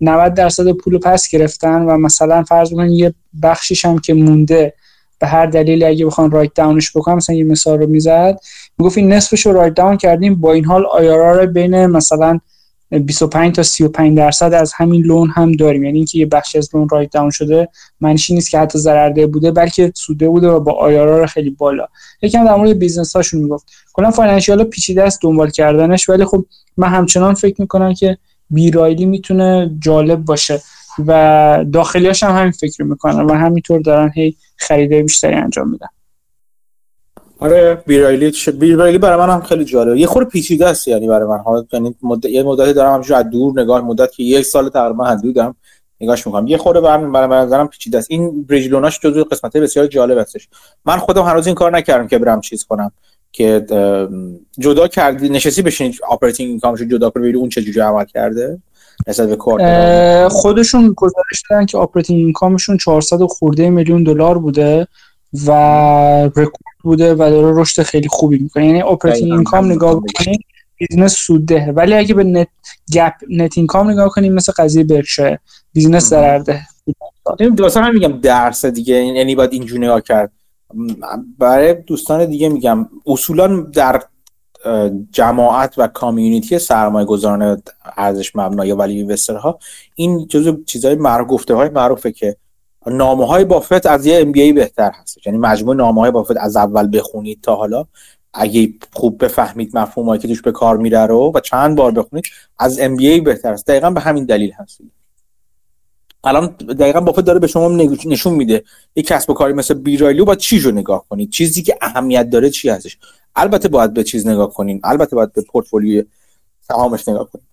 90 درصد پول پس گرفتن و مثلا فرض کنید یه بخشیش هم که مونده به هر دلیلی اگه بخوان write down ش بکنم مثلا یه مثال رو می‌زد. می‌گفت این نصفش رو write down کردیم با این حال IRR بین مثلا 25 تا 35 درصد از همین loan هم داریم. یعنی اینکه یه بخشی از loan write down شده معنیش نیست که حتی ضررده بوده بلکه سوده بوده و با IRR خیلی بالا. یکم در مورد business هاشون می‌گفت. کلا financial پیچیده است دنبال کردنش ولی خب من همچنان فکر می‌کنم که بیرایلی می‌تونه جالب باشه. و داخلیاش هم همین فکر می‌کنن و همینطور دارن هی خریده بیشتری انجام میدن. آره بیرایلی بیرایلی برای من هم خیلی جالبه. یه خورده پیچیده است یعنی برای من. ها یعنی مدت یه مدتی دارم همینجوری از دور نگاه مدت که یک سال تقریبا حدودم نگاهش می‌کنم. یه خورده برای من نظرم پیچیده است. این بریج لوناش جزو قسمت بسیار جالب هستش. من خودم هنوز این کار نکردم که برم چیز کنم که جدا کردی نشستی بشین operating income ش جدا کنی اون چه جوری عمل کرده. نسبت به خودشون گزارش دادن که operating income شون 400 خورده میلیون دلار بوده و رکورد بوده و داره رشد خیلی خوبی می‌کنه. یعنی operating income نگاه بکنید business سوده ولی اگه به net GAAP net income نگاه کنیم مثل قضیه Berkshire business ضررده دوستان هم میگم درس دیگه. یعنی باید اینجوری نگاه کرد. برای دوستان دیگه میگم. اصولا در جماعت و کامیونیتی سرمایه گذاران ارزش مبنا یا ولی ها این جزو چیزهای معروف گفته های معروفه که نامه های بافت از یه ام بهتر هست. یعنی مجموع نامه های بافت از اول بخونید تا حالا. اگه خوب بفهمید مفهومایی که توش به کار میره رو و چند بار بخونید از ام بهتر است دقیقا به همین دلیل هست. الان دقیقا بافت داره به شما نشون میده. یک کسب و کاری مثل B. Riley و با چی رو نگاه کنید. چیزی که اهمیت داره چی هستش البته باید به چیز نگاه کنیم البته باید به پورتفولیوی سهامش نگاه کنیم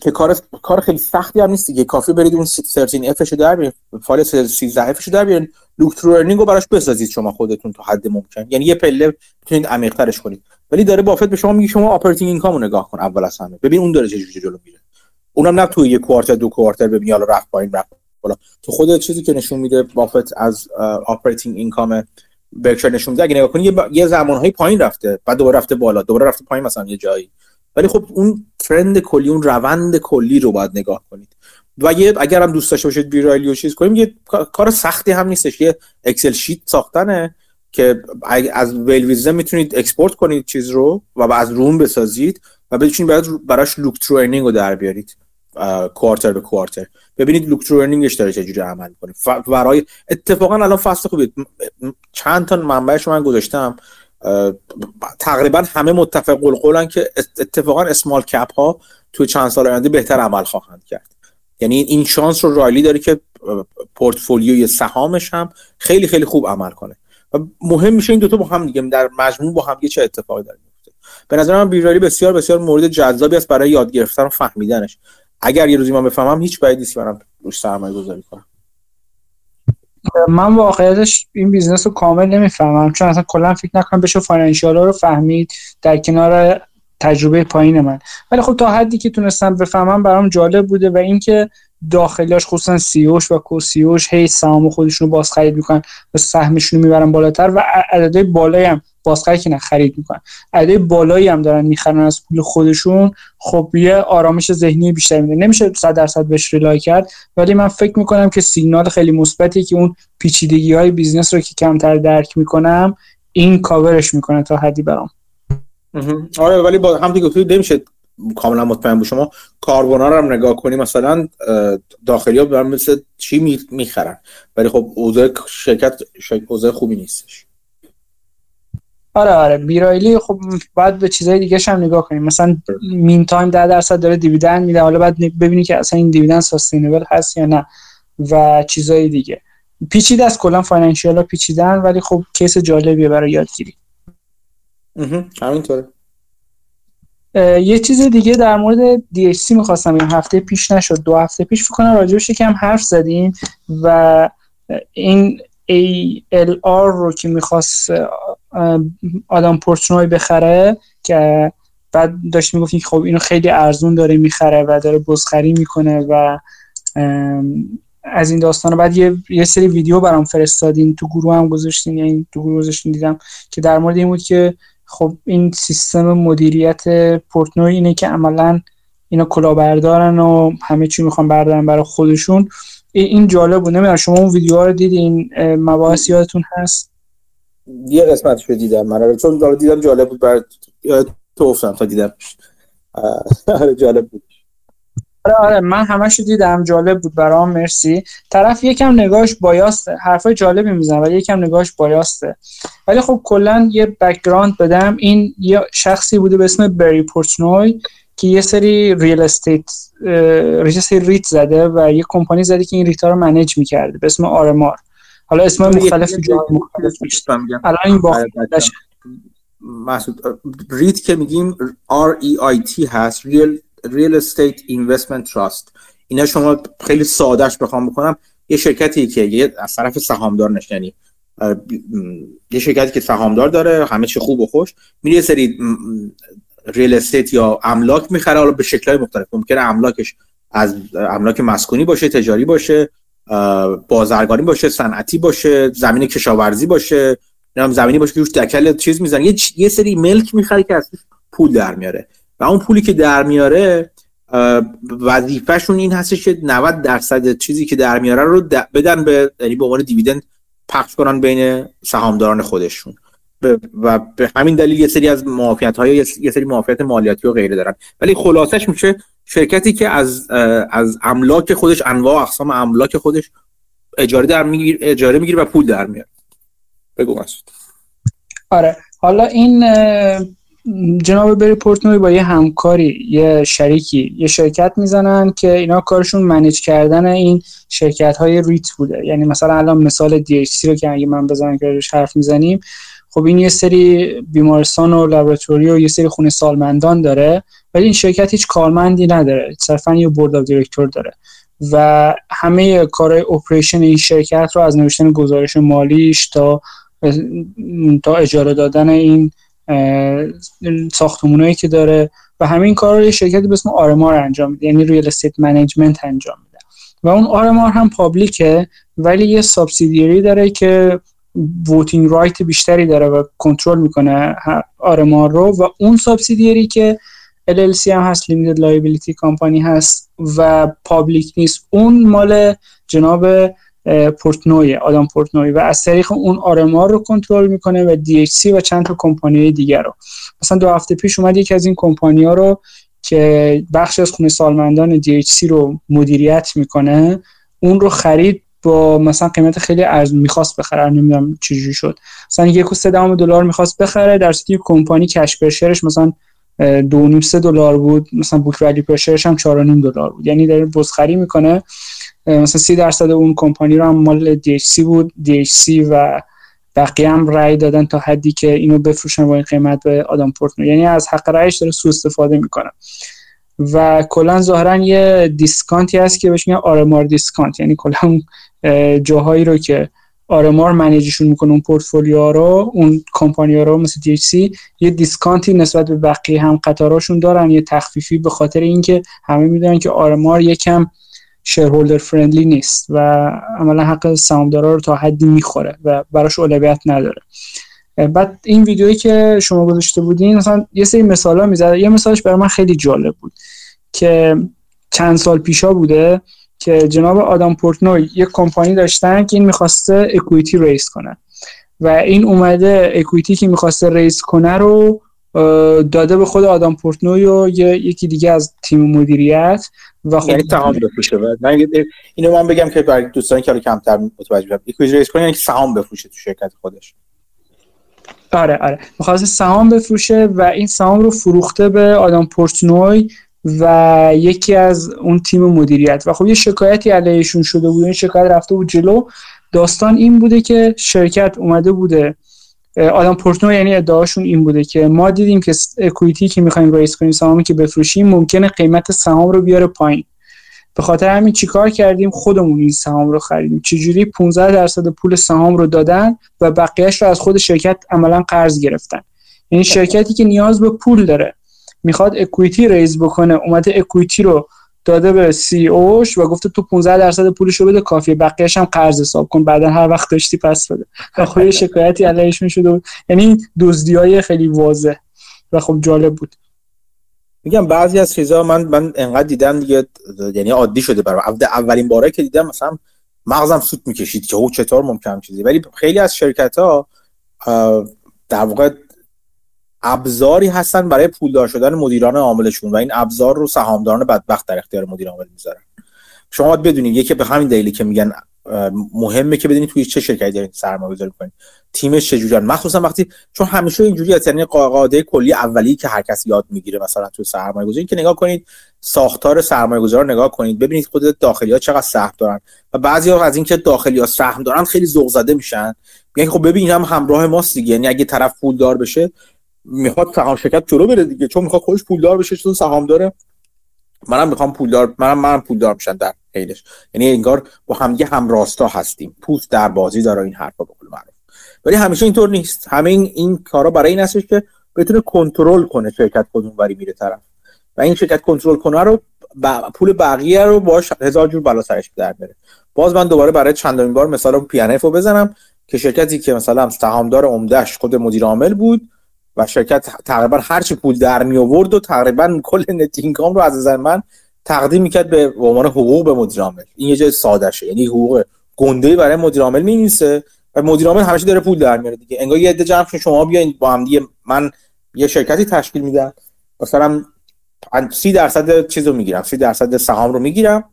که کار کار خیلی سختی هم نیست دیگه. کافی برید اون 13 F رو در بیارین. فایل 13 F رو در بیارین. look-through earning رو براش بسازید شما خودتون تا حد ممکن. یعنی یه پله می‌تونید عمیق ترش کنید. ولی داره بافت به شما میگه شما operating income رو نگاه کن اول از همه. ببین اون داره چه جوری جلو میره. اونم نه توی یه quarter دو quarter ببین حالا رفت پایین رفت بالا. تو خود چیزی که نشون میده بافت از operating income Berkshire نشون میده. اگه نگاه کنی یه, یه زمانهایی پایین رفته. بعد دوباره رفته بالا. دوباره رفته پایین مثلا یه جایی. ولی خب اون trend کلی اون روند کلی رو باید نگاه کنید. و یه اگر هم دوست داشته باشید B. Riley و چیز کنیم یه کار سختی هم نیستش. یه Excel sheet ساختنه که از ویل می‌تونید export کنید چیز رو و از روم بسازید و بتونید براش look-through earning رو در بیارید. quarter به quarter ببینید look-through earning ش داره چجوری عمل کنه برای اتفاقا الان فصل خوبی چند تا منبعش من گذاشتم. تقریبا همه متفق قولن که اتفاقا small cap ها توی چند سال آینده بهتر عمل خواهند کرد. یعنی این شانس رو Riley داره که پورتفولیوی سهامش هم خیلی خیلی خوب عمل کنه. و مهم میشه این دوتا با هم دیگه. در مجموع با هم چه اتفاقی داره به نظر من B. Riley بسیار بسیار مورد جذابی است برای یاد گرفتن و فهمیدنش. اگر یه روزی من بفهمم هیچ بعید نیست برام روش سرمایه گذاری کنم. من واقعیتش این business رو کامل نمی‌فهمم چون اصلا کلا فکر نکنم بشه financial رو فهمید در کنار تجربه پایین من. ولی خب تا حدی که تونستم بفهمم برام جالب بوده و اینکه داخلیاش خصوصا CEO ش و co-CEO ش هی سهام خودشون رو باز خرید می‌کنن و سهمشون رو می‌برن بالاتر و عددهای بالایی هم بازخرید که خرید می‌کنن. عددهای بالایی هم دارن می‌خرن از پول خودشون. خب یه آرامش ذهنی بیشتر میده. نمیشه 100 درصد بهش rely کرد ولی من فکر می‌کنم که سیگنال خیلی مثبتی که اون پیچیدگی های business رو که کمتر درک می‌کنم این کاورش می‌کنه تا حدی برام. آره ولی با هم دیگه نمیشه کاملا مطمئن بود شما کاربونا رو هم نگاه کنی مثلا داخلی ها مثل چی می‌خرن؟ ولی خب اوضاع شرکت اوضاع خوبی نیستش. آره آره. B. Riley خب باید به چیزای دیگه هم نگاه کنیم. مثلا meantime 10 درصد داره dividend میده. حالا بعد ببینی که اصلا این dividend sustainable هست یا نه و چیزای دیگه. پیچیده از کلا financial ها پیچیدن ولی خب case جالبیه برای یادگیری. همینطوره. یه چیز دیگه در مورد DHC می‌خواستم. این هفته پیش نشد. دو هفته پیش فکر کنم راجبش یکم حرف زدیم و این ALR رو که می‌خواست آدم پورتنوی بخره که بعد داشت می‌گفتیم که خب اینو خیلی ارزون داره می‌خره و داره بزخری می‌کنه و از این داستان. بعد یه, یه سری ویدیو برام فرستادین تو گروه هم گذاشتین یعنی تو گروه گذاشتین دیدم که در مورد این بود که خب این سیستم مدیریت پورتنوی اینه که عملا اینا کلاهبردارن و همه چی می‌خوان بردارن برای خودشون. این جالب بود. نمی‌دونم شما اون ویدیوها رو دیدین؟ مباحث یادتون هست؟ یه قسمتش رو دیدم من. چون داره دیدم جالب بود برای تو افتم تا دیدم. آره، جالب بود. آره آره من همش دیدم جالب بود برام مرسی. طرف یکم نگاهش biased ه. حرفای جالبی می‌زنه ولی یکم نگاهش biased ه. ولی خب کلا یه background بدم. این یه شخصی بوده به اسم بری پورتنوی که یه سری real estate real REIT زده و یه کمپانی زده که این REIT ا رو manage می‌کرده به اسم RMR حالا اسم مختلف جای مختلف الان این با آره، مقصود REIT که میگیم R E I T هست Real Real Estate Investment Trust. اینا شما خیلی سادهش بخوام بکنم. یه شرکتی که یه از طرف سهامدار نشنی یه شرکتی که سهامدار داره همه چی خوب و خوش میره سری ریل استیت یا املاک می‌خره حالا به شکلهای مختلف. ممکنه املاکش از املاک مسکونی باشه تجاری باشه بازرگانی باشه صنعتی باشه زمین کشاورزی باشه نام زمینی باشه که روش دکل چیز می‌زنه یه, یه سری ملک می‌خره که از پول در میاره. و اون پولی که در میاره وظیفهشون این هستش که 90 درصد چیزی که در میاره رو بدن به یعنی به عنوان دیویدند پخش کنن بین سهامداران خودشون. و به همین دلیل یه سری از معافیت های یه سری معافیت مالیاتی و غیره دارن. ولی خلاصش میشه شرکتی که از از املاک خودش انواع اقسام املاک خودش اجاره در میگیر اجاره می‌گیره و پول در میاره. بگو مسعود. آره. حالا این جناب بری پورتنوی با یه همکاری یه شریکی یه شرکت می‌زنن که اینا کارشون منیج کردن این شرکت های REIT بوده. یعنی مثلا الان مثال DHC رو که اگه من بزنم که حرف می‌زنیم خب این یه سری بیمارستان و laboratory و یه سری خونه سالمندان داره ولی این شرکت هیچ کارمندی نداره. صرفا یه board of director داره. و همه کارهای operation این شرکت رو از نوشتن گزارش مالیش تا تا اجاره دادن این ساختمونایی که داره و همین کار رو یه شرکتی به اسم RMR انجام میده یعنی real estate management انجام میده. و اون RMR هم public ه ولی یه subsidiary داره که voting right بیشتری داره و کنترل می‌کنه RMR رو و اون subsidiary که LLC هم هست limited liability company هست و public نیست اون مال جناب پورتنوی آدم پورتنوی و از طریق اون RMR رو کنترل می‌کنه و DHC و چند تا کمپانی دیگر رو. مثلا دو هفته پیش اومد یکی از این کمپانی ها رو که بخش از خونه سالمندان DHC رو مدیریت می‌کنه اون رو خرید با مثلا قیمت خیلی ارز می‌خواست بخره نمی‌دونم چجوری شد. مثلا یک و سه دلار می‌خواست بخره در صورتی کمپانی کش پرشرش مثلا دو نیم سه دلار بود مثلا بوک ولی پرشرش هم چهار نیم دلار بود. یعنی داره بزخری می‌کنه. مثلا سی درصد اون کمپانی رو هم مال DHC بود. DHC و بقیه هم رأی دادن تا حدی که اینو بفروشن با این قیمت به آدم پورتنو. یعنی از حق رأیش داره سوء استفاده می‌کنه. و کلا ظاهرا یه discount ی هست که بهش میگن RMR discount یعنی کلا جاهایی رو که RMR manage شون می‌کنه اون پورتفولیو رو اون کمپانی رو مثل DHC یه discount ی نسبت به بقیه هم قطاراشون دارن. یه تخفیفی به خاطر اینکه همه می‌دونن که RMR یکم shareholder friendly نیست و عملا حق سهامدارا رو تا حدی می‌خوره و براش اولویت نداره. بعد این ویدیویی که شما گذاشته بودین مثلا یه سری مثالا می‌زد. یه مثالش برای من خیلی جالب بود که چند سال پیشا بوده. که جناب آدم پورتنوی یک کمپانی داشتن که این می‌خواسته equity raise کنه. و این اومده equity که می‌خواسته raise کنه رو داده به خود آدم پورتنوی و یکی دیگه از تیم مدیریت و خب یعنی سهام بفروشه. من اینو من بگم که برای دوستانی که کمتر متوجه بشن equity raise کنه یعنی سهام بفروشه تو شرکت خودش. آره آره. می‌خواسته سهام بفروشه و این سهام رو فروخته به آدم پورتنوی و یکی از اون تیم مدیریت. و خب یه شکایتی علیهشون شده بود این شکایت رفته بود جلو. داستان این بوده که شرکت اومده بوده. آدم پورتنو یعنی ادعاشون این بوده که ما دیدیم که اکویتی که می‌خوایم ریس کنیم سهامی که بفروشیم ممکنه قیمت سهام رو بیاره پایین. به خاطر همین چیکار کردیم؟ خودمون این سهام رو خریدیم. چجوری؟ 15 درصد پول سهام رو دادن و بقیهش رو از خود شرکت عملا قرض گرفتن. یعنی شرکتی که نیاز به پول داره. می‌خواد اکویتی ریز بکنه. اومده اکویتی رو داده به سی اوش و گفته تو 15 درصد پولش رو بده کافیه. بقیه‌اش هم قرض حساب کن. بعدا هر وقت داشتی پس بده. و خب شکایتی علیهش می‌شد. بود یعنی دزدیای خیلی واضح و خب جالب بود. میگم بعضی از چیزا من من انقدر دیدم دیگه یعنی عادی شده برام. اولین باره که دیدم مثلا مغزم سوت می‌کشید که او چطور ممکن چیزی. ولی خیلی از شرکت ها در واقع ابزاری هستن برای پولدار شدن مدیران عاملشون و این ابزار رو سهامداران بدبخت در اختیار مدیر عامل می‌ذارن. شما باید بدونید یکی به همین دلیلی که میگن مهمه که بدونید توی چه شرکتی دارین سرمایه گذاری کنید تیمش چجوریان مخصوصا وقتی چون همیشه اینجوری هست یعنی قاعده کلی اولی که هر کس یاد می‌گیره مثلا توی سرمایه گذاری که نگاه کنید ساختار سرمایه گذار نگاه کنید ببینید خود داخلی ها چقدر سهم دارن. و بعضی ها از اینکه داخلی ها سهم دارن خیلی ذوق زده میشن. میگن خب ببین هم همراه ماست دیگه. یعنی اگه طرف پولدار بشه می‌خواد سهام شرکت جلو بره دیگه. چون می‌خواد خودش پولدار بشه چون سهام داره. منم می‌خوام پولدار منم منم پولدار میشن در حیلش. یعنی انگار با هم یه هم راستا هستیم. پوست در بازی داره این حرفا به قول معروف. ولی همیشه اینطور نیست. همه این, کارا برای این هستش که بتونه کنترل کنه شرکت خودمون وری میره طرف. و این شرکت کنترل کنه رو پول بقیه رو باش هزار جور بالا سرش در بره باز من دوباره برای چندمین بار مثلا پی ان رو بزنم که شرکتی که مثلا سهامدار عمدهش خود مدیر عامل بود و شرکت تقریبا هر چی پول در می آورد و تقریبا کل نت اینکام رو از نظر من تقدیم می‌کرد به عنوان حقوق به مدیر عامل. این یه جای ساده شه یعنی حقوق گنده برای مدیر عامل می‌نویسه و مدیر عامل همیشه داره پول در میاره دیگه. انگار یه عده جمع شما بیاین با هم دیگه من یه شرکتی تشکیل میدم. مثلا 30 درصد چیزو می‌گیرم. 30 درصد سهام رو می‌گیرم.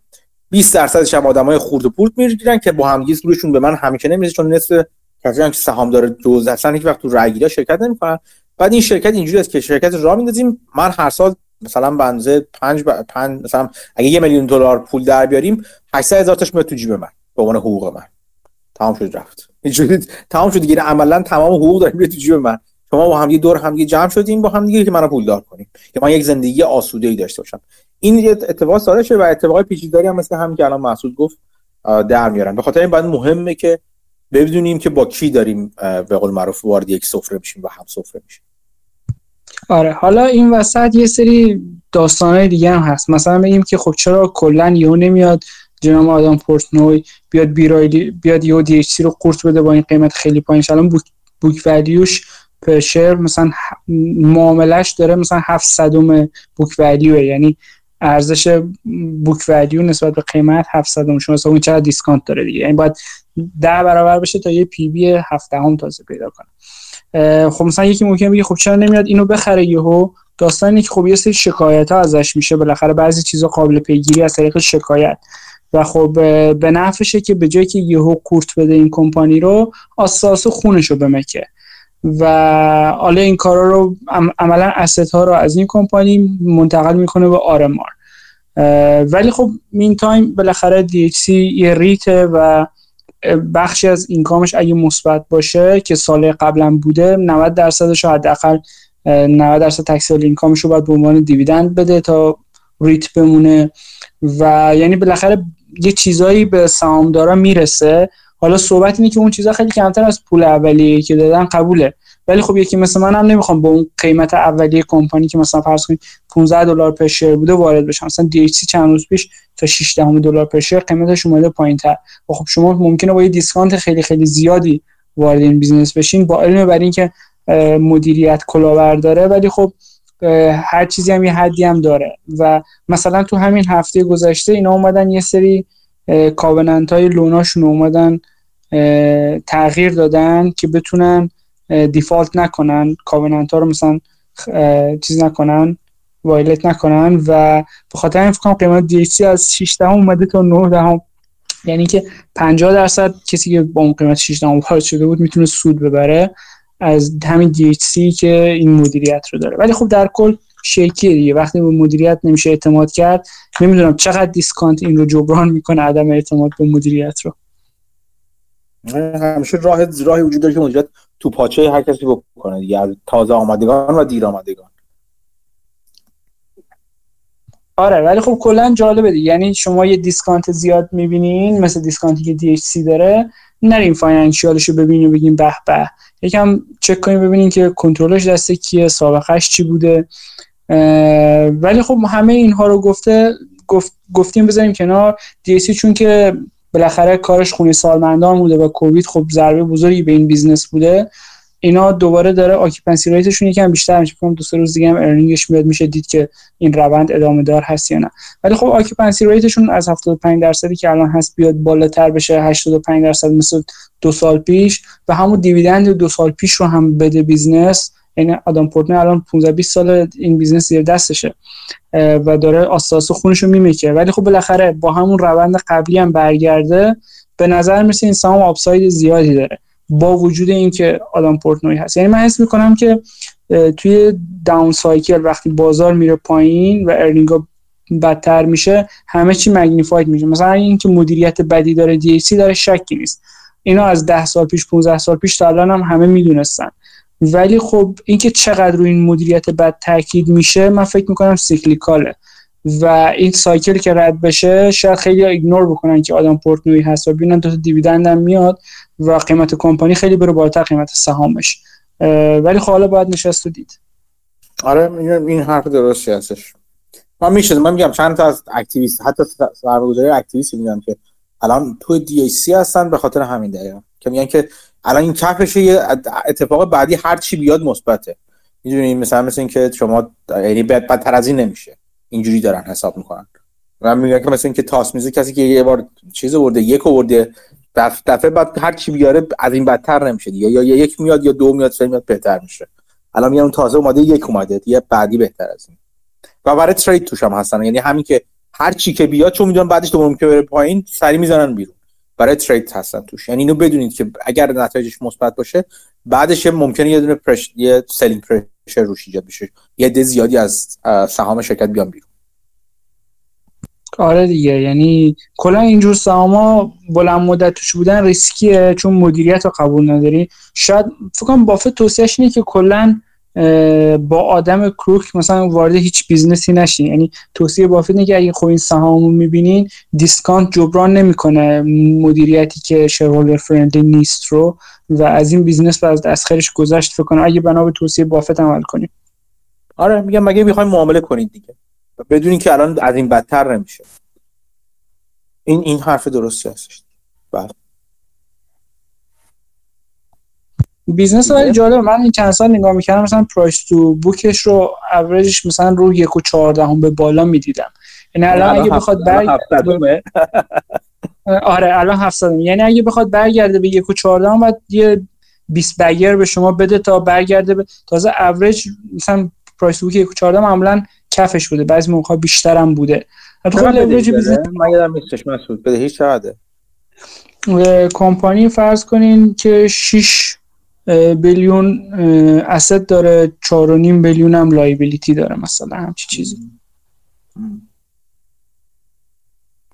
20 درصدش هم آدمای خورد و پورت می‌گیرن که با هم دیگه به من همیشه نمیشه چون نصف کسایی که سهام داره جزء هستن هیچ وقت تو رأی شرکت نمی‌کنن. بعد این شرکت اینجوری است که شرکت را میندازیم. من هر سال مثلا بنزه 5 ب... مثلا اگه یه میلیون دلار پول در بیاریم 800 هزار تاش میاد تو جیب من به عنوان حقوق من. تمام شد رفت. اینجوری تمام شد دیگه. عملا تمام حقوق داریم تو جیب من. شما با هم دیگه دور هم دیگه جمع شدیم با هم دیگه که منو پولدار کنیم. که من یک زندگی آسوده ای داشته باشم. این یه اتفاق ساده شده و اتفاقای پیچیده‌ای هم مثل همین که الان محسود گفت در میارن. به خاطر این بعد مهمه که بدونیم که با کی داریم به قول معروف وارد یک سفره میشیم و هم سفره میشیم. آره. حالا این وسط یه سری داستانهای دیگه هم هست. مثلا بگیم که خب چرا کلا یهو نمیاد جناب آدم پورتنوی بیاد بیرایلی بیاد یهو دی رو قورت بده با این قیمت خیلی پایین. الان بوک بوک ولیوش پر مثلا معاملش داره مثلا 700 بوک ولیو یعنی ارزش بوک ولیو نسبت به قیمت 700 شما اون چقدر دیسکانت داره دیگه. یعنی باید ده برابر بشه تا یه پی بی 7 هم تازه پیدا کنه. خب مثلا یکی ممکنه بگه خب چرا نمیاد اینو بخره یهو؟ داستانی که خب یه سری شکایت ها ازش میشه بالاخره بعضی چیزا قابل پیگیری از طریق شکایت. و خب به نفعشه که به جایی که یهو کورت بده این کمپانی رو اساس خونش رو بمکه. و حالا این کارا رو عملا asset ها رو از این کمپانی منتقل می‌کنه به RMR. ولی خب meantime بالاخره DHC یه REIT ه و بخشی از income ش اگه مثبت باشه که سال قبلا بوده 90 درصدش حداقل 90 درصد taxable income ش رو باید به عنوان dividend بده تا REIT بمونه. و یعنی بالاخره یه چیزایی به سهامدارا می‌رسه. حالا صحبت اینه که اون چیزا خیلی کمتر از پول اولیه که دادن قبوله. ولی خب یکی مثل من هم نمی‌خوام با اون قیمت اولیه کمپانی که مثلا فرض کنید 15 دلار per share بوده وارد بشم. مثلا DHC چند روز پیش تا 6 دهم دلار per share قیمتش اومده پایینتر. و خب شما ممکنه با یه discount خیلی خیلی زیادی وارد این business بشین با علم بر اینکه مدیریت کلاهبرداره ولی خب هر چیزی هم یه حدی هم داره. و مثلا تو همین هفته گذشته اینا اومدن یه سری کاوننت های لوناشون اومدن تغییر دادن که بتونن دیفالت نکنن کاوننت ها رو مثلا چیز نکنن وایلت نکنن و به خاطر این فکر قیمت دی از 6 دهم اومده تا 9 دهم. یعنی که 50 درصد کسی که با اون قیمت 6 دهم وارد شده بود می‌تونه سود ببره از همین DHC که این مدیریت رو داره. ولی خب در کل shaky ه دیگه. وقتی به مدیریت نمیشه اعتماد کرد نمی‌دونم چقدر discount این رو جبران می‌کنه عدم اعتماد به مدیریت رو. همیشه راه راهی وجود داره که مدیریت تو پاچه هر کسی بکنه دیگه از تازه آمدگان و دیر آمدگان. آره ولی خب کلا جالبه دیگه. یعنی شما یه discount زیاد می‌بینین مثل discount ی که DHC داره نریم financial ش رو ببینیم و بگیم به به. یکم چک کنیم ببینیم که کنترلش دست کیه سابقش چی بوده. ولی خب همه اینها رو گفته گفت گفتیم بذاریم کنار. DHC چون که بالاخره کارش خونی سالمندان بوده و کووید. خب ضربه بزرگی به این business بوده. اینا دوباره داره occupancy rate شون یکم بیشتر میشه. فکر دو سه روز دیگه هم earning ش میاد. میشه دید که این روند ادامه دار هست یا نه. ولی خب occupancy rate شون از 75 درصدی که الان هست بیاد بالاتر بشه. 85 درصد مثل دو سال پیش. و همون dividend دو سال پیش رو هم بده business. یعنی آدم پورتنوی الان 15 20 سال این business زیر دستشه و داره اساس خونش رو میمکه. ولی خب بالاخره با همون روند قبلی هم برگرده به نظر میسه این سهام upside زیادی داره. با وجود اینکه آدم پورتنوی هست. یعنی من حس می‌کنم که توی down cycle وقتی بازار میره پایین و earning بدتر میشه همه چی magnified میشه. مثلا اینکه مدیریت بدی داره دی داره شکی نیست. اینا از 10 سال پیش 15 سال پیش تا الان هم همه می‌دونستن. ولی خب اینکه چقدر روی این مدیریت بد تاکید میشه من فکر می‌کنم cyclical ه. و این cycle که رد بشه شاید خیلی ignore بکنن که آدم پورتنوی هست و ببینن دو dividend هم میاد و قیمت کمپانی خیلی بره بالاتر قیمت سهامش. ولی خب حالا باید نشست و دید. آره این حرف درستی هستش. من میشه من میگم چند تا از activist حتی سرمایه‌گذاری اکتیویستی میگم که الان تو دی سی هستن به خاطر همین دقیقا. که میگن که الان این کفش یه اتفاق بعدی هر چی بیاد مثبته. می‌دونی مثلا مثل اینکه شما یعنی بدتر از این نمیشه. اینجوری دارن حساب می‌کنن. من میگم که مثلا اینکه تاس میزه کسی که یه بار چیز ورده یک ورده دفعه بعد هر چی بیاره از این بدتر نمیشه دیگه. یا یک میاد یا دو میاد سه میاد بهتر میشه. الان میگم اون تازه اومده یک اومده. یه بعدی بهتر از این. و برای trade توش هم هستن. یعنی همین که هر چی که بیاد چون می‌دونن بعدش دوباره که بره پایین سری می‌زنن بیرون. برای trade هستن توش. یعنی اینو بدونید که اگر نتایجش مثبت باشه بعدش ممکنه یه دونه پرش... یه selling pressure روش ایجاد بشه. یه عده زیادی از سهام شرکت بیان بیرون. آره دیگه. یعنی کلا اینجور سهاما بلند مدت توش بودن ریسکیه چون مدیریت رو قبول نداری. شاید فکر کنم بافت توصیهش اینه که کلا با آدم crook مثلا وارد هیچ business ی نشین. یعنی توصیه بافت اینه که اگه خب این سهامو می‌بینین discount جبران نمی‌کنه مدیریتی که shareholder friendly نیست رو و از این business از دست خیرش گذشت فکر کنم. اگه بنا به توصیه بافت عمل کنیم آره میگم مگه می‌خوایم معامله کنید دیگه؟ بدونین که الان از این بدتر نمیشه. این این حرف درستی هستش. بله. بیزنس ولی جالب من این چند سال نگاه می‌کردم مثلا پرایس تو بوکش رو اوریجش مثلا رو یک و چهارده به بالا می‌دیدم. یعنی الان اگه بخواد برگرده آره الان 700 یعنی اگه بخواد برگرده به یک و چهارده بعد یه 20 بگر به شما بده تا برگرده به تازه اوریج مثلا پرایس بوک یک و چهارده معمولا کفش بوده. بعضی موقع بیشتر هم بوده. حتی خب لورج بیزنس من نیستش مسعود بده هیچ کمپانی فرض کنین که 6 billion asset داره 4.5 billion هم liability داره مثلا همچی چیزی.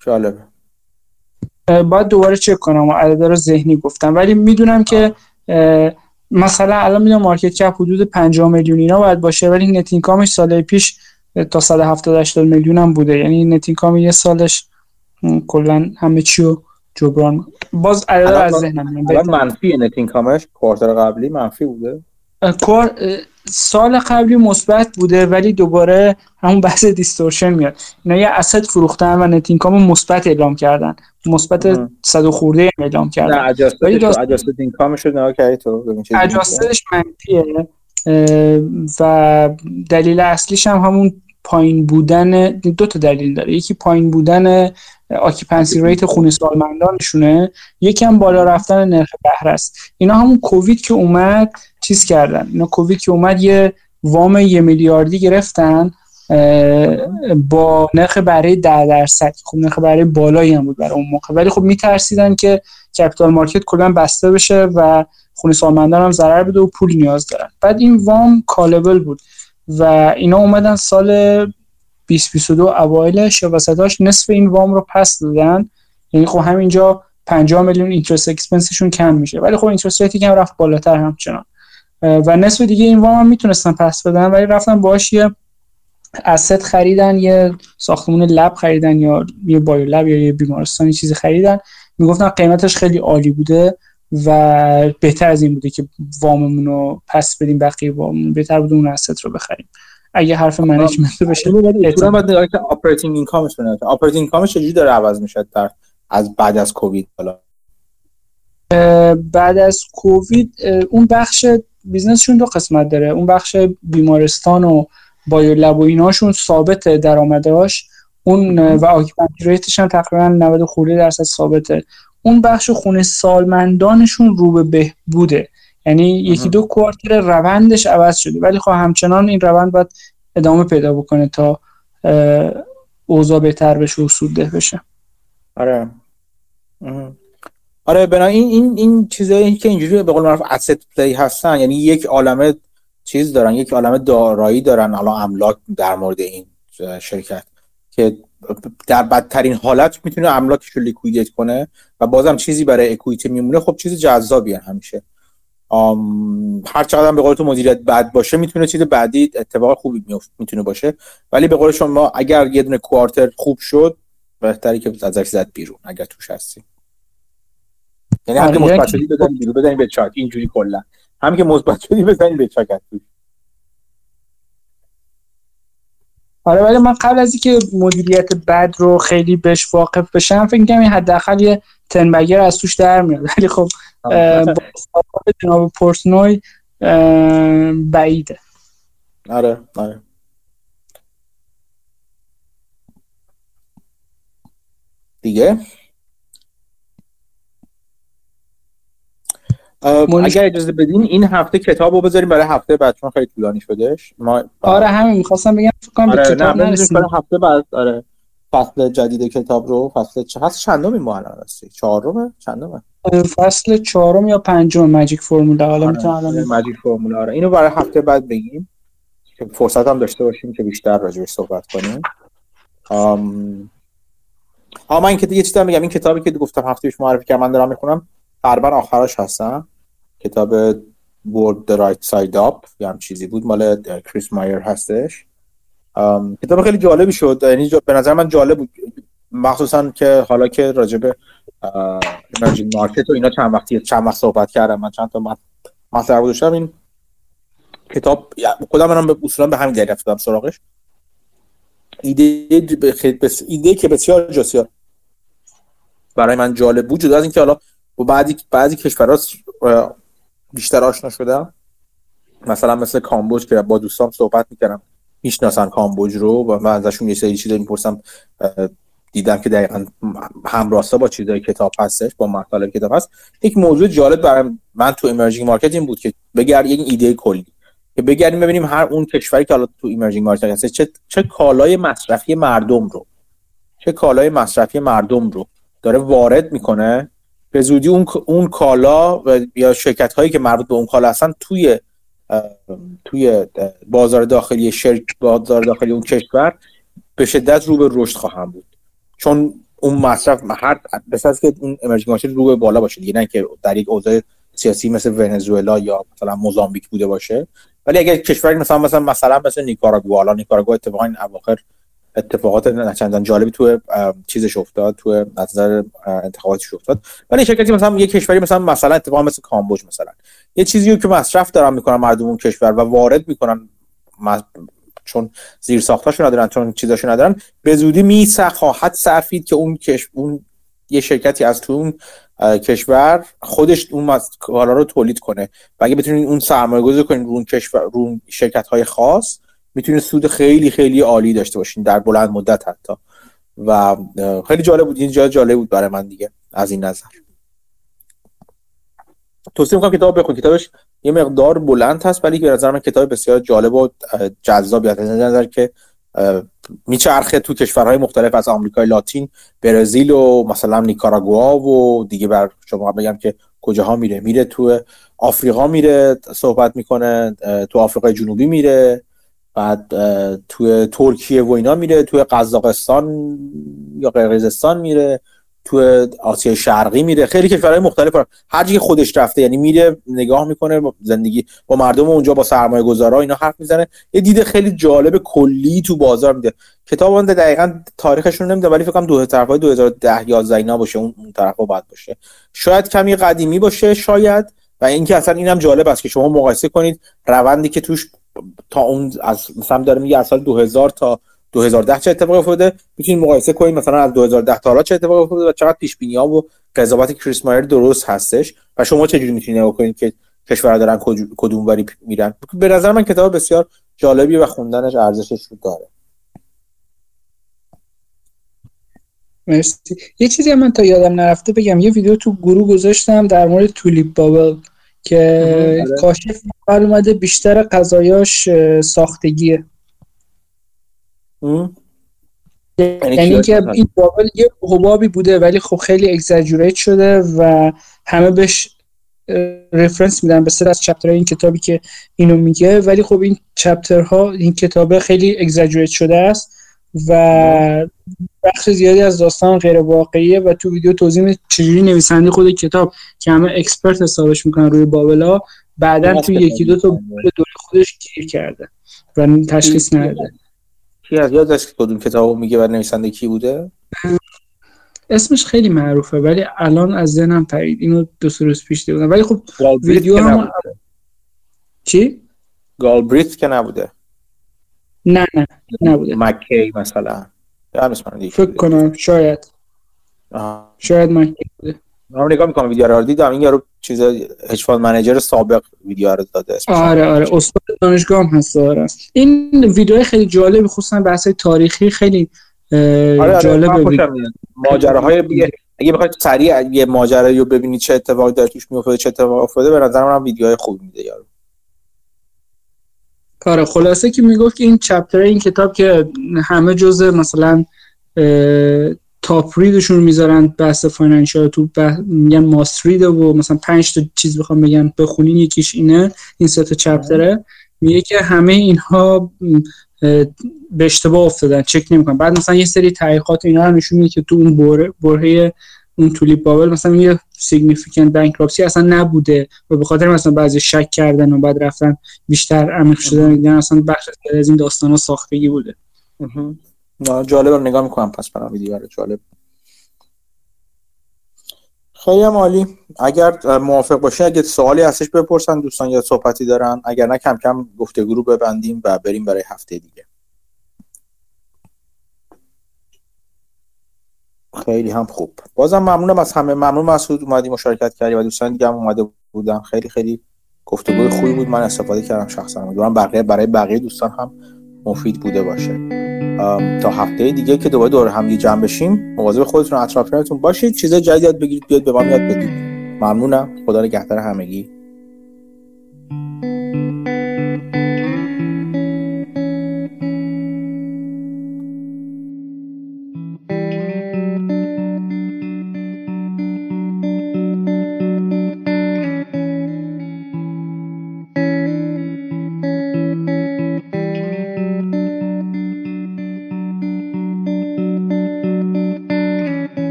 جالبه. باید دوباره چک کنم عدد رو ذهنی گفتم. ولی می‌دونم که مثلا الان می‌دونم market cap حدود 50 میلیون اینا باید باشه ولی net income ش سال پیش تا 170 80 میلیون هم بوده. یعنی net income یه سالش کلا همه چی رو جبران باز عدد از ذهنم الان منفی net income ش quarter قبلی منفی بوده؟ سال قبلی مثبت بوده ولی دوباره همون بحث distortion میاد. اینا یه asset فروختن و net income مثبت اعلام کردن. مثبت 100 خورده اعلام کردن. نه adjusted income ش رو نگاه کردی تو؟ adjusted ش منفیه و دلیل اصلیش هم همون پایین بودن دو تا دلیل داره. یکی پایین بودن occupancy rate خونه سالمندانشونه. یکی هم بالا رفتن نرخ بهره است. اینا همون کووید که اومد چیز کردن. اینا کووید که اومد یه وام یه میلیاردی گرفتن با نرخ بهره 10 درصد. خب نرخ بهره بالایی هم بود برای اون موقع. ولی خب میترسیدن که capital market کلا بسته بشه و خونه سالمندان هم ضرر بده و پول نیاز دارن. بعد این وام callable بود. و اینا اومدن سال 2022 اوایلش یا وسطاش نصف این وام رو پس دادن. یعنی خب همینجا 50 میلیون interest expense شون کم میشه. ولی خب interest rate یه کم رفت بالاتر همچنان. و نصف دیگه این وام هم می‌تونستن پس بدن ولی رفتن باش یه asset خریدن یه ساختمون lab خریدن یا یه bio lab یا یه بیمارستانی چیزی خریدن. می‌گفتن قیمتش خیلی عالی بوده. و بهتر از این بوده که واممون رو پس بدیم بقیه واممون بهتر بوده اون asset رو بخریم. اگه حرف management بشه اصولا باید نگاه که operating income ش بنویسه operating income ش چجوری داره عوض میشه در از بعد از کووید حالا. بعد از کووید اون بخش business شون دو قسمت داره. اون بخش بیمارستان و bio lab و ایناشون ثابت درآمداش. اون و occupancy rate ش هم تقریبا 90 خورده درصد ثابته. اون بخش خونه سالمندانشون رو به بهبوده. یعنی یکی دو quarter روندش عوض شده. ولی خب همچنان این روند باید ادامه پیدا بکنه تا اوضاع بهتر بشه و سود ده بشه. آره. آره بنا این این این چیزایی که اینجوری به قول معروف asset play هستن. یعنی یک عالمه چیز دارن یک عالمه دارایی دارن. حالا املاک در مورد این شرکت که در بدترین حالت می‌تونه املاکش رو liquidate کنه و بازم چیزی برای اکویتی میمونه. خب چیز جذابیه همیشه. هر چقدر به قول تو مدیریت بد باشه می‌تونه چیز بعدی اتفاق خوبی می‌تونه باشه. ولی به قول شما اگر یه دونه کوارتر خوب شد بهتری که ازش زد بیرون اگر توش هستی. یعنی هم که آره، مثبت شدی بزنید بیرون بزنید به چاک اینجوری کلا. هم که مثبت شدی بزنید به چاک آره ولی من قبل از اینکه مدیریت بد رو خیلی بهش واقف بشم فکر کنم این حداقل یه تنبگر از توش در میاد. ولی خب با جناب پورتنوی بعیده. آره آره. دیگه؟ اگر اجازه بدین این هفته کتاب رو بذاریم برای هفته بعد چون خیلی طولانی شدهش. ما آره همین می‌خواستم بگم فکر کنم آره کتاب نرسیم. هفته بعد آره. فصل جدید کتاب رو فصل چه هست چندم ما الان هستی؟ چهارم چندم فصل چهارم یا پنجم؟ ماجیک فرمولا حالا آره. می‌تونم الان ماجیک فرمولا آره. اینو برای هفته بعد بگیم. که فرصت هم داشته باشیم که بیشتر راجعش صحبت کنیم. ها من که دیگه چیزا میگم؟ این کتابی که گفتم هفته پیش معرفی کردم من دارم می‌خونم. تقریبا آخرش هستم. کتاب World the Right Side Up یا هم چیزی بود مال کریس مایر هستش. کتاب خیلی جالبی شد. یعنی به نظر من جالب بود. مخصوصا که حالا که راجب امرجینگ مارکت و اینا چند وقتی چند وقت صحبت کردم من چند تا مطلب گذاشتم این کتاب خودم منم به اصولا به همین دلیل رفتم سراغش. ایده بس... ایده که بسیار جسیار برای من جالب بود جدا از اینکه حالا بعضی بعضی کشورها بیشتر آشنا شدم. مثلا مثل کامبوج که با دوستام صحبت می‌کردم می‌شناسن کامبوج رو و من ازشون یه سری چیزا می‌پرسم دیدم که دقیقا همراستا با چیزای کتاب هستش با مطالب کتاب هست. یک موضوع جالب برای من تو emerging market این بود که بگرد یک ایده کلی. که بگردیم ببینیم هر اون کشوری که حالا تو emerging market هست چه چه کالای مصرفی مردم رو چه کالای مصرفی مردم رو داره وارد می‌کنه. به زودی اون اون کالا یا شرکت هایی که مربوط به اون کالا هستن توی توی بازار داخلی شرک بازار داخلی اون کشور به شدت رو به رشد خواهم بود. چون اون مصرف هر بس که اون امرجینگ رو به بالا باشه دیگه نه که در یک اوضاع سیاسی مثل ونزوئلا یا مثلا موزامبیک بوده باشه. ولی اگر کشوری مثلا مثلا مثلا مثل نیکاراگوا الان نیکاراگوا اتفاقا این اواخر اتفاقات نچندان جالبی تو چیزش افتاد تو نظر انتخاباتش افتاد. ولی شرکتی مثلا یه کشوری مثلا مثلا اتفاقا مثل کامبوج مثلا. یه چیزی که مصرف دارن می‌کنن مردم اون کشور و وارد می‌کنن چون زیر ساختاشو ندارن چون چیزاشو ندارن به زودی می خواهد صرفید که اون کش اون یه شرکتی از تو اون کشور خودش اون کالا رو تولید کنه. و اگه بتونین اون سرمایه گذاری کنین رو اون کشور رو شرکت های خاص می‌تونید سود خیلی خیلی عالی داشته باشین در بلند مدت حتی. و خیلی جالب بود. این جا جالب بود برای من دیگه از این نظر. توصیه می‌کنم کتاب بخون کتابش یه مقدار بلند هست ولی به نظر من کتاب بسیار جالب و جذابی از نظر که میچرخه تو کشورهای مختلف از آمریکای لاتین برزیل و مثلا نیکاراگوا و دیگه. بر شما بگم که کجاها میره. میره تو آفریقا میره صحبت می‌کنه تو آفریقای جنوبی میره. بعد تو ترکیه و اینا میره تو قزاقستان یا قرقیزستان میره تو آسیای شرقی میره. خیلی کشورهای مختلف هر جایی خودش رفته یعنی میره نگاه می‌کنه زندگی با مردم اونجا با سرمایه گذارا اینا حرف می‌زنه. یه دید خیلی جالب کلی تو بازار میده. کتاب اون دقیقا تاریخشون نمیده ولی فکر کنم دو طرف 2010 11 اینا باشه اون طرفا باید باشه. شاید کمی قدیمی باشه شاید. و اینکه اصلا اینم جالب است که شما مقایسه کنید روندی که توش تا اون از مثلا داره میگه از سال 2000 تا 2010 چه اتفاقی افتاده؟ می‌تونید مقایسه کنید مثلا از 2010 تا حالا چه اتفاقی افتاده و چقدر پیش بینی ها و قضاوت کریس مایر درست هستش و شما چه جوری می‌تونید نگاه کنید که کشورها دارن کدوم وری میرن؟ به نظر من کتاب بسیار جالبی و خوندنش ارزشش رو داره. مرسی. یه چیزی من تا یادم نرفته بگم. یه ویدیو تو گروه گذاشتم در مورد تولیپ بابل. که آره. کاشف اومده بیشتر قضایاش ساختگیه. یعنی, یعنی که این بابل یه حبابی بوده ولی خب خیلی اگزاجوریت شده و همه بهش رفرنس میدن به سر از چپتر این کتابی که اینو میگه. ولی خب این چپترها این کتابه خیلی اگزاجوریت شده است. و بخش زیادی از داستان غیر واقعیه و تو ویدیو توضیح میده چجوری نویسنده خود کتاب که همه اکسپرت حسابش می‌کنن روی بابلا بعدا تو یکی دو تا دور خودش گیر کرده و تشخیص نداده کی از یاد که کدوم کتابو میگه و نویسنده کی بوده؟ اسمش خیلی معروفه ولی الان از ذهنم پرید اینو دو سه روز پیش دیدم. ولی خب ویدیو هم چی؟ گالبریت که نبوده. نه نه نبوده. مکی مثلا. فکر کنم شاید. آه. شاید مکی بوده. من نگاه می‌کنم ویدیو رو. دیدم این یارو چیز hedge fund manager سابق ویدیو رو داده آره آره. استاد دانشگاه هم هست آره. این ویدیو خیلی جالب خصوصا بحث تاریخی خیلی آره آره. جالب ماجراهای اگه بخواید سریع یه ماجرایی رو ببینید چه اتفاقی داره توش میفته چه اتفاقی افتاده به نظر من ویدیوهای خوبی میده یارو. کار. خلاصه که می‌گفت که این chapter این کتاب که همه جزء مثلا top read شون می‌ذارن بحث financial رو میگن must و مثلا پنج تا چیز بخوام بگن بخونین یکیش اینه این سه تا chapter ه میگه که همه اینها به اشتباه افتادن چک نمی‌کنن. بعد مثلا یه سری تحقیقات اینا رو نشون میده که تو اون بره برهه اون tulip bubble مثلا یه significant bankruptcy اصلا نبوده و به خاطر مثلا بعضی شک کردن و بعد رفتن بیشتر عمیق شدن دیدن اصلا بخش از این داستان ها ساختگی بوده. جالب رو نگاه می‌کنم پس برام ویدیو رو جالب. خیلی هم عالی. اگر موافق باشه اگه سوالی هستش بپرسن دوستان یا صحبتی دارن. اگر نه کم کم گفتگو رو ببندیم و بریم برای هفته دیگه. خیلی هم خوب. بازم ممنونم از همه. ممنون مسعود اومدی مشارکت کردی و دوستان دیگه هم اومده بودن. خیلی خیلی گفتگوی خوبی بود. من استفاده کردم شخصا. امیدوارم بقیه برای بقیه دوستان هم مفید بوده باشه. تا هفته دیگه که دوباره دور هم جمع بشیم مواظب خودتون اطرافیانتون باشید. چیزای جدید یاد بگیرید بیاد به ما یاد بدید. ممنونم. خدا نگهدار همگی.